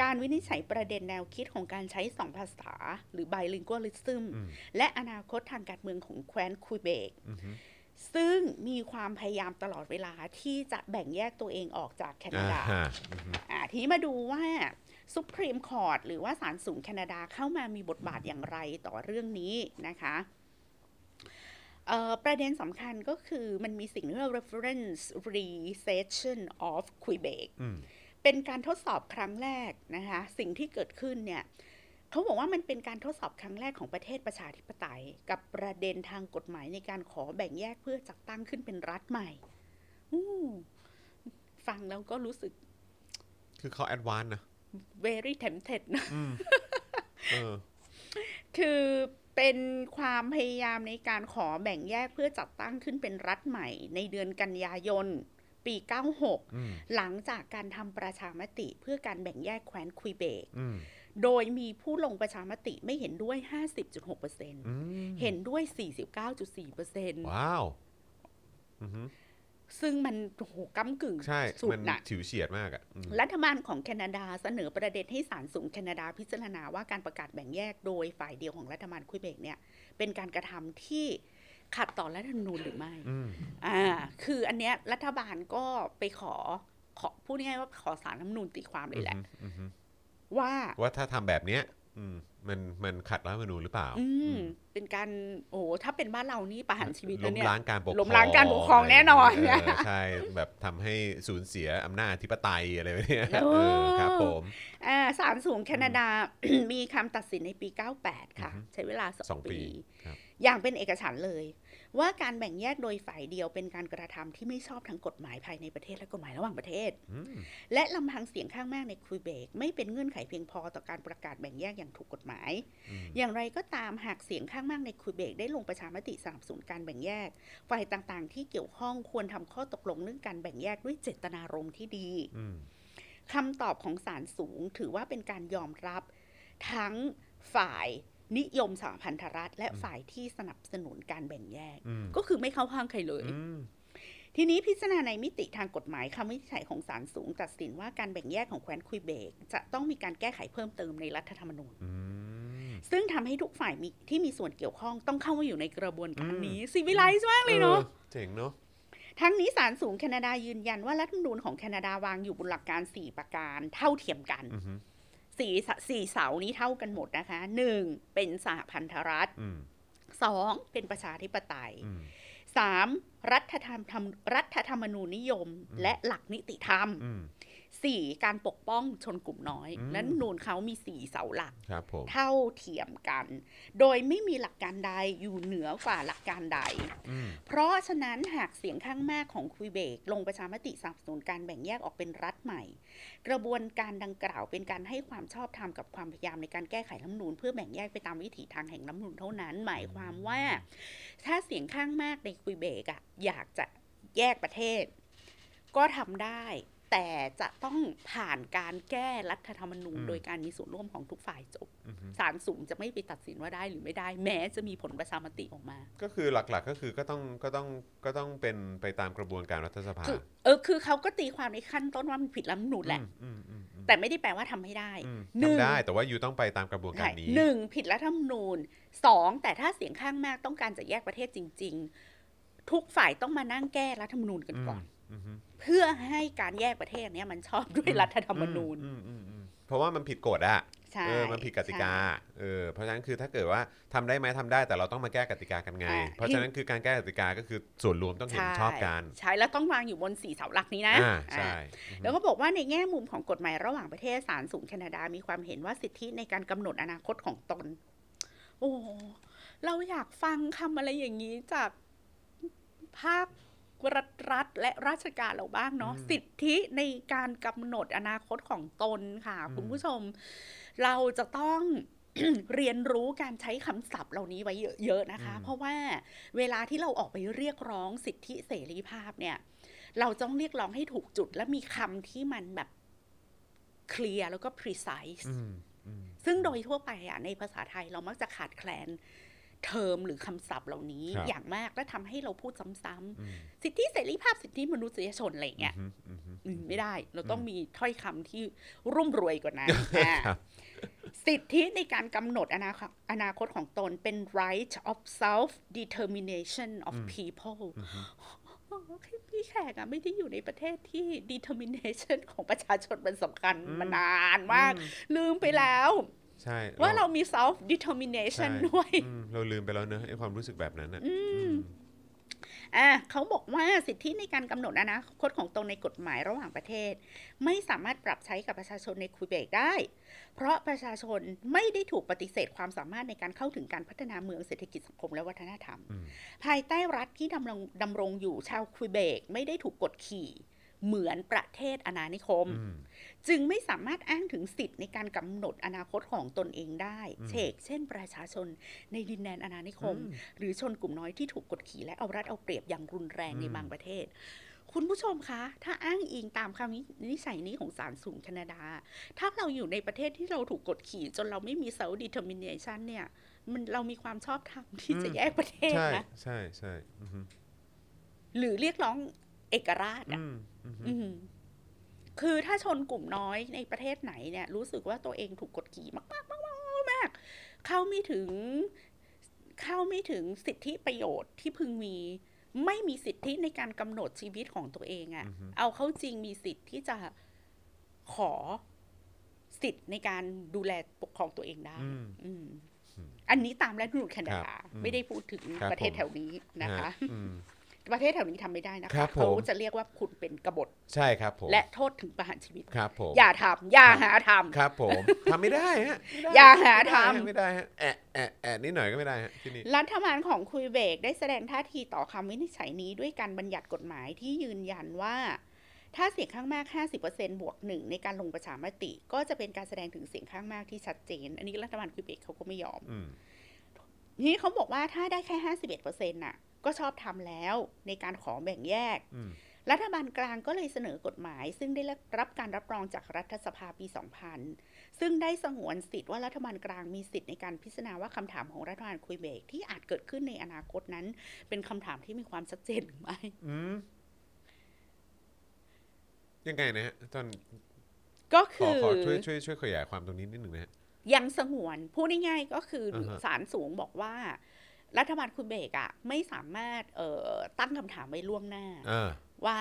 การวินิจฉัยประเด็นแนวคิดของการใช้สองภาษา หรือ bilingualism อืมและอนาคตทางการเมืองของแคว้นคุยเบกอือฮึซึ่งมีความพยายามตลอดเวลาที่จะแบ่งแยกตัวเองออกจากแคนาอ่าดาฮะอือฮึอ่าทีนี้มาดูว่าสุพรีมคอร์ t หรือว่าศาลสูงแคนาดาเข้ามามีบทบาทอย่างไรต่อเรื่องนี้นะคะเอ่อ ประเด็นสำคัญก็คือมันมีสิ่งที่เรียกว่า reference recession of Quebec อืมเป็นการทดสอบครั้งแรกนะคะ สิ่งที่เกิดขึ้นเนี่ยเขาบอกว่ามันเป็นการทดสอบครั้งแรกของประเทศประชาธิปไตย กับประเด็นทางกฎหมายในการขอแบ่งแยกเพื่อจัดตั้งขึ้นเป็นรัฐใหม่อู้ฟังแล้วก็รู้สึก คือเขาแอดวานนะ very tempted นะอืมเออคือ เป็นความพยายามในการขอแบ่งแยกเพื่อจัดตั้งขึ้นเป็นรัฐใหม่ในเดือนกันยายน ปี 96อืมหลังจากการทำประชามติเพื่อการแบ่งแยกแคว้นคุยเบกอืมโดยมีผู้ลงประชามติไม่เห็นด้วย 50.6%อืมเห็นด้วย 49.4%ว้าวอือฮึ ซึ่งมันโอ้โหก้ากึ่งใช่สุดมันน่ะฉิวเฉียดมากอะอืมรัฐบาลของแคนาดาเสนอประเด็นให้ศาลสูงแคนาดาพิจารณาว่าการประกาศแบ่งแยกโดยฝ่ายเดียวของรัฐบาลคุยเบกเนี่ย เป็นการกระทำที่ขัดต่อรัฐธรรมนูญหรือไม่อืมอ่าคืออันเนี้ยรัฐบาลก็ไปขอขอพูดง่ายๆว่าขอสารรัฐธรรมนูญตีความเลยแหละอือฮึว่าว่าถ้าทำแบบเนี้ยอื มมันมันขัดรัฐธรรมนูญหรือเปล่า อืมเป็นการโอ้ถ้าเป็นบ้านเรานี่ประหารชีวิตล้แล้วมเนี่ยล้างการปกครองล้มล้างการปกครองแน่นอนเใช่แบบทำให้สูญเสียอำนาจอธิปไตยอะไรแบบเนี้ยโอ้เออครับผมอ่าศาลสูงแคนาดามีคำตัดสินในปี 98 ค่ะอือฮึใช้เวลาสองสองปีปีครับอย่างเป็นเอกฉันท์เลย ว่าการแบ่งแยกโดยฝ่ายเดียวเป็นการกระทำที่ไม่ชอบทั้งกฎหมายภายในประเทศและกฎหมายระหว่างประเทศอืมและลำพังเสียงข้างมากในคุยเบกไม่เป็นเงื่อนไขเพียงพอต่อการประกาศแบ่งแยกอย่างถูกกฎหมายอืมอย่างไรก็ตามหากเสียงข้างมากในคุยเบกได้ลงประชามติสนับสนุนการแบ่งแยก ฝ่ายต่างๆ ที่เกี่ยวข้องควรทำข้อตกลงเรื่องการแบ่งแยกด้วยเจตนารมณ์ที่ดีอืมคำตอบของศาลสูงถือว่าเป็นการยอมรับทั้งฝ่าย นิยมสหพันธรัฐ และฝ่ายที่สนับสนุนการแบ่งแยกอืมก็คือไม่เข้าข้างใครเลยอืมทีนี้พิจารณาในมิติทางกฎหมายคำวินิจฉัยของศาลสูง ตัดสินว่าการแบ่งแยกของแคว้นคุยเบก จะต้องมีการแก้ไขเพิ่มเติมในรัฐธรรมนูญอืมซึ่งทำให้ทุกฝ่ายมีที่มีส่วนเกี่ยวข้องต้องเข้ามาอยู่ในกระบวนการอืมนี้ซีวิไลซ์มากเลยเนาะออเจ๋งเนาะทั้งนี้ศาลสูงแคนาดายืนยันว่ารัฐธรรมนูญของแคนาดาวางอยู่บนหลักการ 4 ประการเท่าเทียมกันอือฮึ สี่สสี่เสานี้เท่ากันหมดนะคะหนึ่งเป็นสหพันธรัฐอืมสองเป็นประชาธิปไตยอืมสามรัฐธรรมธรรมรัฐธรรมนูญนิยมอืมและหลักนิติธรรม อืมสี่การปกป้องชนกลุ่มน้อยอืมและรัฐธรรมนูญเขามีสี่เสาหลักครับผมเท่าเทียมกัน โดยไม่มีหลักการใดอยู่เหนือกว่าหลักการใดอืมเพราะฉะนั้นหากเสียงข้างมากของคุยเบก ลงประชามติสนับสนุนการแบ่งแยกออกเป็นรัฐใหม่ กระบวนการดังกล่าวเป็นการให้ความชอบธรรมกับความพยายามในการแก้ไขรัฐธรรมนูญเพื่อแบ่งแยกไปตามวิถีทางแห่งรัฐธรรมนูญเท่านั้น หมายความว่า ถ้าเสียงข้างมากในคุยเบกอะอยากจะแยกประเทศ ก็ทำได้ แต่จะต้องผ่านการแก้รัฐธรรมนูญอืมโดยการมีส่วนร่วมของทุกฝ่ายจบอือฮึศาลสูงจะไม่ไปตัดสินว่าได้หรือไม่ได้ แม้จะมีผลประชามติออกมา ก็คือหลักๆก็คือก็ต้องก็ต้องก็ต้องเป็นไปตามกระบวนการรัฐสภาคือเออคือเขาก็ตีความในขั้นต้นว่ามันผิดรัฐธรรมนูญแหละอืมอืมอืมแต่ไม่ได้แปลว่าทำไม่ได้อืมหนึ่งทำได้แต่ว่าอยู่ต้องไปตามกระบวนการใช่นี้หนึ่งผิดรัฐธรรมนูญสองแต่ถ้าเสียงข้างมากต้องการจะแยกประเทศจริง ๆ ทุกฝ่ายต้องมานั่งแก้รัฐธรรมนูญกันก่อนอืมอืม เพื่อให้การแยกประเทศเนี้ยมันชอบด้วยรัฐธรรมนูญอืมอืมอืมเพราะว่ามันผิดกฎอะใช่เออมันผิดกติกาใช่เออเพราะฉะนั้นคือถ้าเกิดว่าทำได้ไหมทำได้แต่เราต้องมาแก้กติกากันไงอ่าเพราะฉะนั้นคือการแก้กติกาก็คือส่วนรวมต้องเห็นชอบกันใช่แล้วต้องวางอยู่บนสี่เสาหลักนี้นะอ่าใช่อ่าแล้วก็บอกว่าในแง่มุมของกฎหมายระหว่างประเทศศาลสูงแคนาดามีความเห็นว่าสิทธิในการกำหนดอนาคตของตน โอ้เราอยากฟังคำอะไรอย่างนี้จากภาค รัฐรัฐและราชการเราบ้างเนาะอืมสิทธิในการกำหนดอนาคตของตนค่ะอืมคุณผู้ชม เราจะต้องเรียนรู้การใช้คำศัพท์เหล่านี้ไว้เยอะๆนะคะ เพราะว่าเวลาที่เราออกไปเรียกร้องสิทธิเสรีภาพเนี่ย เราต้องเรียกร้องให้ถูกจุด และมีคำที่มันแบบเคลียร์แล้วก็ precise อืมอืมซึ่งโดยทั่วไปอะในภาษาไทยเรามักจะขาดแคลน เทอมหรือคำศัพท์เหล่านี้ครับอย่างมากและทำให้เราพูดซ้ำอืมๆสิทธิเสรีภาพสิทธิมนุษยชนอะไรอย่างเงี้ยอืมอืมอืมอืมไม่ได้ เราต้องมีถ้อยคำที่รุ่มรวยกว่านั้นอ่าครับสิทธิในการกำหนดอนาคตอนาคตของตนเป็น right of self determination of people พี่แขกอะไม่ได้อยู่ในประเทศที่ determination ของประชาชนมันสำคัญมานานมาก ลืมไปแล้ว ใช่ว่าเรามี self determination ใช่ด้วยอืมเราลืมไปแล้วเนอะไอ้ความรู้สึกแบบนั้นอะมอะเขาบอกว่าสิทธิในการกำหนดอนาคตของตนในกฎหมายระหว่างประเทศ ไม่สามารถปรับใช้กับประชาชนในคุยเบกได้ เพราะประชาชนไม่ได้ถูกปฏิเสธความสามารถในการเข้าถึงการพัฒนาเมืองเศรษฐกิจสังคมและวัฒนธรรมอืมภายใต้รัฐที่ดำรงดำรงอยู่ชาวคุยเบกไม่ได้ถูกกดขี่ เหมือนประเทศอาณานิคมอืมจึงไม่สามารถอ้างถึงสิทธิ์ในการกำหนดอนาคตของตนเองได้อืมเชกเช่น ประชาชนในดินแดนอาณานิคมอืมหรือชนกลุ่มน้อยที่ถูกกดขี่และเอารัดเอาเปรียบอย่างรุนแรงในอืมบางประเทศคุณผู้ชมคะ ถ้าอ้างอิงตามคำวินิจฉัยนี้ของศาลสูงแคนาดา ถ้าเราอยู่ในประเทศที่เราถูกกดขี่ จนเราไม่มี self determination เนี่ย มันเรามีความชอบธรรมที่จะอืมแยกประเทศใช่นะ ใช่ใช่อือฮึหรือเรียกร้อง เอกราชอือะมอือฮึอืมคือถ้าชนกลุ่มน้อยในประเทศไหนเนี่ย รู้สึกว่าตัวเองถูกกดขี่มากมากมากมากมากเข้าไม่ถึงเข้าไม่ถึงสิทธิประโยชน์ที่พึงมี ไม่มีสิทธิในการกำหนดชีวิตของตัวเองอะ่ะ เอาเข้าจริงมีสิทธิ์ที่จะขอสิทธิ์ในการดูแลปกครองตัวเองได้อืมอืมอันนี้ตามรัฐธรรมนูญแคนาครัดาบอืมไม่ได้พูดถึงครับประเทศผมแถวนี้นะคะฮอืม ประเทศแถวนี้ทำไม่ได้นะครัคะบผมเขาจะเรียกว่าคุณเป็นกบฏใช่ครับผมและโทษถึงประหารชีวิตครับผมอย่าทำอย่าหาทำครับผมทำไม่ได้ฮะไม่ได้อย่าหาไม่ได้ฮะทำไม่ได้ฮะแอะแอะแอะนิดหน่อยก็ไม่ได้ฮะที่นี่รัฐบาลของคุยเบกได้แสดงท่าทีต่อคำวินิจฉัยนี้ด้วยการบัญญัติกฎหมายที่ยืนยันว่าถ้าเสียงข้างมาก 50%บวกหนึ่งในการลงประชามติ ก็จะเป็นการแสดงถึงเสียงข้างมากที่ชัดเจน อันนี้รัฐบาลคุยเบกเขาก็ไม่ยอมอืมนี่เขาบอกว่าถ้าได้แค่ 51%น่ะ ก็ชอบทำแล้วในการขอแบ่งแยกอืมรัฐบาลกลางก็เลยเสนอกฎหมาย ซึ่งได้รับการรับรองจากรัฐสภาปี 2000 ซึ่งได้สงวนสิทธิ์ว่ารัฐบาลกลางมีสิทธิ์ในการพิจารณาว่าคำถามของรัฐบาลคุยเบกที่อาจเกิดขึ้นในอนาคตนั้น เป็นคำถามที่มีความชัดเจนหรือไม่อืมยังไงนะฮะตอนก็ขคืออขอช่วยช่วยช่วยขยายความตรงนี้นิดหนึ่งนะฮะยังสงวนพูดง่ายๆก็คือออฮะศาลสูงบอกว่า รัฐบาลคุยเบกอะไม่สามารถเอ่อตั้งคำถามไว้ล่วงหน้าอ่าว่า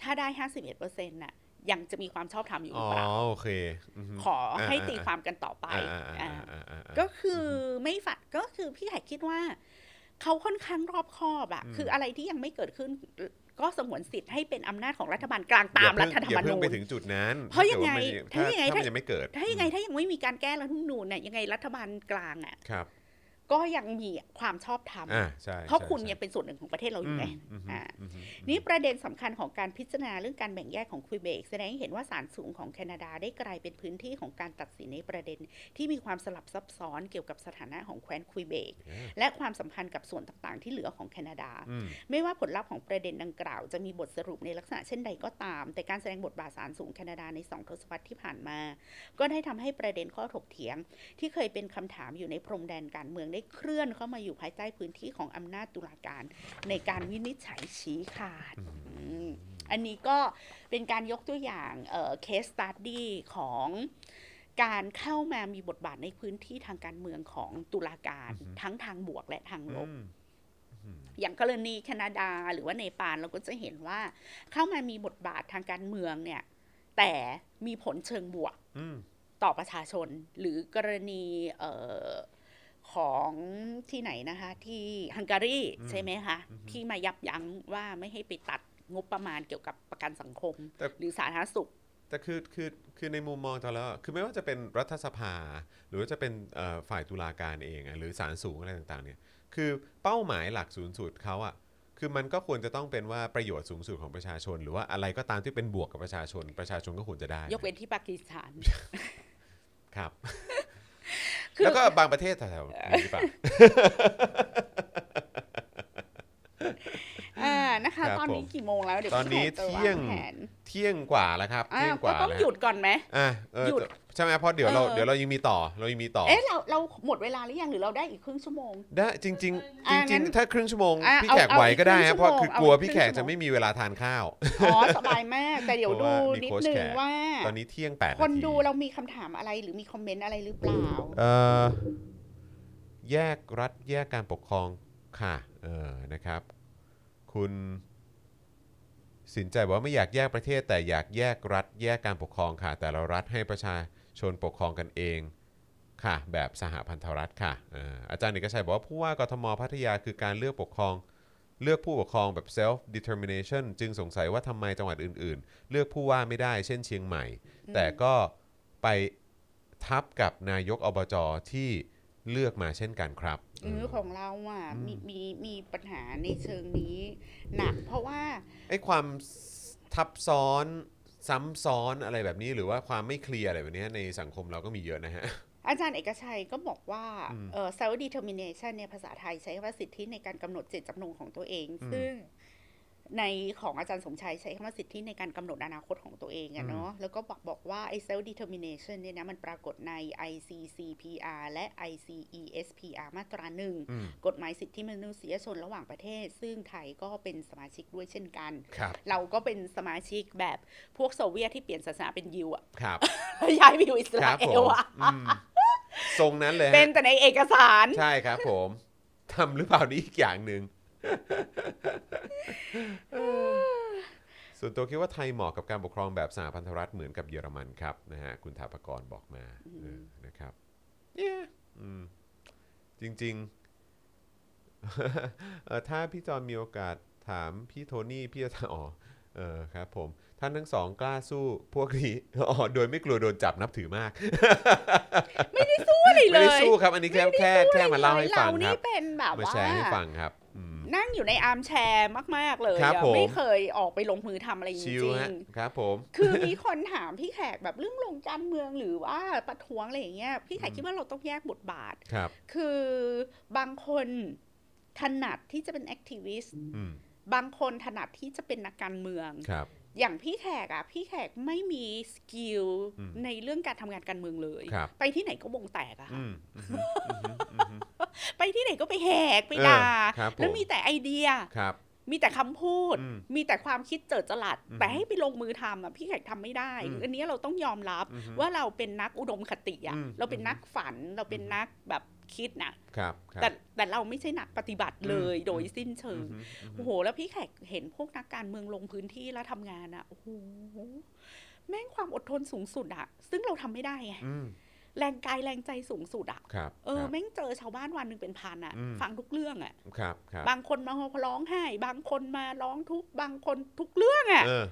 ถ้าได้51%น่ะยังจะมีความชอบธรรมอยู่หอ๋รืออเปล่าโอเคอืมขอให้ตีความกันต่อไปอ่าอ่าอ่าอ่าอ่าอ่าก็คือไม่ฝัดก็คือพี่ไข่คิดว่า เขาค่อนข้างรอบคอบอะอืมคืออะไรที่ยังไม่เกิดขึ้น ก็สงวนสิทธิ์ให้เป็นอำนาจของรัฐบาลกลางตามอย่รัเพิ่ฐธรรมอย่าเพิ่นูงญไปถึงจุดนั้น เพราะยังไงถ้าถ้ายังไงถ้ามันถ้ายังไม่เกิด ถ้ายังไงถ้ายังไม่มีการแก้รัฐธรรมนูญเนี่ยยังไงรัฐบาลกลางอะครับ ก็ยังมีความชอบธรรมอ่าใช่เพราะใช่คุณใช่ยังเป็นส่วนหนึ่งของประเทศเราอยู่ไงอืมอ่าอืมอืมนี่ประเด็นสำคัญของการพิจารณาเรื่องการแบ่งแยกของคุยเบกแสดงให้เห็นว่าศาลสูงของแคนาดาได้กลายเป็นพื้นที่ของการตัดสินในประเด็น ที่มีความสลับซับซ้อนเกี่ยวกับสถานะของแคว้นคุยเบกอ่าและความสัมพันธ์กับส่วนต่างๆ ที่เหลือของแคนาดาอืมไม่ว่าผลลัพธ์ของประเด็นดังกล่าว จะมีบทสรุปในลักษณะเช่นใดก็ตาม แต่การแสดงบทบาทศาลสูงแคนาดาในสองทศวรรษที่ผ่านมา ก็ได้ทำให้ประเด็นข้อถกเถียง ที่เคยเป็นคำถามอยู่ในพรมแดนการเมืองได้เคลื่อนเข้ามาอยู่ภายใต้พื้นที่ของอำนาจตุลาการ ในการวินิจฉัยชี้ขาดอืมอันนี้ก็เป็นการยกตัวอย่างเอ่อ case study ของการเข้ามามีบทบาทในพื้นที่ทางการเมืองของตุลาการทั้งทางบวกและทางลบอืมอย่างกรณีแคนาดาหรือว่าเนปาลเราก็จะเห็นว่าเข้ามามีบทบาททางการเมืองเนี่ย แต่มีผลเชิงบวกอืมต่อประชาชน หรือกรณีเออ ของที่ไหนนะคะ ที่ฮังการีใช่ไหมคะ ที่มายับยั้งว่าไม่ให้ไปตัดงบประมาณเกี่ยวกับประกันสังคมแต่หรือสาธารณสุข แต่คือคือคือในมุมมองตอนแล้วอะคือไม่ว่าจะเป็นรัฐสภา หรือว่าจะเป็นเอ่อฝ่ายตุลาการเองอะหรือศาลสูงอะไรต่างๆเนี่ยคือเป้าหมายหลักสูงสุดเขาอะคือมันก็ควรจะต้องเป็นว่าประโยชน์สูงสุดของประชาชน หรือว่าอะไรก็ตามที่เป็นบวกกับประชาชน ประชาชนก็ควรจะได้ ยกเว้นที่ปากีสถานครับคือ แล้วก็บางประเทศแถวๆนี้หรือเปล่าอ่า นะคะครับตอนนี้ผมกี่โมงแล้วเดี๋ยวตอนนี้พี่แขกจะวางเที่ยงแผนเที่ยงกว่าแล้วครับอ่าเที่ยงกก็ว่าต้องแล้วหยุดก่อนไหมอะเออหยุดใช่ไหมเพราะเดี๋ยวเราเออเดี๋ยวเรายังมีต่อเรายังมีต่อเอ๊ะเราเราหมดเวลาหรือยังหรือเราได้อีกครึ่งชั่วโมง ได้จริงๆจอะริงั้งนๆถ้าครึ่งชั่วโมงอะพี่เอาแขกเอาไหวอีกก็ได้ครึ่ฮะงเพราะชั่วโมงคือกลัวเอาอีกพี่แขกครึ่งชั่จะวโมงไม่มีเวลาทานข้าวอ๋อสบายมากแต่เดี๋ยวเพดูราะว่ามีนิดโค้ชนึงแขกว่า ตอนนี้เที่ยงแปดคนนาทีดูเรามีคำถามอะไรหรือมีคอมเมนต์อะไรหรือเปล่าเอ่อแยกรัฐแยกการปกครองค่ะเออนะครับ คุณสินใจบอกว่าไม่อยากแยกประเทศ แต่อยากแยกรัฐ แยกการปกครองค่ะ แต่ละรัฐให้ประชาชนปกครองกันเองค่ะ แบบสหพันธรัฐค่ะเอ่ออาจารย์เอกชัยบอกว่าผู้ว่ากทมพัทยาคือการเลือกปกครอง เลือกผู้ปกครองแบบ self determination จึงสงสัยว่าทำไมจังหวัดอื่น ๆ เลือกผู้ว่าไม่ได้เช่นเชียงใหม่ แต่ก็ไปทับกับนายกอบจที่ เลือกมาเช่นกันครับเออของเราอะมีมีมีปัญหาในเชิงนี้หนักเพราะว่าไอ้ความทับซ้อนซ้ำซ้อนอะไรแบบนี้หรือว่าความไม่เคลียร์อะไรแบบนี้ในสังคมเราก็มีเยอะนะฮะอาจารย์เอกชัยก็บอกว่าอืมเอ่อ self determination เนี่ยภาษาไทยใช้ว่าสิทธิในการกำหนดเจตจำนงของตัวเองอืมซึ่ง ในของอาจารย์สมชัยใช้คำว่าสิทธิในการกำหนดอนาคตของตัวเองอะเนาะแล้วก็บอกบอกว่าไอ้ self determination เนี่ยนะมันปรากฏใน ICCPR และ ICESPR มาตราหนึ่งอืมกฎหมายสิทธิมนุษยชนระหว่างประเทศ ซึ่งไทยก็เป็นสมาชิกด้วยเช่นกันครับเราก็เป็นสมาชิกแบบพวกโซเวียตที่เปลี่ยนศาสนาเป็นยิวอะครับแล้วย้ายไปอยู่อิสครารับเอผลมอะอืมทรงนั้นเลยฮะเป็นแต่ในเอกสารใช่ครับผมทำหรือเปล่านี่อีกอย่างหนึ่ง ส่วนตัวคิดว่าไทยเหมาะกับการปกครองแบบสหพันธรัฐเหมือนกับเยอรมันครับนะฮะคุณถาปกรบอกมาเออนะครับเนี่ยอืมจริงๆเอ่อถ้าพี่จอนมีโอกาสถามพี่โทนี่พี่จะถามอ๋อเออครับผมท่านทั้งสองกล้าสู้พวกนี้อ๋อโดยไม่กลัวโดนจับนับถือมากสู้อะไรเลไม่ได้ยสู้ครับ อันนี้แค่แค่แค่มาเล่าให้ฟังเราคนี่รับเป็นแบบมาว่าแชร์ให้ฟังครับอืม นั่งอยู่ในอาร์มแชร์มาก ๆ เลยครับอะผมไม่เคยออกไปลงมือทำอะไรจชิริลงฮะครับผมๆคือมีคนถามพี่แขกแบบเรื่องลงการเมืองหรือว่าประท้วงอะไรอย่างเงี้ยพี่แขกอืมคิดว่าเราต้องแยกบทบาทครับ คือบางคนถนัดที่จะเป็น activist อืมบางคนถนัดที่จะเป็นนักการเมืองครับอย่างพี่แขกอะพี่แขกไม่มี skill อืมในเรื่องการทำงานการเมืองเลยครับไปที่ไหนก็วงแตกอะค่ะอืมอืมอืมอืม ไปที่ไหนก็ไปแหกไปเออด่าครับผมแล้วมีแต่ไอเดียครับมีแต่คำพูดอืมมีแต่ความคิดเจิดจรัสอืมแต่ให้ไปลงมือทำอะพี่แขกทำไม่ได้อืมอันนี้เราต้องยอมรับอือฮึว่าเราเป็นนักอุดมคติอะอืมเราเป็นนักฝัน เราเป็นนักแบบคิดนะครับครับแต่แต่เราไม่ใช่นักปฏิบัติเลยอืมโดยสิ้นเชิงอืมอืมโอ้โห แล้วพี่แขกเห็นพวกนักการเมืองลงพื้นที่แล้วทำงานอะ โอ้โห แม่งความอดทนสูงสุดอะ ซึ่งเราทำไม่ได้ไงอืม แรงกายแรงใจสูงสุดอะครับเออครับแม่งเจอชาวบ้านวันหนึ่งเป็นพันอะอืมฟังทุกเรื่องอะครับครับบางคนมาร้องไห้ บางคนมาร้องทุกข์บางคนทุกเรื่องอะเออ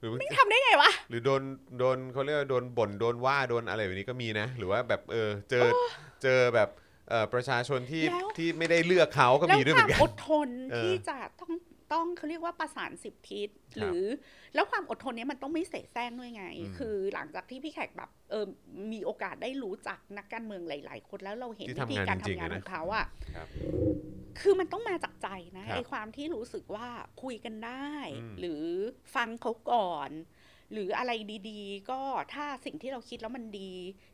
หรือว่าไม่ทำได้ไงวะ หรือโดนโดนเขาเรียกว่าโดนบ่นโดนว่าโดนอะไรแบบนี้ก็มีนะ หรือว่าแบบเออเจอเจอแบบเอ่อประชาชนที่แล้วที่ไม่ได้เลือกเขาก็แล้วมีด้วยคเหวามืมอนกันอดทนเออที่จะต้อง ต้องเขาเรียกว่าประสานสิบทิศครับหรือแล้วความอดทนเนี้ยมันต้องไม่เสแสร้งด้วยไงอืมคือหลังจากที่พี่แขกแบบเออมีโอกาสได้รู้จักนักการเมืองหลาย ๆ คนแล้วเราเห็นที่วิทำธีงานการจริงทำๆงานอะนะของเขาอะครับคือมันต้องมาจากใจนะครับไอ้ความที่รู้สึกว่าคุยกันได้อืมหรือฟังเขาก่อน หรืออะไรดี ๆ ก็ถ้าสิ่งที่เราคิดแล้วมันดี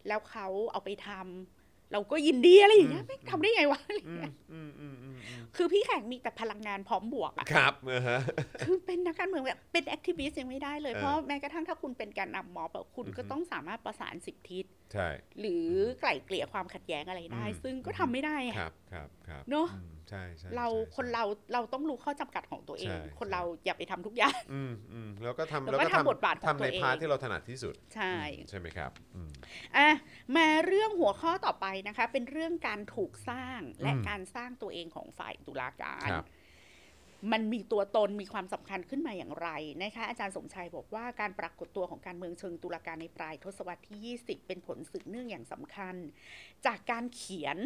แล้วเขาเอาไปทำ เราก็ยินดีอะไรอย่างเงี้ยไม่มึงทำได้ไงวะอะไรเงี้ยอืมอืมอืมอืมอืมคือพี่แขกมีแต่พลังงานพร้อมบวกอะครับเออฮะคือเป็นนักการเมืองแบบเป็น activist ยังไม่ได้เลยเออเพราะแม้กระทั่งถ้าคุณเป็นแกนนำม็อบอะคุณอือฮึก็ต้องสามารถประสานสิบทิศใช่หรือไกล่เกลี่ยความขัดแย้งอะไรได้อืมซึ่งก็ทำไม่ได้อะครับครับครับเนอะอืม ใช่ใช่เราใช่คนเราเราต้องรู้ข้อจำกัดของตัวเองใช่คนใช่เราอย่าไปทำทุกอย่างอืมอืมแล้วก็ทำแล้วก็ทำบทบาทของทำตัในวเองพาร์ทที่เราถนัดที่สุด ใช่อืมใช่ไหมครับอืมอะมาเรื่องหัวข้อต่อไปนะคะ เป็นเรื่องการถูกสร้างและอืมการสร้างตัวเองของฝ่ายตุลาการครับมันมีตัวตนมีความสำคัญขึ้นมาอย่างไรนะคะอาจารย์สมชัยบอกว่าการปรากฏตัวของการเมืองเชิงตุลาการในปลายทศวรรษที่ 20 เป็นผลสืบเนื่องอย่างสำคัญ จากการเขียน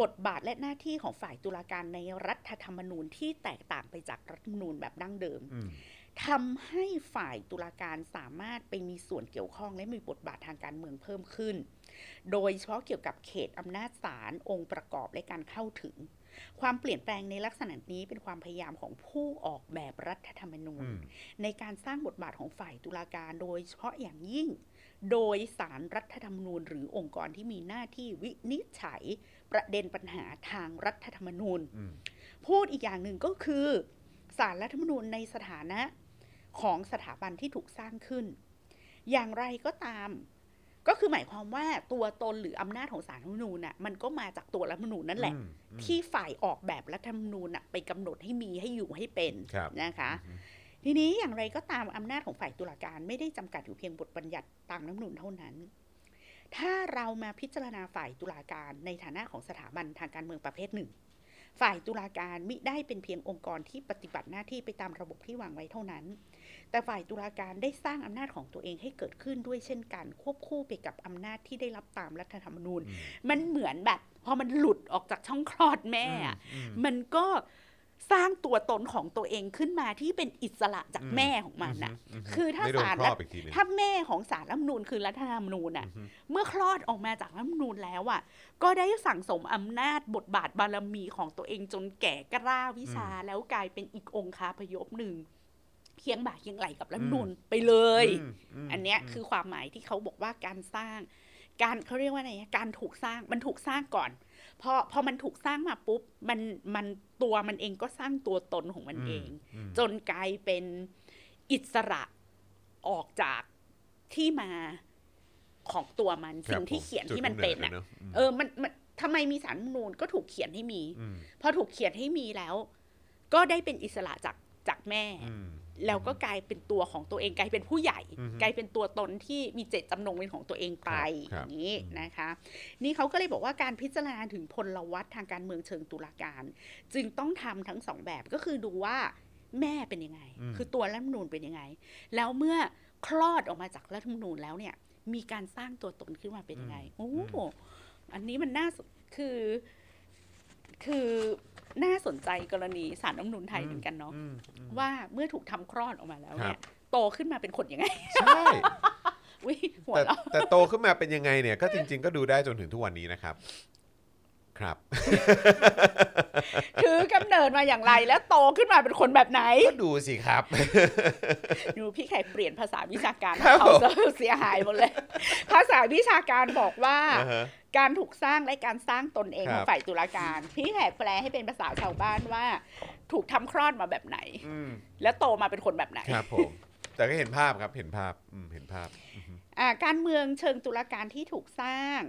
บทบาทและหน้าที่ของฝ่ายตุลาการในรัฐธรรมนูญที่แตกต่างไปจากรัฐธรรมนูญแบบดั้งเดิมอืมทำให้ฝ่ายตุลาการสามารถไปมีส่วนเกี่ยวข้องและมีบทบาททางการเมืองเพิ่มขึ้น โดยเฉพาะเกี่ยวกับเขตอำนาจศาลองค์ประกอบและการเข้าถึง ความเปลี่ยนแปลงในลักษณะนี้เป็นความพยายามของผู้ออกแบบรัฐธรรมนูญอืมในการสร้างบทบาทของฝ่ายตุลาการ โดยเฉพาะอย่างยิ่ง โดยสารรัฐธรรมนูญ หรือองค์กรที่มีหน้าที่วินิจฉัยประเด็นปัญหาทางรัฐธรรมนูญอืมพูดอีกอย่างหนึ่งก็คือสารรัฐธรรมนูญในสถานะของสถาบันที่ถูกสร้างขึ้น อย่างไรก็ตาม ก็คือหมายความว่าตัวตนหรืออำนาจของสารรัฐธรรมนูญน่ะมันก็มาจากตัวรัฐธรรมนูญนั่นแหละอืมอืมที่ฝ่ายออกแบบรัฐธรรมนูญน่ะไปกำหนดให้มีให้อยู่ให้เป็นครับนะคะอืม ทีนี้อย่างไรก็ตามอำนาจของฝ่ายตุลาการไม่ได้จำกัดอยู่เพียงบทบัญญัติตามรัฐธรรมนูญเท่านั้น ถ้าเรามาพิจารณาฝ่ายตุลาการในฐานะของสถาบันทางการเมืองประเภทหนึ่ง ฝ่ายตุลาการมิได้เป็นเพียงองค์กรที่ปฏิบัติหน้าที่ไปตามระบบที่วางไว้เท่านั้น แต่ฝ่ายตุลาการได้สร้างอำนาจของตัวเองให้เกิดขึ้นด้วยเช่นกัน ควบคู่ไปกับอำนาจที่ได้รับตามรัฐธรรมนูญอืมมันเหมือนแบบพอมันหลุดออกจากช่องคลอดแม่อะอืมมันก็ สร้างตัวตนของตัวเองขึ้นมาที่เป็นอิสระจากอืมแม่ของมันน่ะอืมคือถ้าไม่โดนศาลครอบอีกทีหนึงถ้าแม่ของสารรัฐธรรมนูญคือรัฐธรรมนูญน่ะอืมเมื่อคลอดออกมาจากรัฐธรรมนูญแล้วอะก็ได้สั่งสมอำนาจบทบาทบารมีของตัวเองจนแก่กล้าวิชาแล้วกลายเป็นอีกองคาพยพหนึ่งเคียงบ่าเคียงไหลกับรัฐธรรมนูญไปเลยมมอันเนี้ยคือความหมายที่เขาบอกว่าการสร้าง การเขาเรียกว่าอะไรนะการถูกสร้างมันถูกสร้างก่อน พอพอมันถูกสร้างมาปุ๊บมันมันตัวมันเองก็สร้างตัวตนของมันเองมจนกลายเป็นอิสระออกจากที่มาของตัวมันครัสิ่บงที่ผมเขียนจุดที่มันเป็นกำอะดอะเออมันมันทำไมมีสารรัฐธรรมนูนก็ถูกเขียนให้มีมพอถูกเขียนให้มีแล้ว ก็ได้เป็นอิสระจากจากแม่อืม แล้วก็กลายเป็นตัวของตัวเองกลายเป็นผู้ใหญ่อือฮึกลายเป็นตัวตนที่มีเจตจำนงเป็นของตัวเองไปคอรับย่างนี้อืมนะคะ นี่เขาก็เลยบอกว่าการพิจารณาถึงพลวัตทางการเมืองเชิงตุลาการ จึงต้องทำทั้งสองแบบก็คือดูว่าแม่เป็นยังไง คือตัวรัฐธรรมนูญเป็นยังไง แล้วเมื่อคลอดออกมาจากรัฐธรรมนูญแล้วเนี่ย มีการสร้างตัวตนขึ้นมาเป็นยังไงโอ้โหอันนี้มันน่าสคือคือ น่าสนใจกรณีสารรัฐธรรมนูญไทยเหมือนกันเนาะอืมอืมว่าเมื่อถูกทำคลอดออกมาแล้วเนี่ครัยบโตขึ้นมาเป็นคนยังไง ใช่วิหัวแต่เราะแต่โตขึ้นมาเป็นยังไงเนี่ย ก็จริง ๆ ก็ดูได้จนถึงทุกวันนี้นะครับ ครับ ถือกำเนิดมาอย่างไรแล้วโตขึ้นมาเป็นคนแบบไหน ก็ดูสิครับ ดูพี่ไข่เปลี่ยนภาษาวิชาการครับเขาผมจะเสียหายหมดเลย ภาษาวิชาการบอกว่าอ่าฮะการถูกสร้างและการสร้างตนเองครัขบองฝ่ายตุลาการ พี่แขกแปลให้เป็นภาษาชาวบ้านว่า ถูกทำคลอดมาแบบไหนอืมแล้วโตมาเป็นคนแบบไหนครับผมแต่ก็เห็นภาพครับเห็นภาพอืมเห็นภาพอือฮึอ่าการเมืองเชิงตุลาการที่ถูกสร้าง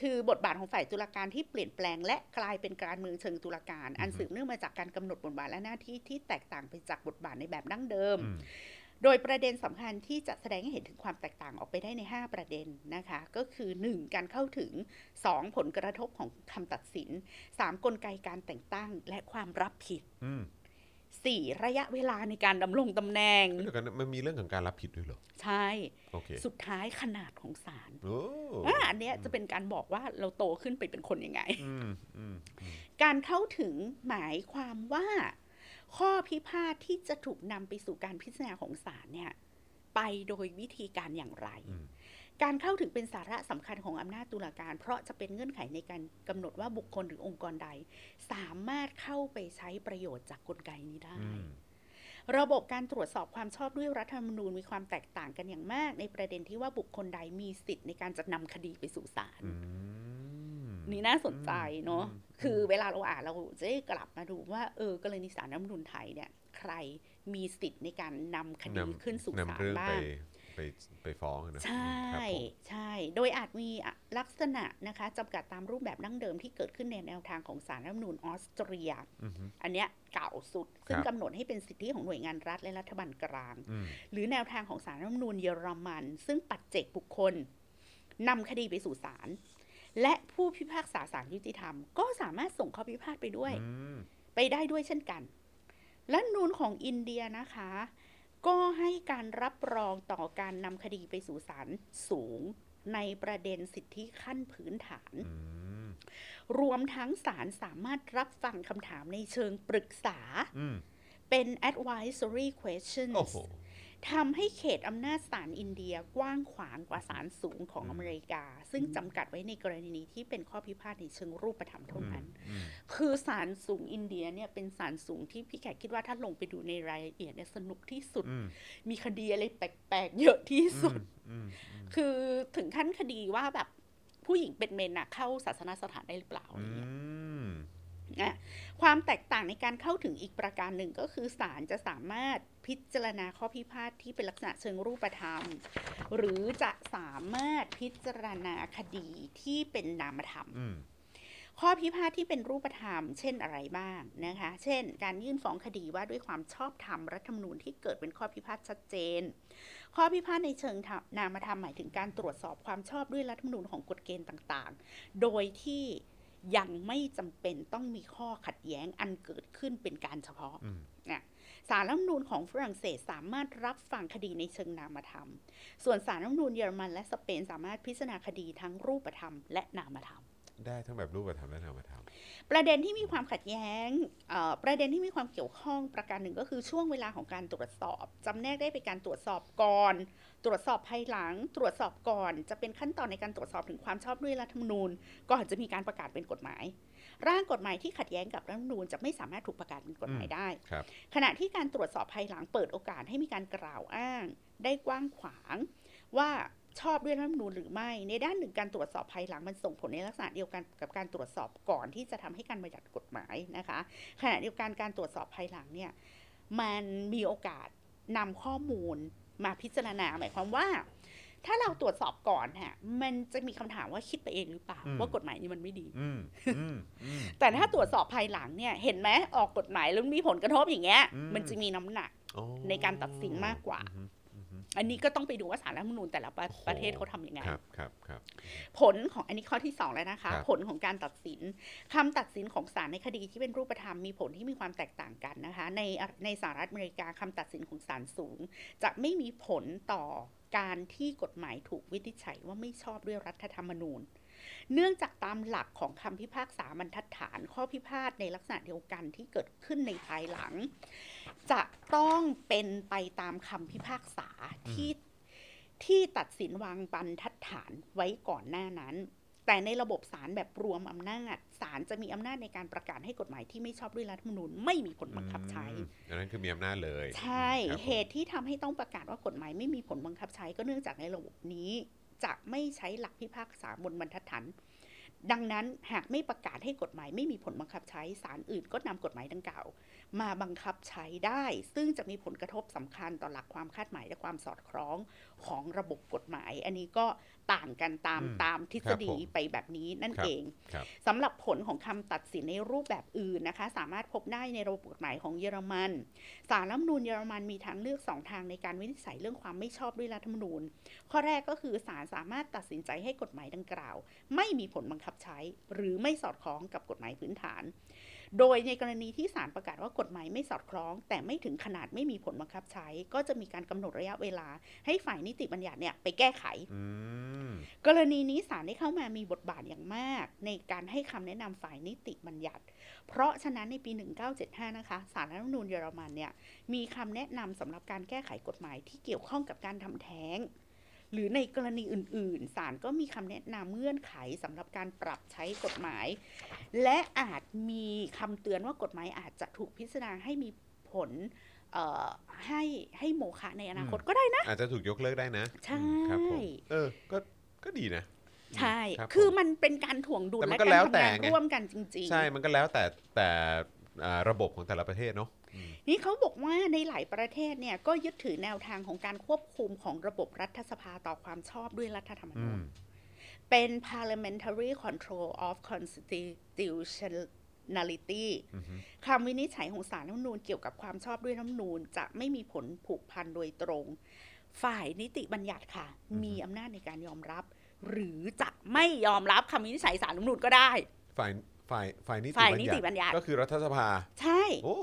คือบทบาทของฝ่ายตุลาการที่เปลี่ยนแปลง และกลายเป็นการเมืองเชิงตุลาการ อันสืบเนื่องมาจากการกำหนดบทบาทและหน้าที่ที่แตกต่างไปจากบทบาทในแบบดั้งเดิมอืมโดยประเด็นสำคัญที่จะแสดงให้เห็นถึงความแตกต่างออกไปได้ใน 5 ประเด็นนะคะ ก็คือ 1. การเข้าถึง 2. ผลกระทบของคำตัดสิน 3. กลไกการแต่งตั้งและความรับผิดอืม 4. ระยะเวลาในการดำรงตำแหน่งเดี๋ยวกันนะมันมีเรื่องของการรับผิดด้วยเหรอ ใช่ โอเค สุดท้ายขนาดของศาลโอ้อ่าอันเนี้ยจะเป็นการบอกว่าเราโตขึ้นไปเป็นคนยังไง อืมอืมอืมการเข้าถึงหมายความว่า ข้อพิพาทที่จะถูกนำไปสู่การพิจารณาของศาลเนี่ย ไปโดยวิธีการอย่างไร อืม การเข้าถึงเป็นสาระสำคัญของอำนาจตุลาการ เพราะจะเป็นเงื่อนไขในการกำหนดว่าบุคคลหรือองค์กรใด สามารถเข้าไปใช้ประโยชน์จากกลไกนี้ได้อืมระบบการตรวจสอบความชอบด้วยรัฐธรรมนูญมีความแตกต่างกันอย่างมาก ในประเด็นที่ว่าบุคคลใดมีสิทธิ์ในการจะนำคดีไปสู่ศาลอืมนี่น่าสนใจเนาะอืมคือเวลาเราอ่านเราจะได้กลับมาดูว่าเออกรณีศาลรัฐธรรมนูญไทยเนี่ย ใครมีสิทธิ์ในการนำคดีนำขึ้นสู่ศาลนำเรื่องบ้าไปง ไปไปฟ้องอะนะใช่ครับผมใช่ โดยอาจมีลักษณะนะคะจำกัดตามรูปแบบดั้งเดิมที่เกิดขึ้นในแนวทางของสารรัฐธรรมนูญออสเตรียอือฮึอันเนี้ยเก่าสุด ซึ่งครับกำหนดให้เป็นสิทธิของหน่วยงานรัฐและรัฐบาลกลางอืมหรือแนวทางของสารรัฐธรรมนูญเยอรมัน ซึ่งปัจเจกบุคคลนำคดีไปสู่ศาลและผู้พิพากษาศาลยุติธรรม ก็สามารถส่งข้อพิพาทไปด้วยอืมไปได้ด้วยเช่นกัน และนูนของอินเดียนะคะ ก็ให้การรับรองต่อการนำคดีไปสู่ศาลสูงในประเด็นสิทธิขั้นพื้นฐานอืมรวมทั้งศาลสามารถรับฟังคำถามในเชิงปรึกษาอืมเป็น advisory questions โอ้โห ทำให้เขตอำนาจศาลอินเดียกว้างขวางกว่าศาลสูงของอเมริกา ซึ่งจำกัดไว้ในกรณีที่เป็นข้อพิพาทในเชิงรูปธรรมเท่านั้นอืมคือศาลสูงอินเดียเนี่ยเป็นศาลสูงที่พี่แขกคิดว่าถ้าลงไปดูในรายละเอียดเนี่ยสนุกที่สุดอืมมีคดีอะไรแปลกๆเยอะที่สุดอืมคือถึงขั้นคดีว่าแบบผู้หญิงเป็นเมนอะเข้าศาสนาสถานได้หรือเปล่าอะไรอืเงี้ย มอะความแตกต่างในการเข้าถึงอีกประการหนึ่งก็คือศาลจะสามารถพิจารณาข้อพิพาทที่เป็นลักษณะเชิงรูปธรรม หรือจะสามารถพิจารณาคดีที่เป็นนามธรรมอืมข้อพิพาทที่เป็นรูปธรรม เช่นอะไรบ้างนะคะ เช่น การยื่นฟ้องคดีว่าด้วยความชอบธรรมรัฐธรรมนูญที่เกิดเป็นข้อพิพาทชัดเจน ข้อพิพาทในเชิงธรรมนามธรรมหมายถึงการตรวจสอบความชอบด้วยรัฐธรรมนูญของกฎเกณฑ์ต่างๆ โดยที่ ยังไม่จำเป็นต้องมีข้อขัดแย้งอันเกิดขึ้นเป็นการเฉพาะอืมนะสารรัฐธรรมนูญของฝรั่งเศสสามารถรับฟังคดีในเชิงนามธรรม ส่วนสารรัฐธรรมนูญเยอรมันและสเปนสามารถพิจารณาคดีทั้งรูปธรรมและนามธรรม ได้ทั้งแบบรูปธรรมและนามธรรมประเด็นที่มีความขัดแย้งเอ่อประเด็นที่มีความเกี่ยวข้องประการหนึ่งก็คือช่วงเวลาของการตรวจสอบจำแนกได้เป็นการตรวจสอบก่อน ตรวจสอบภายหลัง ตรวจสอบก่อน จะเป็นขั้นตอนในการตรวจสอบถึงความชอบด้วยรัฐธรรมนูญ ก่อนจะมีการประกาศเป็นกฎหมาย ร่างกฎหมายที่ขัดแย้งกับรัฐธรรมนูญจะไม่สามารถถูกประกาศเป็นกฎหมายได้ครับขณะที่การตรวจสอบภายหลังเปิดโอกาสให้มีการกล่าวอ้าง ได้กว้างขวางว่า ชอบด้วยรัฐธรรมนูญหรือไม่ ในด้านหนึ่งการตรวจสอบภายหลังมันส่งผลในลักษณะเดียวกันกับการตรวจสอบก่อนที่จะทำให้การบัญญัติกฎหมายนะคะขณะเดียวกันการตรวจสอบภายหลังเนี่ยมันมีโอกาสนำข้อมูลมาพิจารณาหมายความว่า ถ้าเราตรวจสอบก่อนฮะมันจะมีคำถามว่าคิดไปเองหรือเปล่าอืมว่ากฎหมายนี้มันไม่ดีอืมอืมอืมแต่ถ้าตรวจสอบภายหลังเนี่ย เห็นไหมออกกฎหมายแล้วมีผลกระทบอย่างเงี้ยอืมมันจะมีน้ำหนักอ๋อในการตัดสินมากกว่า อืมอืมอืมอันนี้ก็ต้องไปดูว่าสารรัฐธรรมนูญแต่ละประโอ้โหประเทศเขาทำยังไงครับครับครับ ผลของอันนี้ข้อที่2แล้วนะคะ ครับ ผลของการตัดสินคำตัดสินของศาลในคดีที่เป็นรูปธรรมมีผลที่มีความแตกต่างกันนะคะ ในในสหรัฐอเมริกาคำตัดสินของศาลสูง จะไม่มีผลต่อการที่กฎหมายถูกวินิจฉัยว่าไม่ชอบด้วยรัฐธรรมนูญ เนื่องจากตามหลักของคำพิพากษาบรรทัดฐานข้อพิพาทในลักษณะเดียวกันที่เกิดขึ้นในภายหลัง จะต้องเป็นไปตามคำพิพากษาที่ที่ตัดสินวางบรรทัดฐานไว้ก่อนหน้านั้น แต่ในระบบศาลแบบรวมอำนาจศาลจะมีอำนาจในการประกาศให้กฎหมายที่ไม่ชอบด้วยรัฐธรรมนูญไม่มีผลบังคับใช้อืมอันนั้นคือมีอำนาจเลย ใช่ครับผมเหตุที่ทำให้ต้องประกาศว่ากฎหมายไม่มีผลบังคับใช้ก็เนื่องจากในระบบนี้ จะไม่ใช้หลักพิพากษาบนบรรทัดฐานดังนั้นหากไม่ประกาศให้กฎหมายไม่มีผลบังคับใช้ศาลอื่นก็นำกฎหมายดังกล่าว มาบังคับใช้ได้ ซึ่งจะมีผลกระทบสำคัญต่อหลักความคาดหมายและความสอดคล้องของระบบกฎหมาย อันนี้ก็ต่างกันตามอืมตามทฤษฎีไปแบบนี้นั่นครับเองครับสำหรับผลของคำตัดสินในรูปแบบอื่นนะคะ สามารถพบได้ในระบบกฎหมายของเยอรมันศาลรัฐธรรมนูญเยอรมันมีทางเลือกสองทางในการวินิจฉัยเรื่องความไม่ชอบด้วยรัฐธรรมนูญ ข้อแรกก็คือศาลสามารถตัดสินใจให้กฎหมายดังกล่าว ไม่มีผลบังคับใช้ หรือไม่สอดคล้องกับกฎหมายพื้นฐาน โดยในกรณีที่ศาลประกาศว่ากฎหมายไม่สอดคล้อง แต่ไม่ถึงขนาดไม่มีผลบังคับใช้ ก็จะมีการกำหนดระยะเวลา ให้ฝ่ายนิติบัญญัติเนี่ยไปแก้ไข กรณีนี้ศาลได้เข้ามามีบทบาทอย่างมาก ในการให้คำแนะนำฝ่ายนิติบัญญัติ เพราะฉะนั้นในปี 1975 นะคะศาลรัฐธรรมนูญเยอรมันเนี่ยมีคำแนะนำสำหรับการแก้ไขกฎหมายที่เกี่ยวข้องกับการทำแท้ง หรือในกรณีอื่น ๆ ศาลก็มีคำแนะนำเงื่อนไขสำหรับการปรับใช้กฎหมาย และอาจมีคำเตือนว่ากฎหมายอาจจะถูกพิจารณาให้มีผลเอ่อให้ให้โมฆะในอนาคตก็ได้นะ อาจจะถูกยกเลิกได้นะ ใช่อืมครับผมเออก็ก็ดีนะ ใช่ครับคือผมมันเป็นการถ่วงดุลแต่มันและก็การแล้วทำแต่งานไงร่วมกันจริงใช่ มันก็แล้วแต่แต่อ่าระบบของแต่ละประเทศเนาะอืมๆ นี่เขาบอกว่าในหลายประเทศเนี่ยก็ยึดถือแนวทางของการควบคุมของระบบรัฐสภาต่อความชอบด้วยรัฐธรรมอืนูญมเป็น parliamentary control of constitutionality อือฮึคำวินิจฉัยของศาลรัฐธรรมนูญเกี่ยวกับความชอบด้วยรัฐธรรมนูญจะไม่มีผลผูกพันโดยตรง ฝ่ายนิติบัญญัติค่ะ มีอำนาจในการยอมรับ หรือจะไม่ยอมรับคำวินิจฉัยศาลรัฐธรรมนูญก็ได้ ฝ่ายฝ่ายฝ่ายนิติฝ่ายนิติบัญญัติก็คือรัฐสภา ใช่โอ้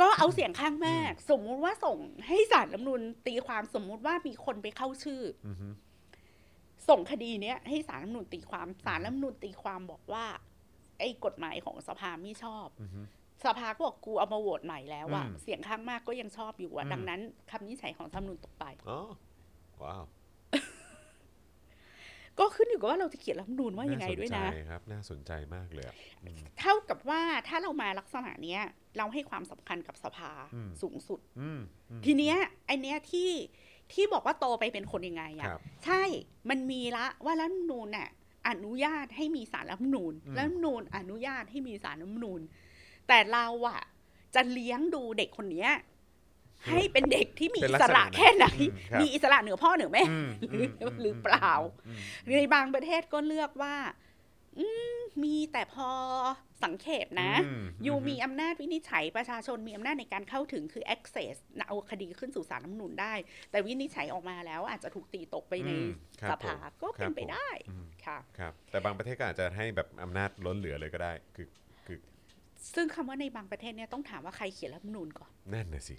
ก็เอาเสียงข้างมาก สมมุติว่าส่งให้ศาลรัฐธรรมนูญตีความสมมุติว่ามีคนไปเข้าชื่ออือฮึส่งคดีเนี้ยให้ศาลรัฐธรรมนูญตีความศาลรัฐธรรมนูญตีความบอกว่า ไอ้กฎหมายของสภาไม่ชอบอือฮึสภาก็บอกกูเอามาโหวตใหม่แล้วอะอืมเสียงข้างมากก็ยังชอบอยู่อะอืมดังนั้นคำวินิจฉัยของรัฐธรรมนูญตกไปอ๋อว้าว ก็ขึ้นอยู่กับว่าเราจะเขียนรัฐธรรมนูญว่ายังไงด้วยนะาสใจครับ น่าสนใจมากเลยอะอืมเท่ากับว่าถ้าเรามาลักษณะเนี้ย เราให้ความสำคัญกับสภาอืมสูงสุดอืมอืมทีเนี้ยไอเนี้ยที่ที่บอกว่าโตไปเป็นคนยังไงคอะรับใช่มันมีละว่ารัฐธรรมนูญน่ะอนุญาตให้มีสารรัฐธรรมนูญอืมรัฐธรรมนูญอนุญาตให้มีสารรัฐธรรมนูญแต่เราอะจะเลี้ยงดูเด็กคนเนี้ย ให้เป็นเด็กที่มีเป็อินลักสษณะระแค่ไหนอืมครับมีอิสระเหนือพ่อเหนือแม่อืมหรือมหรือเปล่าอืมในบางประเทศก็เลือกว่าอืมมีแต่พอสังเขปนะอืมอยู่มีอำนาจวินิจฉัยประชาชนมีอำนาจในการเข้าถึงคือ access เอาคดีขึ้นสู่ศาลรัฐธรรมนูญได้ แต่วินิจฉัยออกมาแล้วอาจจะถูกตีตกไปในอืมครับสภาผมก็เป็นไปครับผมได้อืมค่ะครับ แต่บางประเทศก็อาจจะให้แบบอำนาจล้นเหลือเลยก็ได้คือคือ ซึ่งคำว่าในบางประเทศเนี่ยต้องถามว่าใครเขียนรัฐธรรมนูญก่อน นั่นน่ะสิ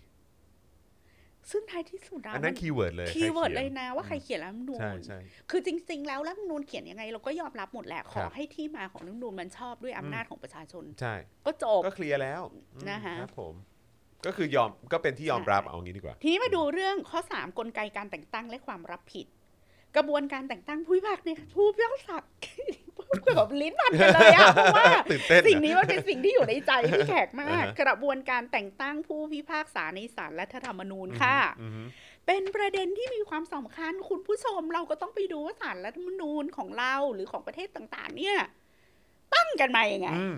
ซึ่งท้ายที่สุดะอันนั้นมัน keyword เลย keyword เลยนะว่าใครเขียนรัฐธรรมนูญใช่ใช่คือจริง ๆ แล้วรัฐธรรมนูญเขียนยังไง เราก็ยอมรับหมดแหละขอครับให้ที่มาของรัฐธรรมนูญมันชอบด้วยอำนาจของประชาชนใช่ก็จบก็เคลียร์แล้วอืมนะคะครับผมก็คือยอมก็เป็นที่ยอมรับใช่เอางี้ดีกว่า ทีนี้มาดูเรื่องข้อ 3 กลไกการแต่งตั้งและความรับผิด กระบวนการแต่งตั้งผู้พิพากษาเนี่ยผู้พิพากษาพูดแบบลิ้นพันกันเลยอะเพราะว่าตื่นเต้นสิ่งอะนี้มันเป็นสิ่งที่อยู่ในใจพี่แขกมากอ่าฮะกระบวนการแต่งตั้งผู้พิพากษาในศาลรัฐธรรมนูญค่ะอือฮึเป็นประเด็นที่มีความสำคัญคุณผู้ชมเราก็ต้องไปดูว่าศาลรัฐธรรมนูญของเราหรือของประเทศต่างๆ เนี่ย ตั้งกันมาอย่างไงอืม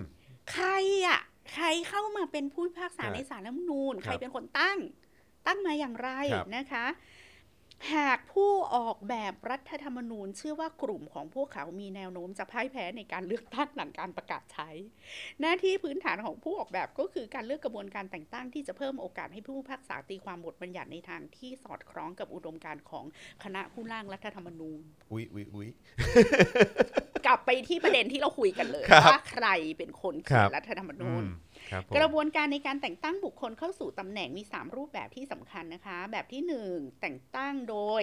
ใครอะใครเข้ามาเป็นผู้พิพากษาครับในศาลรัฐธรรมนูญครับใครเป็นคนตั้ง ตั้งมาอย่างไรครับนะคะ หากผู้ออกแบบรัฐธรรมนูญ เชื่อว่ากลุ่มของพวกเขามีแนวโน้มจะพ่ายแพ้ในการเลือกตั้งหลังการประกาศใช้ หน้าที่พื้นฐานของผู้ออกแบบก็คือการเลือกกระบวนการแต่งตั้งที่จะเพิ่มโอกาสให้ผู้พิพากษาตีความบทบัญญัติในทางที่สอดคล้องกับอุดมการณ์ของคณะผู้ร่างรัฐธรรมนูญอุ้ยอุ้ยอุ้ยกลับไปที่ประเด็นที่เราคุยกันเลยครับว่าใครเป็นคนเขียครันบรัฐธรรมนูอืญมครับผม กระบวนการในการแต่งตั้งบุคคลเข้าสู่ตำแหน่งมี 3 รูปแบบที่สำคัญนะคะ แบบที่ 1 แต่งตั้งโดย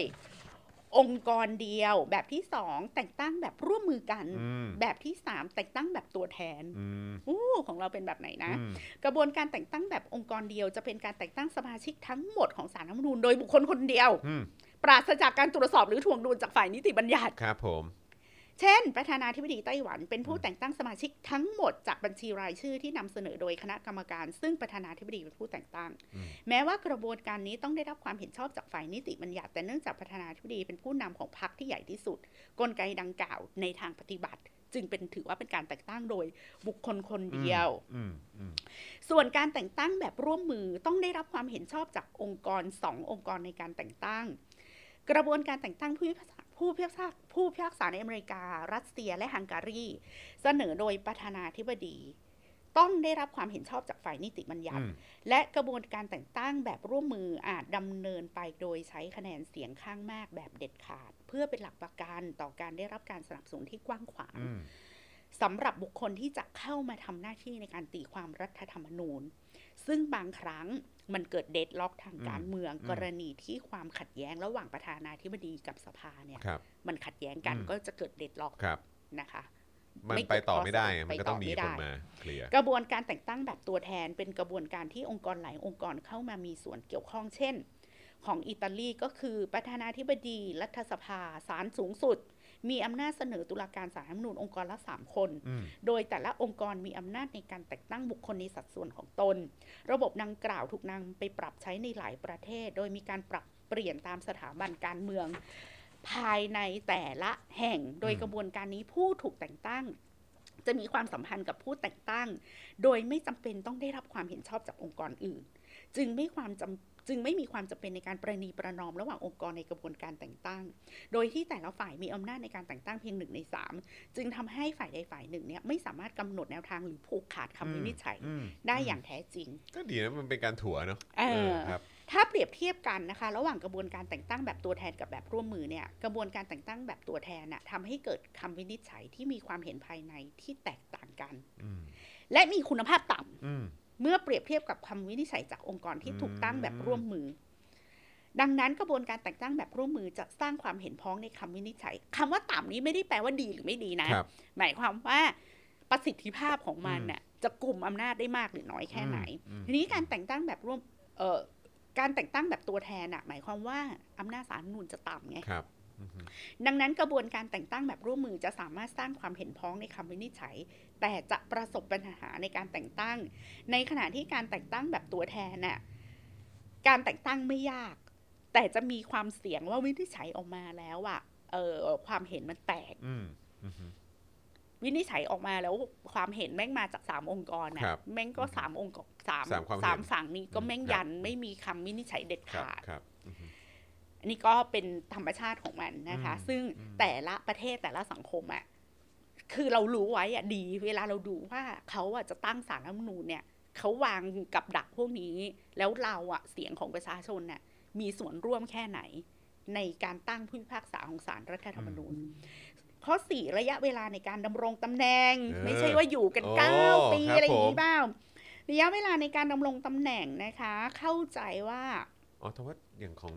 องค์กรเดียวแบบที่2แต่งตั้งแบบร่วมมือกันอืมแบบที่3แต่งตั้งแบบตัวแทนอืมอู้ของเราเป็นแบบไหนนะอืมกระบวนการแต่งตั้งแบบองค์กรเดียวจะเป็นการแต่งตั้งสมาชิกทั้งหมดของสารรัฐธรรมนูญโดยบุคคลคนเดียวอืมปราศจากการตรวจสอบหรือถ่วงดุลจากฝ่ายนิติบัญญัติครับผม เช่น ประธานาธิบดีไต้หวันเป็นผู้แต่งตั้งสมาชิกทั้งหมดจากบัญชีรายชื่อที่นำเสนอโดยคณะกรรมการ ซึ่งประธานาธิบดีเป็นผู้แต่งตั้งอืมแม้ว่ากระบวนการนี้ต้องได้รับความเห็นชอบจากฝ่ายนิติบัญญัติแต่เนื่องจากประธานาธิบดีเป็นผู้นำของพรรคที่ใหญ่ที่สุด กลไกดังกล่าวในทางปฏิบัติ จึงเป็นถือว่าเป็นการแต่งตั้งโดยบุคคลคนเดียวอืมอืมส่วนการแต่งตั้งแบบร่วมมือต้องได้รับความเห็นชอบจากองค์กรสององค์กรในการแต่งตั้งกระบวนการแต่งตั้งผู้พิพากษา ผู้พิพากษาผู้พิพากษาในอเมริการัสเซียและฮังการี เสนอโดยประธานาธิบดี ต้องได้รับความเห็นชอบจากฝ่ายนิติบัญญัติอืมและกระบวนการแต่งตั้งแบบร่วมมืออาจดำเนินไปโดยใช้คะแนนเสียงข้างมากแบบเด็ดขาด เพื่อเป็นหลักประกันต่อการได้รับการสนับสนุนที่กว้างขวางอืมสำหรับบุคคลที่จะเข้ามาทำหน้าที่ในการตีความรัฐธรรมนูญ ซึ่งบางครั้งมันเกิดเดดล็อกทางการเมืองอืมกรณีที่ความขัดแย้งระหว่างประธานาธิบดีกับสภาเนี่ยครับมันขัดแย้งกันอืมก็จะเกิดเดดล็อกครับนะคะมันไม่ไปต่อเกิดไม่ได้ข้อสรุปมันก็ต้องมีไปต่อไม่คนได้มาเคลียร์กระบวนการแต่งตั้งแบบตัวแทนเป็นกระบวนการที่องค์กรหลายองค์กรเข้ามามีส่วนเกี่ยวข้องเช่น ของอิตาลีก็คือประธานาธิบดี รัฐสภาศาลสูงสุด มีอำนาจเสนอตุลาการศาลรัฐธรรมนูญองค์กรละสามคนอืมโดยแต่ละองค์กรมีอำนาจในการแต่งตั้งบุคคลในสัดส่วนของตน ระบบดังกล่าวถูกนำไปปรับใช้ในหลายประเทศ โดยมีการปรับเปลี่ยนตามสถาบันการเมือง ภายในแต่ละแห่ง โดยอืมกระบวนการนี้ผู้ถูกแต่งตั้งจะมีความสัมพันธ์กับผู้แต่งตั้ง โดยไม่จำเป็นต้องได้รับความเห็นชอบจากองค์กรอื่น จึงไม่ความจำ จึงไม่มีความจำเป็นในการประนีประนอมระหว่างองค์กรในกระบวนการแต่งตั้ง โดยที่แต่ละฝ่ายมีอำนาจในการแต่งตั้งเพียงหนึ่งในสามจึงทำให้ฝ่ายใดฝ่ายหนึ่งเนี่ยไม่สามารถกำหนดแนวทางหรือผูกขาดคำวินิจฉัยอืมได้อย่างแท้จริง ก็ดีนะมันเป็นการถั่วเนาะเออครับถ้าเปรียบเทียบกันนะคะ ระหว่างกระบวนการแต่งตั้งแบบตัวแทนกับแบบร่วมมือเนี่ยกระบวนการแต่งตั้งแบบตัวแทนน่ะทำให้เกิดคำวินิจฉัยที่มีความเห็นภายในที่แตกต่างกันอืมและมีคุณภาพต่ำอืม เมื่อเปรียบเทียบกับคำวินิจฉัยจากองค์กรที่ถูกตั้งแบบร่วมมือ ดังนั้นกระบวนการแต่งตั้งแบบร่วมมือจะสร้างความเห็นพ้องในคำวินิจฉัยคำว่าต่ำนี้ไม่ได้แปลว่าดีหรือไม่ดีนะครับหมายความว่าประสิทธิภาพของมันอืมน่ะจะกลุ่มอำนาจได้มากหรือน้อยแค่ไหนอืมทีนี้การแต่งตั้งแบบร่วมเอ่อการแต่งตั้งแบบตัวแทนน่ะ หมายความว่าอำนาจศาลรัฐธรรมนูนจะต่ำไงครับอือฮึดังนั้นกระบวนการแต่งตั้งแบบร่วมมือจะสามารถสร้างความเห็นพ้องในคำวินิจฉัย แต่จะประสบปัญหาในการแต่งตั้ง ในขณะที่การแต่งตั้งแบบตัวแทนน่ะการแต่งตั้งไม่ยาก แต่จะมีความเสี่ยงว่าวินิจฉัยออกมาแล้วอะเออความเห็นมันแตกอืมอือฮึวินิจฉัยออกมาแล้วความเห็นแม่งมาจากสามองค์กรน่ะครับแม่งก็สามองค์กรสามสามความเห็นสามฝั่งนี้ก็แม่งครับยันไม่มีคำวินิจฉัยเด็ดครับขาดครับอือฮึอันนี้ก็เป็นธรรมชาติของมันนะคะอืมซึ่งอืมแต่ละประเทศแต่ละสังคมอะ่ะ คือเรารู้ไว้อะดี เวลาเราดูว่าเขาอะจะตั้งสารรัฐธรรมนูญเนี่ยเขาวางกับดักพวกนี้ แล้วเราอะเสียงของประชาชนน่ะมีส่วนร่วมแค่ไหน ในการตั้งผู้พิพากษาของศาลรัฐธรรมนูญข้อสี่ระยะเวลาในการดำรงตำแหน่งเออไม่ใช่ว่าอยู่กันโอ้เก้าปีครับอะไรอย่างผมนี้บ้างระยะเวลาในการดำรงตำแหน่งนะคะ เข้าใจว่าอ๋อแต่ว่าอย่างของ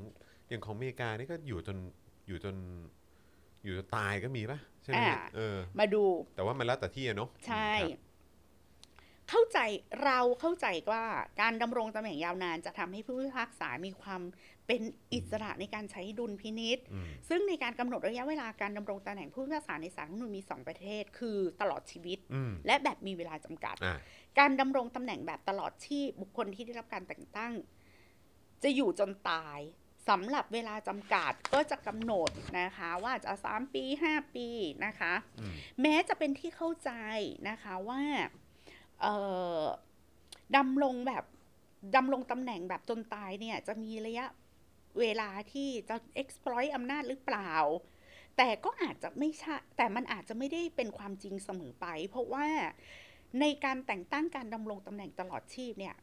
อย่างของอเมริกานี่ก็อยู่จนอยู่จน อยู่จนตายก็มีปะใช่ไหมอ่าเออมาดู แต่ว่ามันแล้วแต่ที่อะเนาะใช่ครับเข้าใจเราเข้าใจว่าการดำรงตำแหน่งยาวนานจะทำให้ผู้พิพากษามีความเป็นอิสระในการใช้ดุลพินิษอืมซึ่งในการกำหนดระยะเวลาการดำรงตำแหน่งผู้พิพากษาในศาลรัฐธรรมนูญมีสองประเทศ คือตลอดชีวิตอืมและแบบมีเวลาจำกัดอ่าการดำรงตำแหน่งแบบตลอดชีพบุคคลที่ได้รับการแต่งตั้ง จะอยู่จนตาย สำหรับเวลาจำกัดก็จะกำหนดนะคะว่าจะ 3 ปี 5 ปีนะคะอืมแม้จะเป็นที่เข้าใจนะคะว่าเอ่อดำรงแบบดำรงตำแหน่งแบบจนตายเนี่ย จะมีระยะเวลาที่จะ exploit อำนาจหรือเปล่า แต่ก็อาจจะไม่ใช่ แต่มันอาจจะไม่ได้เป็นความจริงเสมอไป เพราะว่าในการแต่งตั้งการดำรงตำแหน่งตลอดชีพเนี่ย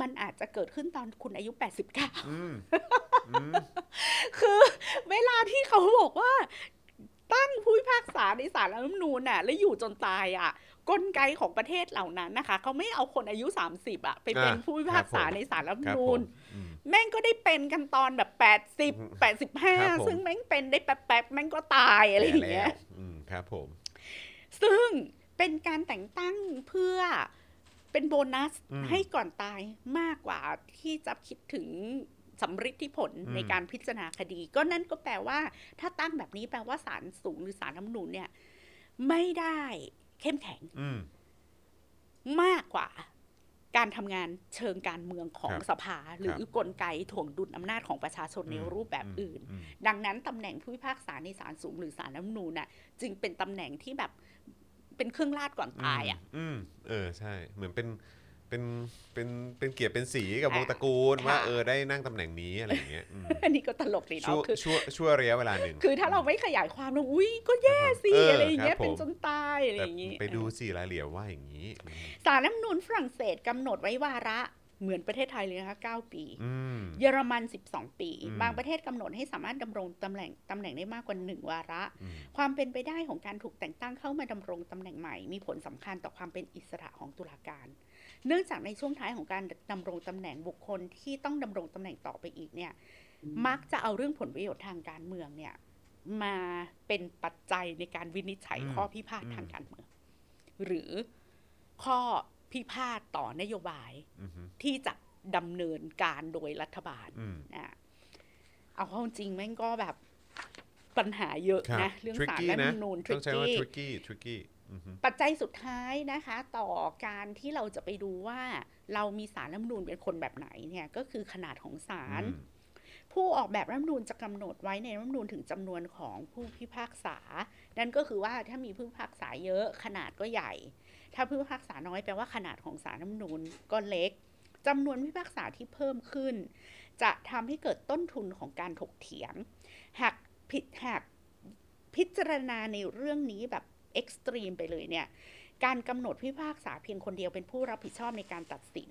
มันอาจจะเกิดขึ้นตอนคุณอายุ 89อืมอืม คือเวลาที่เขาบอกว่า ตั้งผู้พิพากษาในศาลรัฐธรรมนูญน่ะ แล้วอยู่จนตายอะ กลไกของประเทศเหล่านั้นนะคะ เขาไม่เอาคนอายุ 30 อะ ไปเป็นอ่าผู้พิพากษาครับผมในศาลรัฐธรรมครับนูผญมอืมแม่งก็ได้เป็นกันตอนแบบ 80ครับผม85 ซึ่งแม่งเป็นได้แป๊บๆแม่งก็ตายอะไรอย่างเงี้ยแก่แล้วอืมครับผม ซึ่งเป็นการแต่งตั้งเพื่อเป็นโบนัสอืมให้ก่อนตายมากกว่าที่จะคิดถึง สำฤทธิผลอืมในการพิจารณาคดี ก็นั่นก็แปลว่า ถ้าตั้งแบบนี้แปลว่าศาลสูงหรือศาลน้ำนูนเนี่ย ไม่ได้เข้มแข็งอืมมากกว่าการทำงานเชิงการเมืองของครับสภา หรือกลไกถ่วงดุลอำนาจของประชาชนในอืมรูปแบบอื่นอืมดังนั้นตำแหน่งผู้พิพากษาในศาลสูงหรือศาลน้ำนูนน่ะ จึงเป็นตำแหน่งที่แบบเป็นเครื่องราชก่อนตายอะ อืมเออใช่ เหมือนเป็น เป็นเป็นเป็นเกียรติเป็นสีกับวงอ่าตระกูลว่าค่ะเออได้นั่งตำแหน่งนี้อะไรอย่างเงี้ยอืมอันนี้ก็ตลกดีชั่วเนาะคือชั่วชั่วระยะเวลาหนึ่งคือถ้าเราไม่ขยายความนะอุ้ยก็แย่สิเออออะไรอย่างเงี้ยครับผมเป็นจนตายอะไรแต่อย่างงี้ไปดูสิรายละเอียดว่าอย่างนี้อืมสารรัฐธรรมนูญฝรั่งเศสกำหนดไว้วาระเหมือนประเทศไทยเลยนะคะ9ปีอืมเยอรมัน 12 ปีอืมบางประเทศกำหนดให้สามารถดำรงตำแหน่งตำแหน่งได้มากกว่า 1 วาระอืมความเป็นไปได้ของการถูกแต่งตั้งเข้ามาดำรงตำแหน่งใหม่ มีผลสำคัญต่อความเป็นอิสระของตุลาการ เนื่องจากในช่วงท้ายของการดำรงตำแหน่งบุคคลที่ต้องดำรงตำแหน่งต่อไปอีกเนี่ย มักจะเอาเรื่องผลประโยชน์ทางการเมืองเนี่ยมาเป็นปัจจัยในการวินิจฉัยอืมข้อพิพาทอืมทางการเมือง หรือข้อพิพาทต่อนโยบายอืมที่จะดำเนินการโดยรัฐบาลอืมนะเอาเข้าจริงแม่งก็แบบปัญหาเยอะครับนะ เรื่องสาร tricky และนะนูนทต้ริอกงใช้ว่ากี้ tricky tricky อืมปัจจัยสุดท้ายนะคะ ต่อการที่เราจะไปดูว่าเรามีสารรัฐธรรมนูญเป็นคนแบบไหนเนี่ยก็คือขนาดของศาลอืมผู้ออกแบบรัฐธรรมนูญจะกำหนดไว้ในรัฐธรรมนูญถึงจำนวนของผู้พิพากษา นั่นก็คือว่าถ้ามีผู้พิพากษาเยอะขนาดก็ใหญ่ ถ้าผู้พิพากษาน้อยแปลว่าขนาดของสารรัฐธรรมนูญก็เล็กจำนวนผู้พิพากษาที่เพิ่มขึ้น จะทำให้เกิดต้นทุนของการถกเถียง หากผิดหากพิจารณาในเรื่องนี้แบบ extreme ไปเลยเนี่ย การกำหนดผู้พิพากษาเพียงคนเดียวเป็นผู้รับผิดชอบในการตัดสิน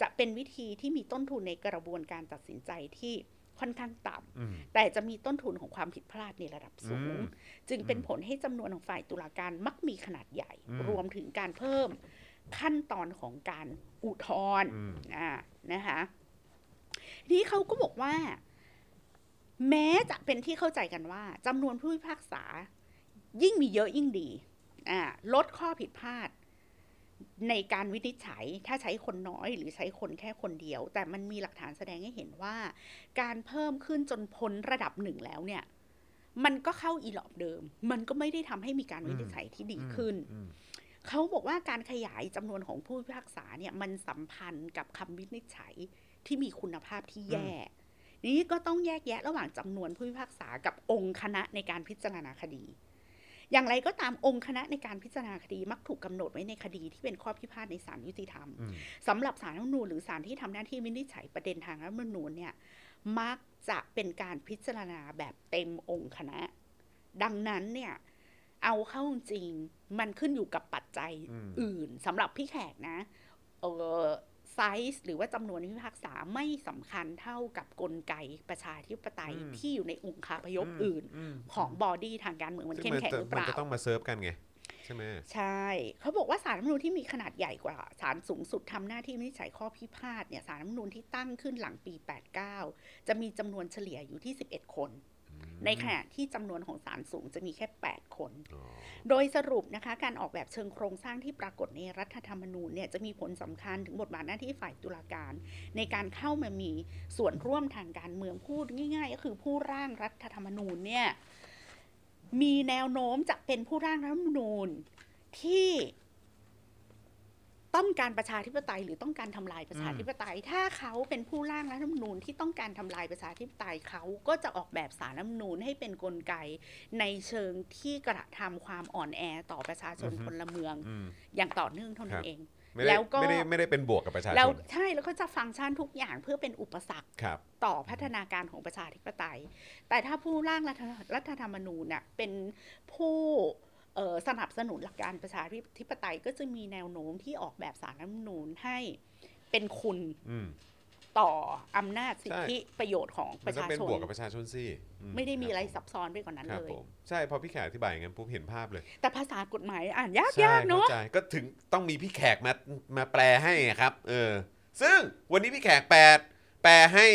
จะเป็นวิธีที่มีต้นทุนในกระบวนการตัดสินใจที่ค่อนข้างต่ำอืมแต่จะมีต้นทุนของความผิดพลาดในระดับสูงอืมจึงเป็นผลให้จำนวนของฝ่ายตุลาการมักมีขนาดใหญ่อืมรวมถึงการเพิ่มขั้นตอนของการอุทธรณ์อืมอ่านะคะนี่เขาก็บอกว่า แม้จะเป็นที่เข้าใจกันว่าจำนวนผู้พิพากษา ยิ่งมีเยอะยิ่งดีอ่าลดข้อผิดพลาด ในการวินิจฉัยถ้าใช้คนน้อยหรือใช้คนแค่คนเดียว แต่มันมีหลักฐานแสดงให้เห็นว่า การเพิ่มขึ้นจนพ้นระดับหนึ่งแล้วเนี่ย มันก็เข้าอีหลอบเดิม มันก็ไม่ได้ทำให้มีการวินิจฉัยที่ดีขึ้นอืมเขาบอกว่าการขยายจำนวนของผู้พิพากษาเนี่ยมันสัมพันธ์กับคำวินิจฉัยที่มีคุณภาพที่แย่ นี้ก็ต้องแยกแยะระหว่างจำนวนผู้พิพากษากับองค์คณะในการพิจารณาคดี อย่างไรก็ตามองค์คณะในการพิจารณาคดีมักถูกกำหนดไว้ในคดีที่เป็นข้อพิพาทในศาลยุติธรรมอืมสำหรับศาลรัฐธรรมนูญหรือศาลที่ทำหน้าที่วินิจฉัยประเด็นทางรัฐธรรมนูญเนี่ยมักจะเป็นการพิจารณาแบบเต็มองค์คณะ ดังนั้นเนี่ยเอาเข้าจริงมันขึ้นอยู่กับปัจจัยอืมอื่นสำหรับพี่แขกนะเออ ไซส์หรือว่าจำนวนผู้พิพากษาไม่สำคัญเท่ากับกลไกประชาธิปไตยอืมที่อยู่ในองค์คาพยพอื่นมของ body ทางการเมืองมันซึ่งเข้มแข็งจะหรือเปมันล่าจะต้องมาเซิร์ฟกันไงใช่ไหมใช่เขาบอกว่าศาลรัฐธรรมนูญที่มีขนาดใหญ่กว่าศาลสูงสุดทำหน้าที่วินิจฉัยข้อพิพาทเนี่ยศาลรัฐธรรมนูญที่ตั้งขึ้นหลังปี 89 จะมีจำนวนเฉลี่ยอยู่ที่ 11 คน ในขณะที่จำนวนของศาลสูงจะมีแค่ 8 คนอ๋อโดยสรุปนะคะการออกแบบเชิงโครงสร้างที่ปรากฏในรัฐธรรมนูญเนี่ยจะมีผลสำคัญถึงบทบาทหน้าที่ฝ่ายตุลาการ ในการเข้ามามีส่วนร่วมทางการเมืองพูดง่าย ๆ ก็คือผู้ร่างรัฐธรรมนูญเนี่ยมีแนวโน้มจะเป็นผู้ร่างรัฐธรรมนูญที่ ต้องการประชาธิปไตยหรือต้องการทำลายประชาธิปไตย ถ้าเขาเป็นผู้ร่างรัฐธรรมนูญที่ต้องการทำลายประชาธิปไตยเขาก็จะออกแบบสารรัฐธรรมนูญให้เป็นกลไกในเชิงที่กระทำความอ่อนแอต่อประชาชนพลเมืองอืมอย่างต่อเนื่องเท่านั้ครันบเองไม่ได้แล้วก็ไม่ได้ไม่ได้เป็นบวกกับประชาชแล้วนใช่แล้วก็จะฟังก์ชันทุกอย่างเพื่อเป็นอุปสรรคครับต่อพัฒนาการของประชาธิปไตย แต่ถ้าผู้ร่างรัฐรัฐธรรมนูญน่ะเป็นผู้เอ่อ สนับสนุนหลักการประชาธิปไตยก็จะมีแนวโน้มที่ออกแบบสารรัฐธรรมนูญให้เป็นคุณอืมต่ออำนาจสิทใช่ธิประโยชน์ของปมันระต้องชาเป็นชนบวกกับประชาชนสิอืไม่ได้มีอะไรคซับซ้อนไปกว่านั้นครับเลยผมใช่พอพี่แขกอธิบายอย่างนั้นปุ๊บเห็นภาพเลย แต่ภาษากฎหมายอ่านยากใช่ยากเนาะข้ใจก็ถึงต้องมีพี่แขกมามาแปลให้ครับ เออ ซึ่งวันนี้พี่แขกแปลแปลให้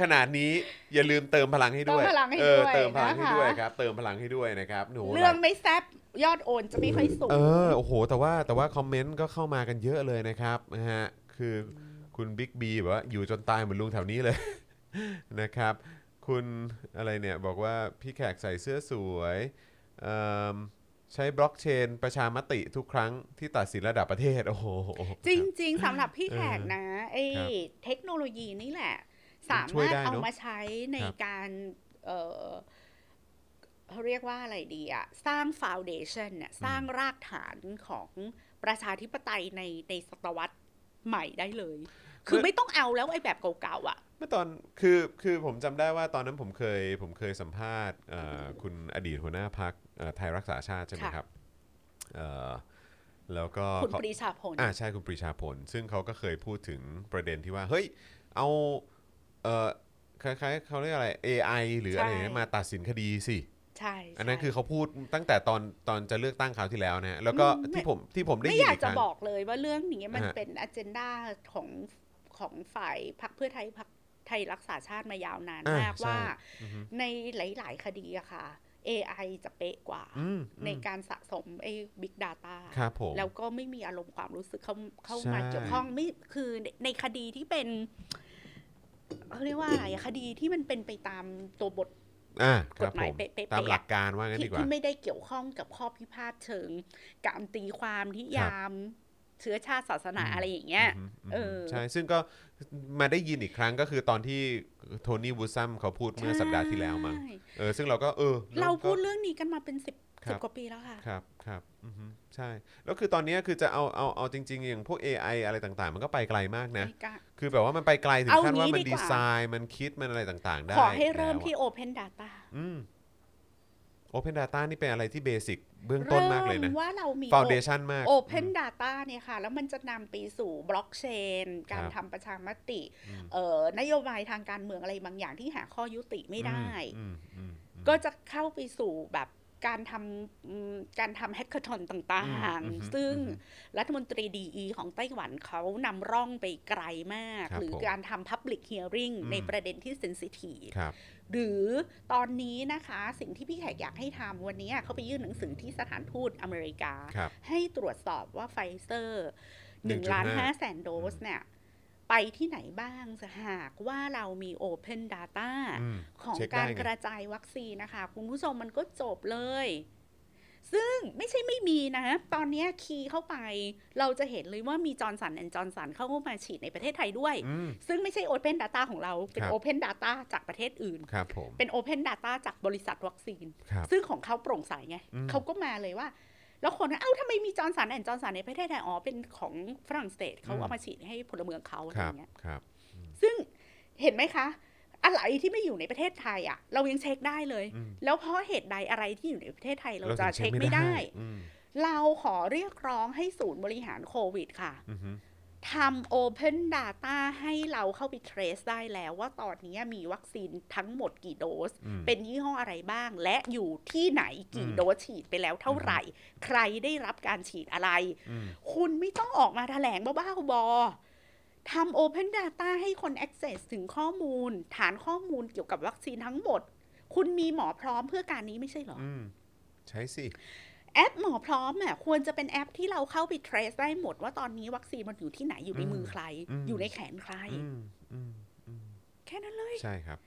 ขนาดนี้อย่าลืมเติมพลังให้ด้วยเติมพลังให้เอด้อวยเติมพลังให้นะคะด้วยครับ เติมพลังให้ด้วยนะครับหนูเรื่องไม่แซบ ยอดโอนจะไม่ค่อยสูง เออโอ้โห แต่ว่าแต่ว่าคอมเมนต์ก็เข้ามากันเยอะเลยนะครับนะฮะคือคุณบิ๊กบีแบบว่าอยู่จนตายเหมือนลุงแถวนี้เลย นะครับ คุณอะไรเนี่ยบอกว่าพี่แขกใส่เสื้อสวยเอิ่มใช้บล็อกเชนประชามติทุกครั้งที่ตัดสินระดับประเทศ โอ้โห จริง ๆสำหรับพี่แขกนะไอ้ครับเทคโนโลยีนี่แหละ สาช่วยมารถได้เนอะเอามาใช้ในครับ การเออ เขาเรียกว่าอะไรดีอะสร้างฟ u n เดชันเนี่ยสร้างรากฐานของประชาธิปไตยในในศตวรรษใหม่ได้เลย คือไม่ต้องเอาแล้วไอ้แบบเก่าๆอะเมื่อตอนคือคือผมจำได้ว่าตอนนั้นผมเคยผมเคยสัมภาษณ์เอ่อคุณอดีตหัวหน้าพักไทยรักษาชาติใช่ไหมค่ะครับเอ่อแล้วก็คุณเขาปรีชาพลอ่าใช่คุณปรีชาผลซึ่งเขาก็เคยพูดถึงประเด็นที่ว่า เฮ้ย เอาเอ่อคล้ายๆเขาเรียกอะไร AI หรืออะไรอย่างเงี้ยใช่มาตัดสินคดีสิ ใช่อันนั้นใช่คือเขาพูดตั้งแต่ตอนตอนจะเลือกตั้งคราวที่แล้วนะฮะแล้วก็อืมไม่ที่ผมที่ผมได้ไม่ยินอยากอีกคจะรั้งบอกเลยว่าเรื่องนี้มันอ่าฮะเป็นอ g e n d a ของของฝ่ายพรรคเพื่อไทยพรรคไทยรักษาชาติมายาวนานอ่ามมากใช่ว่าอือฮึในหลาย ๆ คดีอะค่ะ AI จะเป๊ะกว่าอืมในอืมการสะสมไอ้ Big Data ครับผมแล้วก็ไม่มีอารมณ์ความรู้สึกเข้าเข้าใช่มาเกี่ยวข้องไม่คือในในคดีที่เป็นเขาเรียกว่าอะไรอะคดีที่มันเป็นไปตามตัวบท อ่าคกรัฎบหมายผมเป๊ะๆตามหลักอะการว่างั้นที่ดีกว่าที่ไม่ได้เกี่ยวข้องกับข้อพิพาทเชิง การตีความที่ยามเชื้อชาติศาสนาอืมอะไรอย่างเงี้ยอืมเออใช่ซึ่งก็มาได้ยินอีกครั้งก็คือตอนที่โทนี่วูซัมเขาพูดเมื่อสัปดาห์ที่แล้วมั้งใช่เออซึ่งเราก็เออ เราพูดก็เรื่องนี้กันมาเป็นสิบครั สิบบกว่าปีแล้วค่ะ ครับครับอือฮึใช่ แล้วคือตอนเนี้ยคือจะเอาเอาเอาจริง ๆ อย่างพวก AI อะไรต่างๆ มันก็ไปไกลมากนะไม่กล้าคือแบบว่ามันไปไกลถึงเอาขั้นว่างี้มันดีดีกว่าไซน์มันคิดมันอะไรต่างๆ ได้ ขอให้เริ่มแล้วอะที่ Open Data อืม Open Data นี่เป็นอะไรที่เบสิกเบื้องต้นมากเลยนะเริ่ว่าเรามี Foundation มาก Open Data เนี่ยค่ะ แล้วมันจะนำไปสู่บล็อกเชน การครับทำประชามติอืมเอ่อนโยบายทางการเมืองอะไรบางอย่างที่หาข้อยุติไม่ได้อืมอืมอืมก็จะเข้าไปสู่แบบ การทำอืมการทำแฮกเกอร์ทอนต่างอืมอืมๆซึ่งอืมรัฐมนตรีดีของไต้หวันเขานำร่องไปไกลมากครับหรือผมการทำ Public Hearing อืมในประเด็นที่เซนซิทีฟครับหรือตอนนี้นะคะสิ่งที่พี่แขกอยากให้ทำวันนี้เขาไปยื่นหนังสือที่สถานทูตอเมริกาครับให้ตรวจสอบว่าไฟเซอร์1.5 1ล้าน5แสนโดสเนี่ย ไปที่ไหนบ้างจะหากว่าเรามี Open Data อืมของเช็คได้การไงกระจายวัคซีนนะคะ คุณผู้ชมมันก็จบเลย ซึ่งไม่ใช่ไม่มีนะ ตอนนี้ key เข้าไป เราจะเห็นเลยว่ามี Johnson & Johnson เข้ามาฉีดในประเทศไทยด้วยอืมซึ่งไม่ใช่ Open Data ของเรา เป็นครับ Open Data จากประเทศอื่นครับผมเป็น Open Data จากบริษัทวัคซีนครับซึ่งของเขาโปร่งใสไงอืมเขาก็มาเลยว่า แล้วคนก็เอ้าทำไมมี Johnson & Johnson ในประเทศไทยอ๋อเป็นของฝรั่งเศสเขาเอามาฉีดให้พลเมืองเขาอะไรเงี้ยครับครับซึ่งเห็นไหมคะ อะไรที่ไม่อยู่ในประเทศไทยอะ เรายังเช็คได้เลยอืมแล้วเพราะเหตุใดอะไรที่อยู่ในประเทศไทยเราถึงจะเช็คไม่ได้อืมเราขอเรียกร้องให้ศูนย์บริหารโควิดค่ะอือฮึ ทำ Open Data ให้เราเข้าไป trace ได้แล้วว่าตอนนี้มีวัคซีนทั้งหมดกี่โดสอืมเป็นยี่ห้ออะไรบ้าง และอยู่ที่ไหนกี่อืมโดสฉีดไปแล้วเท่าไหร่ ใครได้รับการฉีดอะไรอืมคุณไม่ต้องออกมาแถลงบ้าๆบอๆทำ Open Data ให้คน access ถึงข้อมูล ฐานข้อมูลเกี่ยวกับวัคซีนทั้งหมด คุณมีหมอพร้อมเพื่อการนี้ไม่ใช่เหรออืมใช่สิ แอปหมอพร้อมอะควรจะเป็นแอปที่เราเข้าไป trace ได้หมดว่าตอนนี้วัคซีนมันอยู่ที่ไหนอยู่ในมือใครอืมอยู่ในแขนใครอืมอืมอืมแค่นั้นเลยใช่ครับ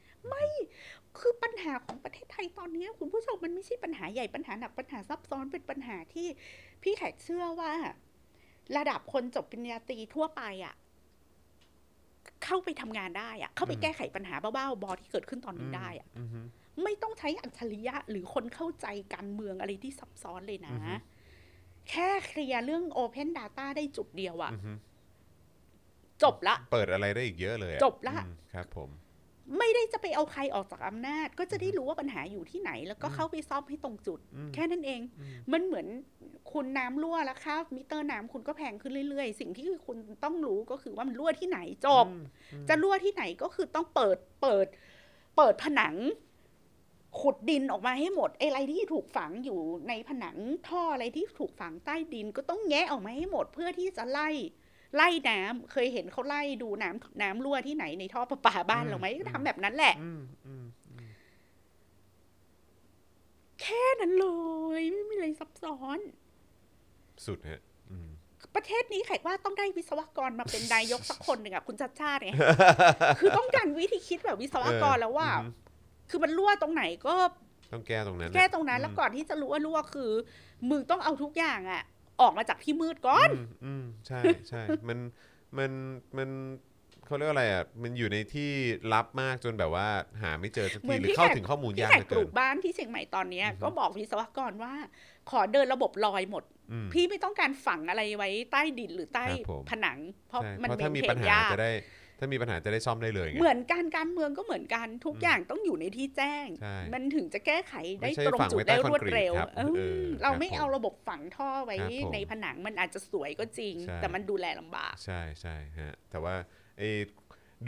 คือปัญหาของประเทศไทยตอนนี้คุณผู้ชมมันไม่ใช่ปัญหาใหญ่ปัญหาหนักปัญหาซับซ้อนเป็นปัญหาที่พี่แขกเชื่อว่า ระดับคนจบปริญญาตรีทั่วไปอะเข้าไปทำงานได้อะ เข้าไปอืมแก้ไขปัญหาบ้าๆบอที่เกิดขึ้นตอนนี้ได้อะอืมอืม ไม่ต้องใช้อัจฉริยะหรือคนเข้าใจการเมืองอะไรที่ซับซ้อนเลยนะอือฮึแค่เคลียร์เรื่อง Open Data ได้จุดเดียวอะอืมจบละ เปิดอะไรได้อีกเยอะเลยอจบละอืมครับ ผม ไม่ได้จะไปเอาใครออกจากอำนาจ ก็จะได้รู้ว่าปัญหาอยู่ที่ไหน แล้วก็อืมเข้าไปซ่อมให้ตรงจุดอืมแค่นั้นเองอืมมันเหมือนคุณน้ำรั่วแล้วค่ะมิเตอร์น้ำคุณก็แพงขึ้นเรื่อยๆ สิ่งที่คุณต้องรู้ก็คือว่ามันรั่วที่ไหนจบอืมอืมจะรั่วที่ไหนก็คือต้องเปิดเปิด เปิดผนัง ขุดดินออกมาให้หมดไอ้อะไรที่ถูกฝังอยู่ในผนังท่ออะไรที่ถูกฝังใต้ดินก็ต้องแงะออกมาให้หมดเพื่อที่จะไล่ไล่น้ำเคยเห็นเขาไล่ดูน้ำน้ำรั่วที่ไหนในท่อประปาบ้านเราไหมก็ทำแบบนั้นแหละอืมอืมอืมแค่นั้นเลย ไม่มีอะไรซับซ้อน สุดฮะอืมประเทศนี้แขกว่าต้องได้วิศวกรมาเป็นนายกสักคนหนึ่งอะคุณชัดชาติเนี่ยคือต้องการวิธีคิดแบบวิศวกรแล้วว่าอืม คือมันรั่วตรงไหนก็ต้องแก้ตรงนั้น แก้ตรงนั้นแล้วก่อนที่จะรู้ว่ารั่วคือ มึงต้องเอาทุกอย่างอะออกมาจากที่มืดก่อน อืมอืมใช่ใช่มันมันมันเขาเรียกว่าอะไรอะ มันอยู่ในที่ลับมากจนแบบว่า หาไม่เจอสักเหมืทีอนหรือพี่เข้าแขกถึงข้อมูลพี่ยากแขเหกลือปเกิลูนกบ้านที่เชียงใหม่ตอนเนี้ยอือฮึก็บอกวิศวกรว่า ขอเดินระบบลอยหมดอืมพี่ไม่ต้องการฝังอะไรไว้ใต้ดินหรือใต้ครับผมผนัง เพราะใช่มันเพราะเมถ้านมีเทปัญนหายากจะได้ ถ้ามีปัญหาจะได้ซ่อมได้เลยไง เหมือนการการเมืองก็เหมือนกันทุกอย่างต้องอยู่ในที่แจ้ง ใช่มันถึงจะแก้ไขได้ไม่ใช่ตรงฝังจุดไว้ใต้ได้รวดคอนกรีตเร็วครับเออเออเราครับไม่ผมเอาระบบฝังท่อไว้ครับผมในผนังมันอาจจะสวยก็จริง ใช่ แต่มันดูแลลำบาก ใช่ใช่ฮะแต่ว่าไอ้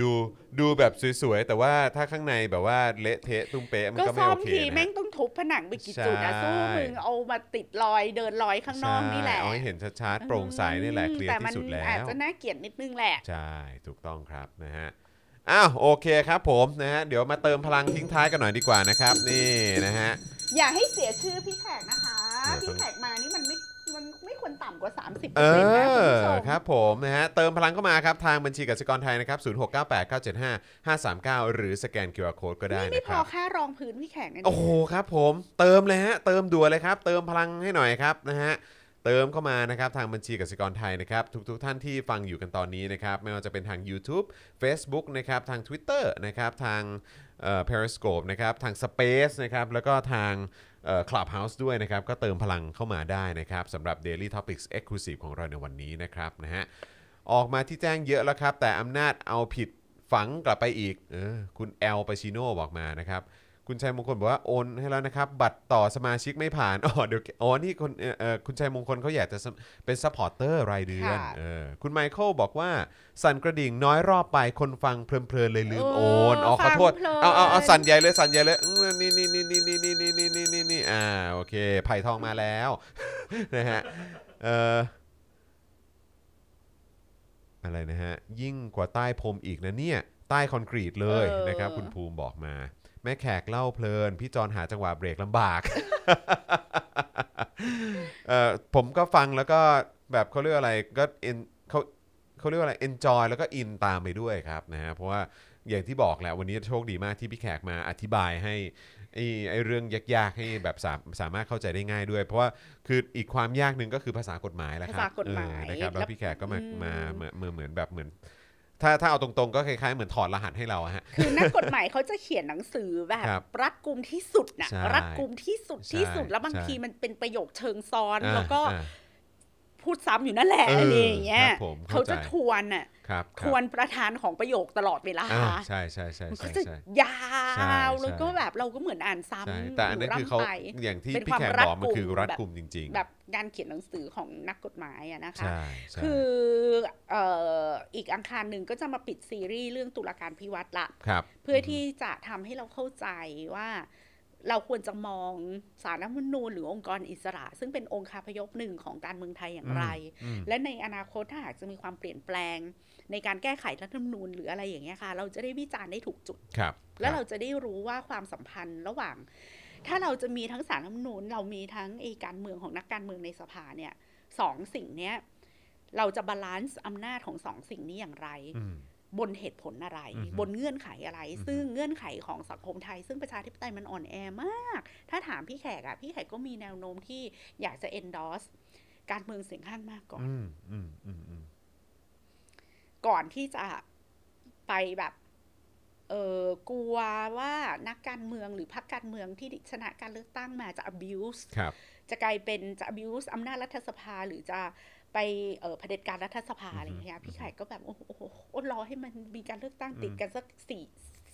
ดูดูแบบสวยๆ แต่ว่าถ้าข้างในแบบว่าเละเทะตุ้มเป๊ะมันก็ก็ไม่ซ่อโอมเคทีนะแม่ฮะงต้องทุบผนังไปกี่จุดอะใช่สู้มึงเอามาติดรอยเดินรอยข้างนอกนี่แหละใช่เอาให้เห็นชัดๆโปร่งใสนี่แหละเคลียร์แต่มัที่สุดแล้อาจวจะน่าเกลียดนิดนึงแหละ ใช่ถูกต้องครับนะฮะอ้าวโอเคครับผมนะฮะเดี๋ยวมาเติมพลังทิ้งท้ายกันหน่อยดีกว่านะครับ นี่นะฮะอย่าให้เสียชื่อพี่แขกนะคะเดี๋ยวต้องพี่แขกมานี่มันไม่มันไม่ ควรต่ำกว่า 30เอนะคุณอผู้ชมครับผมนะฮะเติมพลังเข้ามาครับทางบัญชีกสิกรไทยนะครับ 0698975539 หรือสแกน QR Code ก็ได้นี่ไม่นะพคอรับ ค่ารองพื้นพี่แขกนะโอ้โหครับผมเติมเลยฮะเติมด่วนเลยครับ เติมพลังให้หน่อยครับนะฮะเติมเข้ามานะครับทางบัญชีกสิกรไทยนะครับ ทุกๆทท่านที่ฟังอยู่กันตอนนี้นะครับ ไม่ว่าจะเป็นทาง YouTube Facebook นะครับทาง Twitter นะครับทางเอ่อ Periscope นะครับทาง Space นะครับแล้วก็ทาง คลับเฮาส์ด้วยนะครับ ก็เติมพลังเข้ามาได้นะครับสำหรับ Daily Topics Exclusive ของเราในวันนี้นะครับนะฮะออกมาที่แจ้งเยอะแล้วครับ แต่อำนาจเอาผิดฝังกลับไปอีกเออคุณแอลปาชิโนบอกมานะครับ คุณชัยมงคลบอกว่าโอนให้แล้วนะครับ บัตรต่อสมาชิกไม่ผ่านอ๋อเดี๋ยวอ๋อนี่คนเอ่อเอ่อคุณชัยมงคลเขาอยากจะสมเป็น supporter รายเดือนค่ะเออคุณไมเคิลบอกว่า สั่นกระดิ่งน้อยรอบไปคนฟังเพลินๆเลยลืมโอนอ๋อขอโทษฟังเพลิน เอาเอาเอาสั่นใหญ่เลยสั่นใหญ่เลยอืมนี่นี่นี่นี่นี่นี่นี่นี่นี่นี่นี่อ่าโอเคไผ่ทองมาแล้ว นะฮะเอ่ออะไรนะฮะยิ่งกว่าใต้พรมอีกนะเนี่ย ใต้คอนกรีตเลยเออนะครับ คุณภูมิบอกมา แม่แขกเล่าเพลิน พี่จอนหาจังหวะเบรกลำบาก เอ่อผมก็ฟังแล้วก็แบบเขาเรียกอะไรก็ en เขาเขาเรียกว่าอะไร enjoy แล้วก็อินตามไปด้วยครับนะฮะเพราะว่าอย่างที่บอกแหละวันนี้โชคดีมากที่พี่แขกมาอธิบายให้ไอ้ไอ้เรื่องยากๆให้แบบสามสามารถเข้าใจได้ง่ายด้วย เพราะว่าคืออีกความยากหนึ่งก็คือภาษากฎหมายแหละครับภาษากฎหมายเออนะครับแล้วพี่แขกก็มาอืมมามามาเหมือนแบบเหมือน ถ้าถ้าเอาตรงๆ ก็คล้ายๆ เหมือนถอดรหัสให้เราอะฮะ คือนักกฎหมายเขาจะเขียนหนังสือแบบครับรัดกุมที่สุดนะใช่รัดกุมที่สุดที่สุดใช่แล้วบางใช่ ทีมันเป็นประโยคเชิงซ้อนอ่าแล้วก็อ่า พูดซ้ำอยู่นั่นแหละเออออะไรอย่างเงี้คยรับผมเขาเข้าใจจะทวนอะครับทวนประธานของประโยคตลอดเวลาอ่าใช่ใช่ใช่มันใช่ก็จะใช่ยาใช่วแล้วก็ใช่แบบเราก็เหมือนอ่านซ้ำใช่แต่อันนั้นคือเขาร่ำไปอย่างที่เป็นพี่ความแขกรัดบอกมันกุมคือรัดแบบกลุ่มจริงแบบการเขียนหนังสือของนักกฎหมายอะนะๆคะใช่ใช่คือเอ่ออีกอังคารหนึ่งก็จะมาปิดซีรีส์เรื่องตุลาการพิวัตรละครับเพื่อที่จะทำให้เราเข้าใจว่า เราควรจะมองศาลรัฐธรรมนูญหรือองค์กรอิสระ ซึ่งเป็นองค์คาพยพหนึ่งของการเมืองไทยอย่างไรอืมและในอนาคตถ้าหากจะมีความเปลี่ยนแปลง ในการแก้ไขรัฐธรรมนูญหรืออะไรอย่างเงี้ยค่ะ เราจะได้วิจารณ์ได้ถูกจุดครับแล้วคเราบจะได้รู้ว่าความสัมพันธ์ระหว่าง ถ้าเราจะมีทั้งศาลรัฐธรรมนูญเรามีทั้งไอการเมืองของนักการเมืองในสภาเนี่ยสองสิ่งเนี้ยเราจะ balance อำนาจของสองสิ่งนี้อย่างไรอืม บนเหตุผลอะไรอือฮึบนเงื่อนไขอะไรอือฮึซึ่งเงื่อนไขของสังคมไทย ซึ่งประชาธิปไตยมันอ่อนแอมาก ถ้าถามพี่แขกอะพี่แขกก็มีแนวโน้มที่อยากจะ endorse การเมืองเสียงข้างมากก่อนอืมอืมอืมอืมก่อนที่จะไปแบบเออกลัวว่านักการเมืองหรือพรรคการเมืองที่ชนะการเลือกตั้งมาจะ abuse ครับจะกลายเป็นจะ abuse อำนาจรัฐสภาหรือจะ ไปเออเผด็จการรัฐสภาอือฮึอะไรอย่างเงี้ยพี่ไข่ก็แบบโอ้โหโอ้โหโอ้รอให้มันมีการเลือกตั้งอืมติดกันสักสี่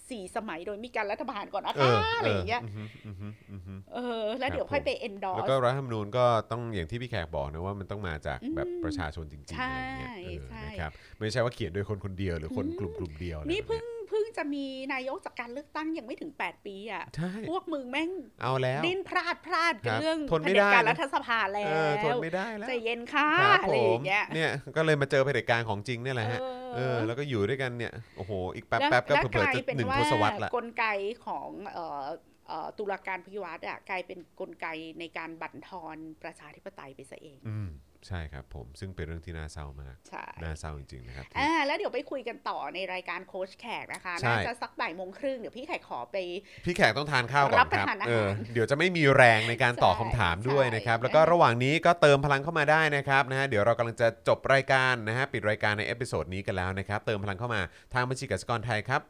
สี่สมัยโดยมีการรัฐประหารก่อนนะเอคะออะไรอย่างเงี้ยอืมอืมอืมอืมอืมเออ แล้วเดี๋ยวครับค่อยไปแล้ว endorse ก็รัฐธรรมนูญก็ต้องอย่างที่พี่แขกบอกนะว่ามันต้องมาจากแบบอืมประชาชนจริงๆใช่อะไรเงี้ยเออใช่นะครับไม่ใช่ว่าเขียนโดยคนคนเดียวหรือคนกลุ่มกลุ่มเดียวอะไรนี่แบบเพิ่งย เพิ่งจะมีนายกจากการเลือกตั้งยังไม่ถึง 8 ปีอะใช่พวกมึงแม่งเอาแล้วดิ้นพลาดพลาดกัคนรับเรื่องทนเผไม่ด็จได้การนะรัฐสภาแล้เออทนวไม่ได้แล้วใจเย็นค่ะครับอะไรผอมย่างเงี้ยเนี่ยก็เลยมาเจอเผด็จการของจริงเนี่ยแหละฮะเอเอออแล้วก็อยู่ด้วยกันเนี่ยโอ้โหอีกแป๊บแล้วแป๊บก็แล้วเผื่อกลายๆจะเป็นหนึ่งว่าทศวรรษละกลไกของเอ่อเอ่อตุลาการภิวัตน์อะกลายเป็นกลไกในการบั่นทอนประชาธิปไตยไปซะเองอืม ใช่ครับผมซึ่งเป็นเรื่องที่น่าเศร้ามากใช่น่าเศร้าจริงๆนะครับที่อ่าแล้วเดี๋ยวไปคุยกันต่อในรายการโค้ชแขกนะคะใช่น่าจะสักบ่ายโมงครึ่งเดี๋ยวพี่แขกขอไป พี่แขกต้องทานข้าวก่อนครับ รับประทานอาหารเออเดี๋ยวจะไม่มีแรงในการตอบใช่คำถามด้วยใช่นะครับแล้วก็ระหว่างนี้ก็เติมพลังเข้ามาได้นะครับนะฮะเดี๋ยวเรากำลังจะจบรายการนะฮะปิดรายการใน episode นี้กันแล้วนะครับเติมพลังเข้ามาทางบัญชีกสิกรไทยครับ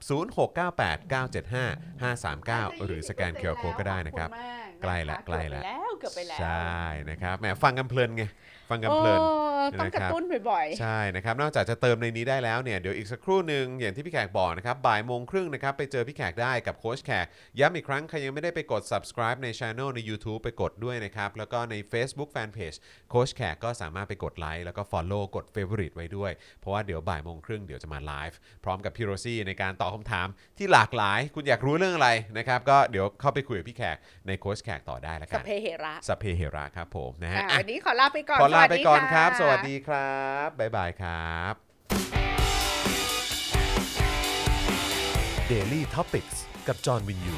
0698975539 หรือสแกนเคอร์โคก็ได้นะครับขอณมากนคใกล้ละใกล้ละเกือบไปแล้วเกือบไปแล้วใช่นะครับแหมฟังกันเพลินไง ฟังกันเพลินโอ้ต้องกนะครัระบตุ้นบ่อยใช่นะครับ นอกจากจะเติมในนี้ได้แล้วเนี่ย เดี๋ยวอีกสักครู่หนึ่งอย่างที่พี่แขกบอกนะครับ บ่ายโมงครึ่งนะครับ ไปเจอพี่แขกได้กับโค้ชแขก ย้ำอีกครั้ง ใครยังไม่ได้ไปกด subscribe ใน Channel ใน YouTube ไปกดด้วยนะครับ แล้วก็ใน Facebook Fanpage โค้ชแขกก็สามารถไปกดไลค์แล้วก็ Follow กด Favorite ไว้ด้วย เพราะว่าเดี๋ยวบ่ายโมงครึ่งเดี๋ยวจะมาไลฟ์พร้อมกับพี่โรซี่ในการตอบคำถามที่หลากหลาย คุณอยากรู้เรื่องอะไรนะครับก็เดี๋ยวเข้าไปคุยกับพี่แขกในโค้ชแขกต่อได้แล้วๆสกันพเหระสพเพเหระครับผมนะฮะอะอะวันนี้ขอลาไปก่อนขอลาสวัสไปดีก่อนครับะสวัสดีครับบ๊ายบายครับ Daily t o p i c กกับจอห์นวินยู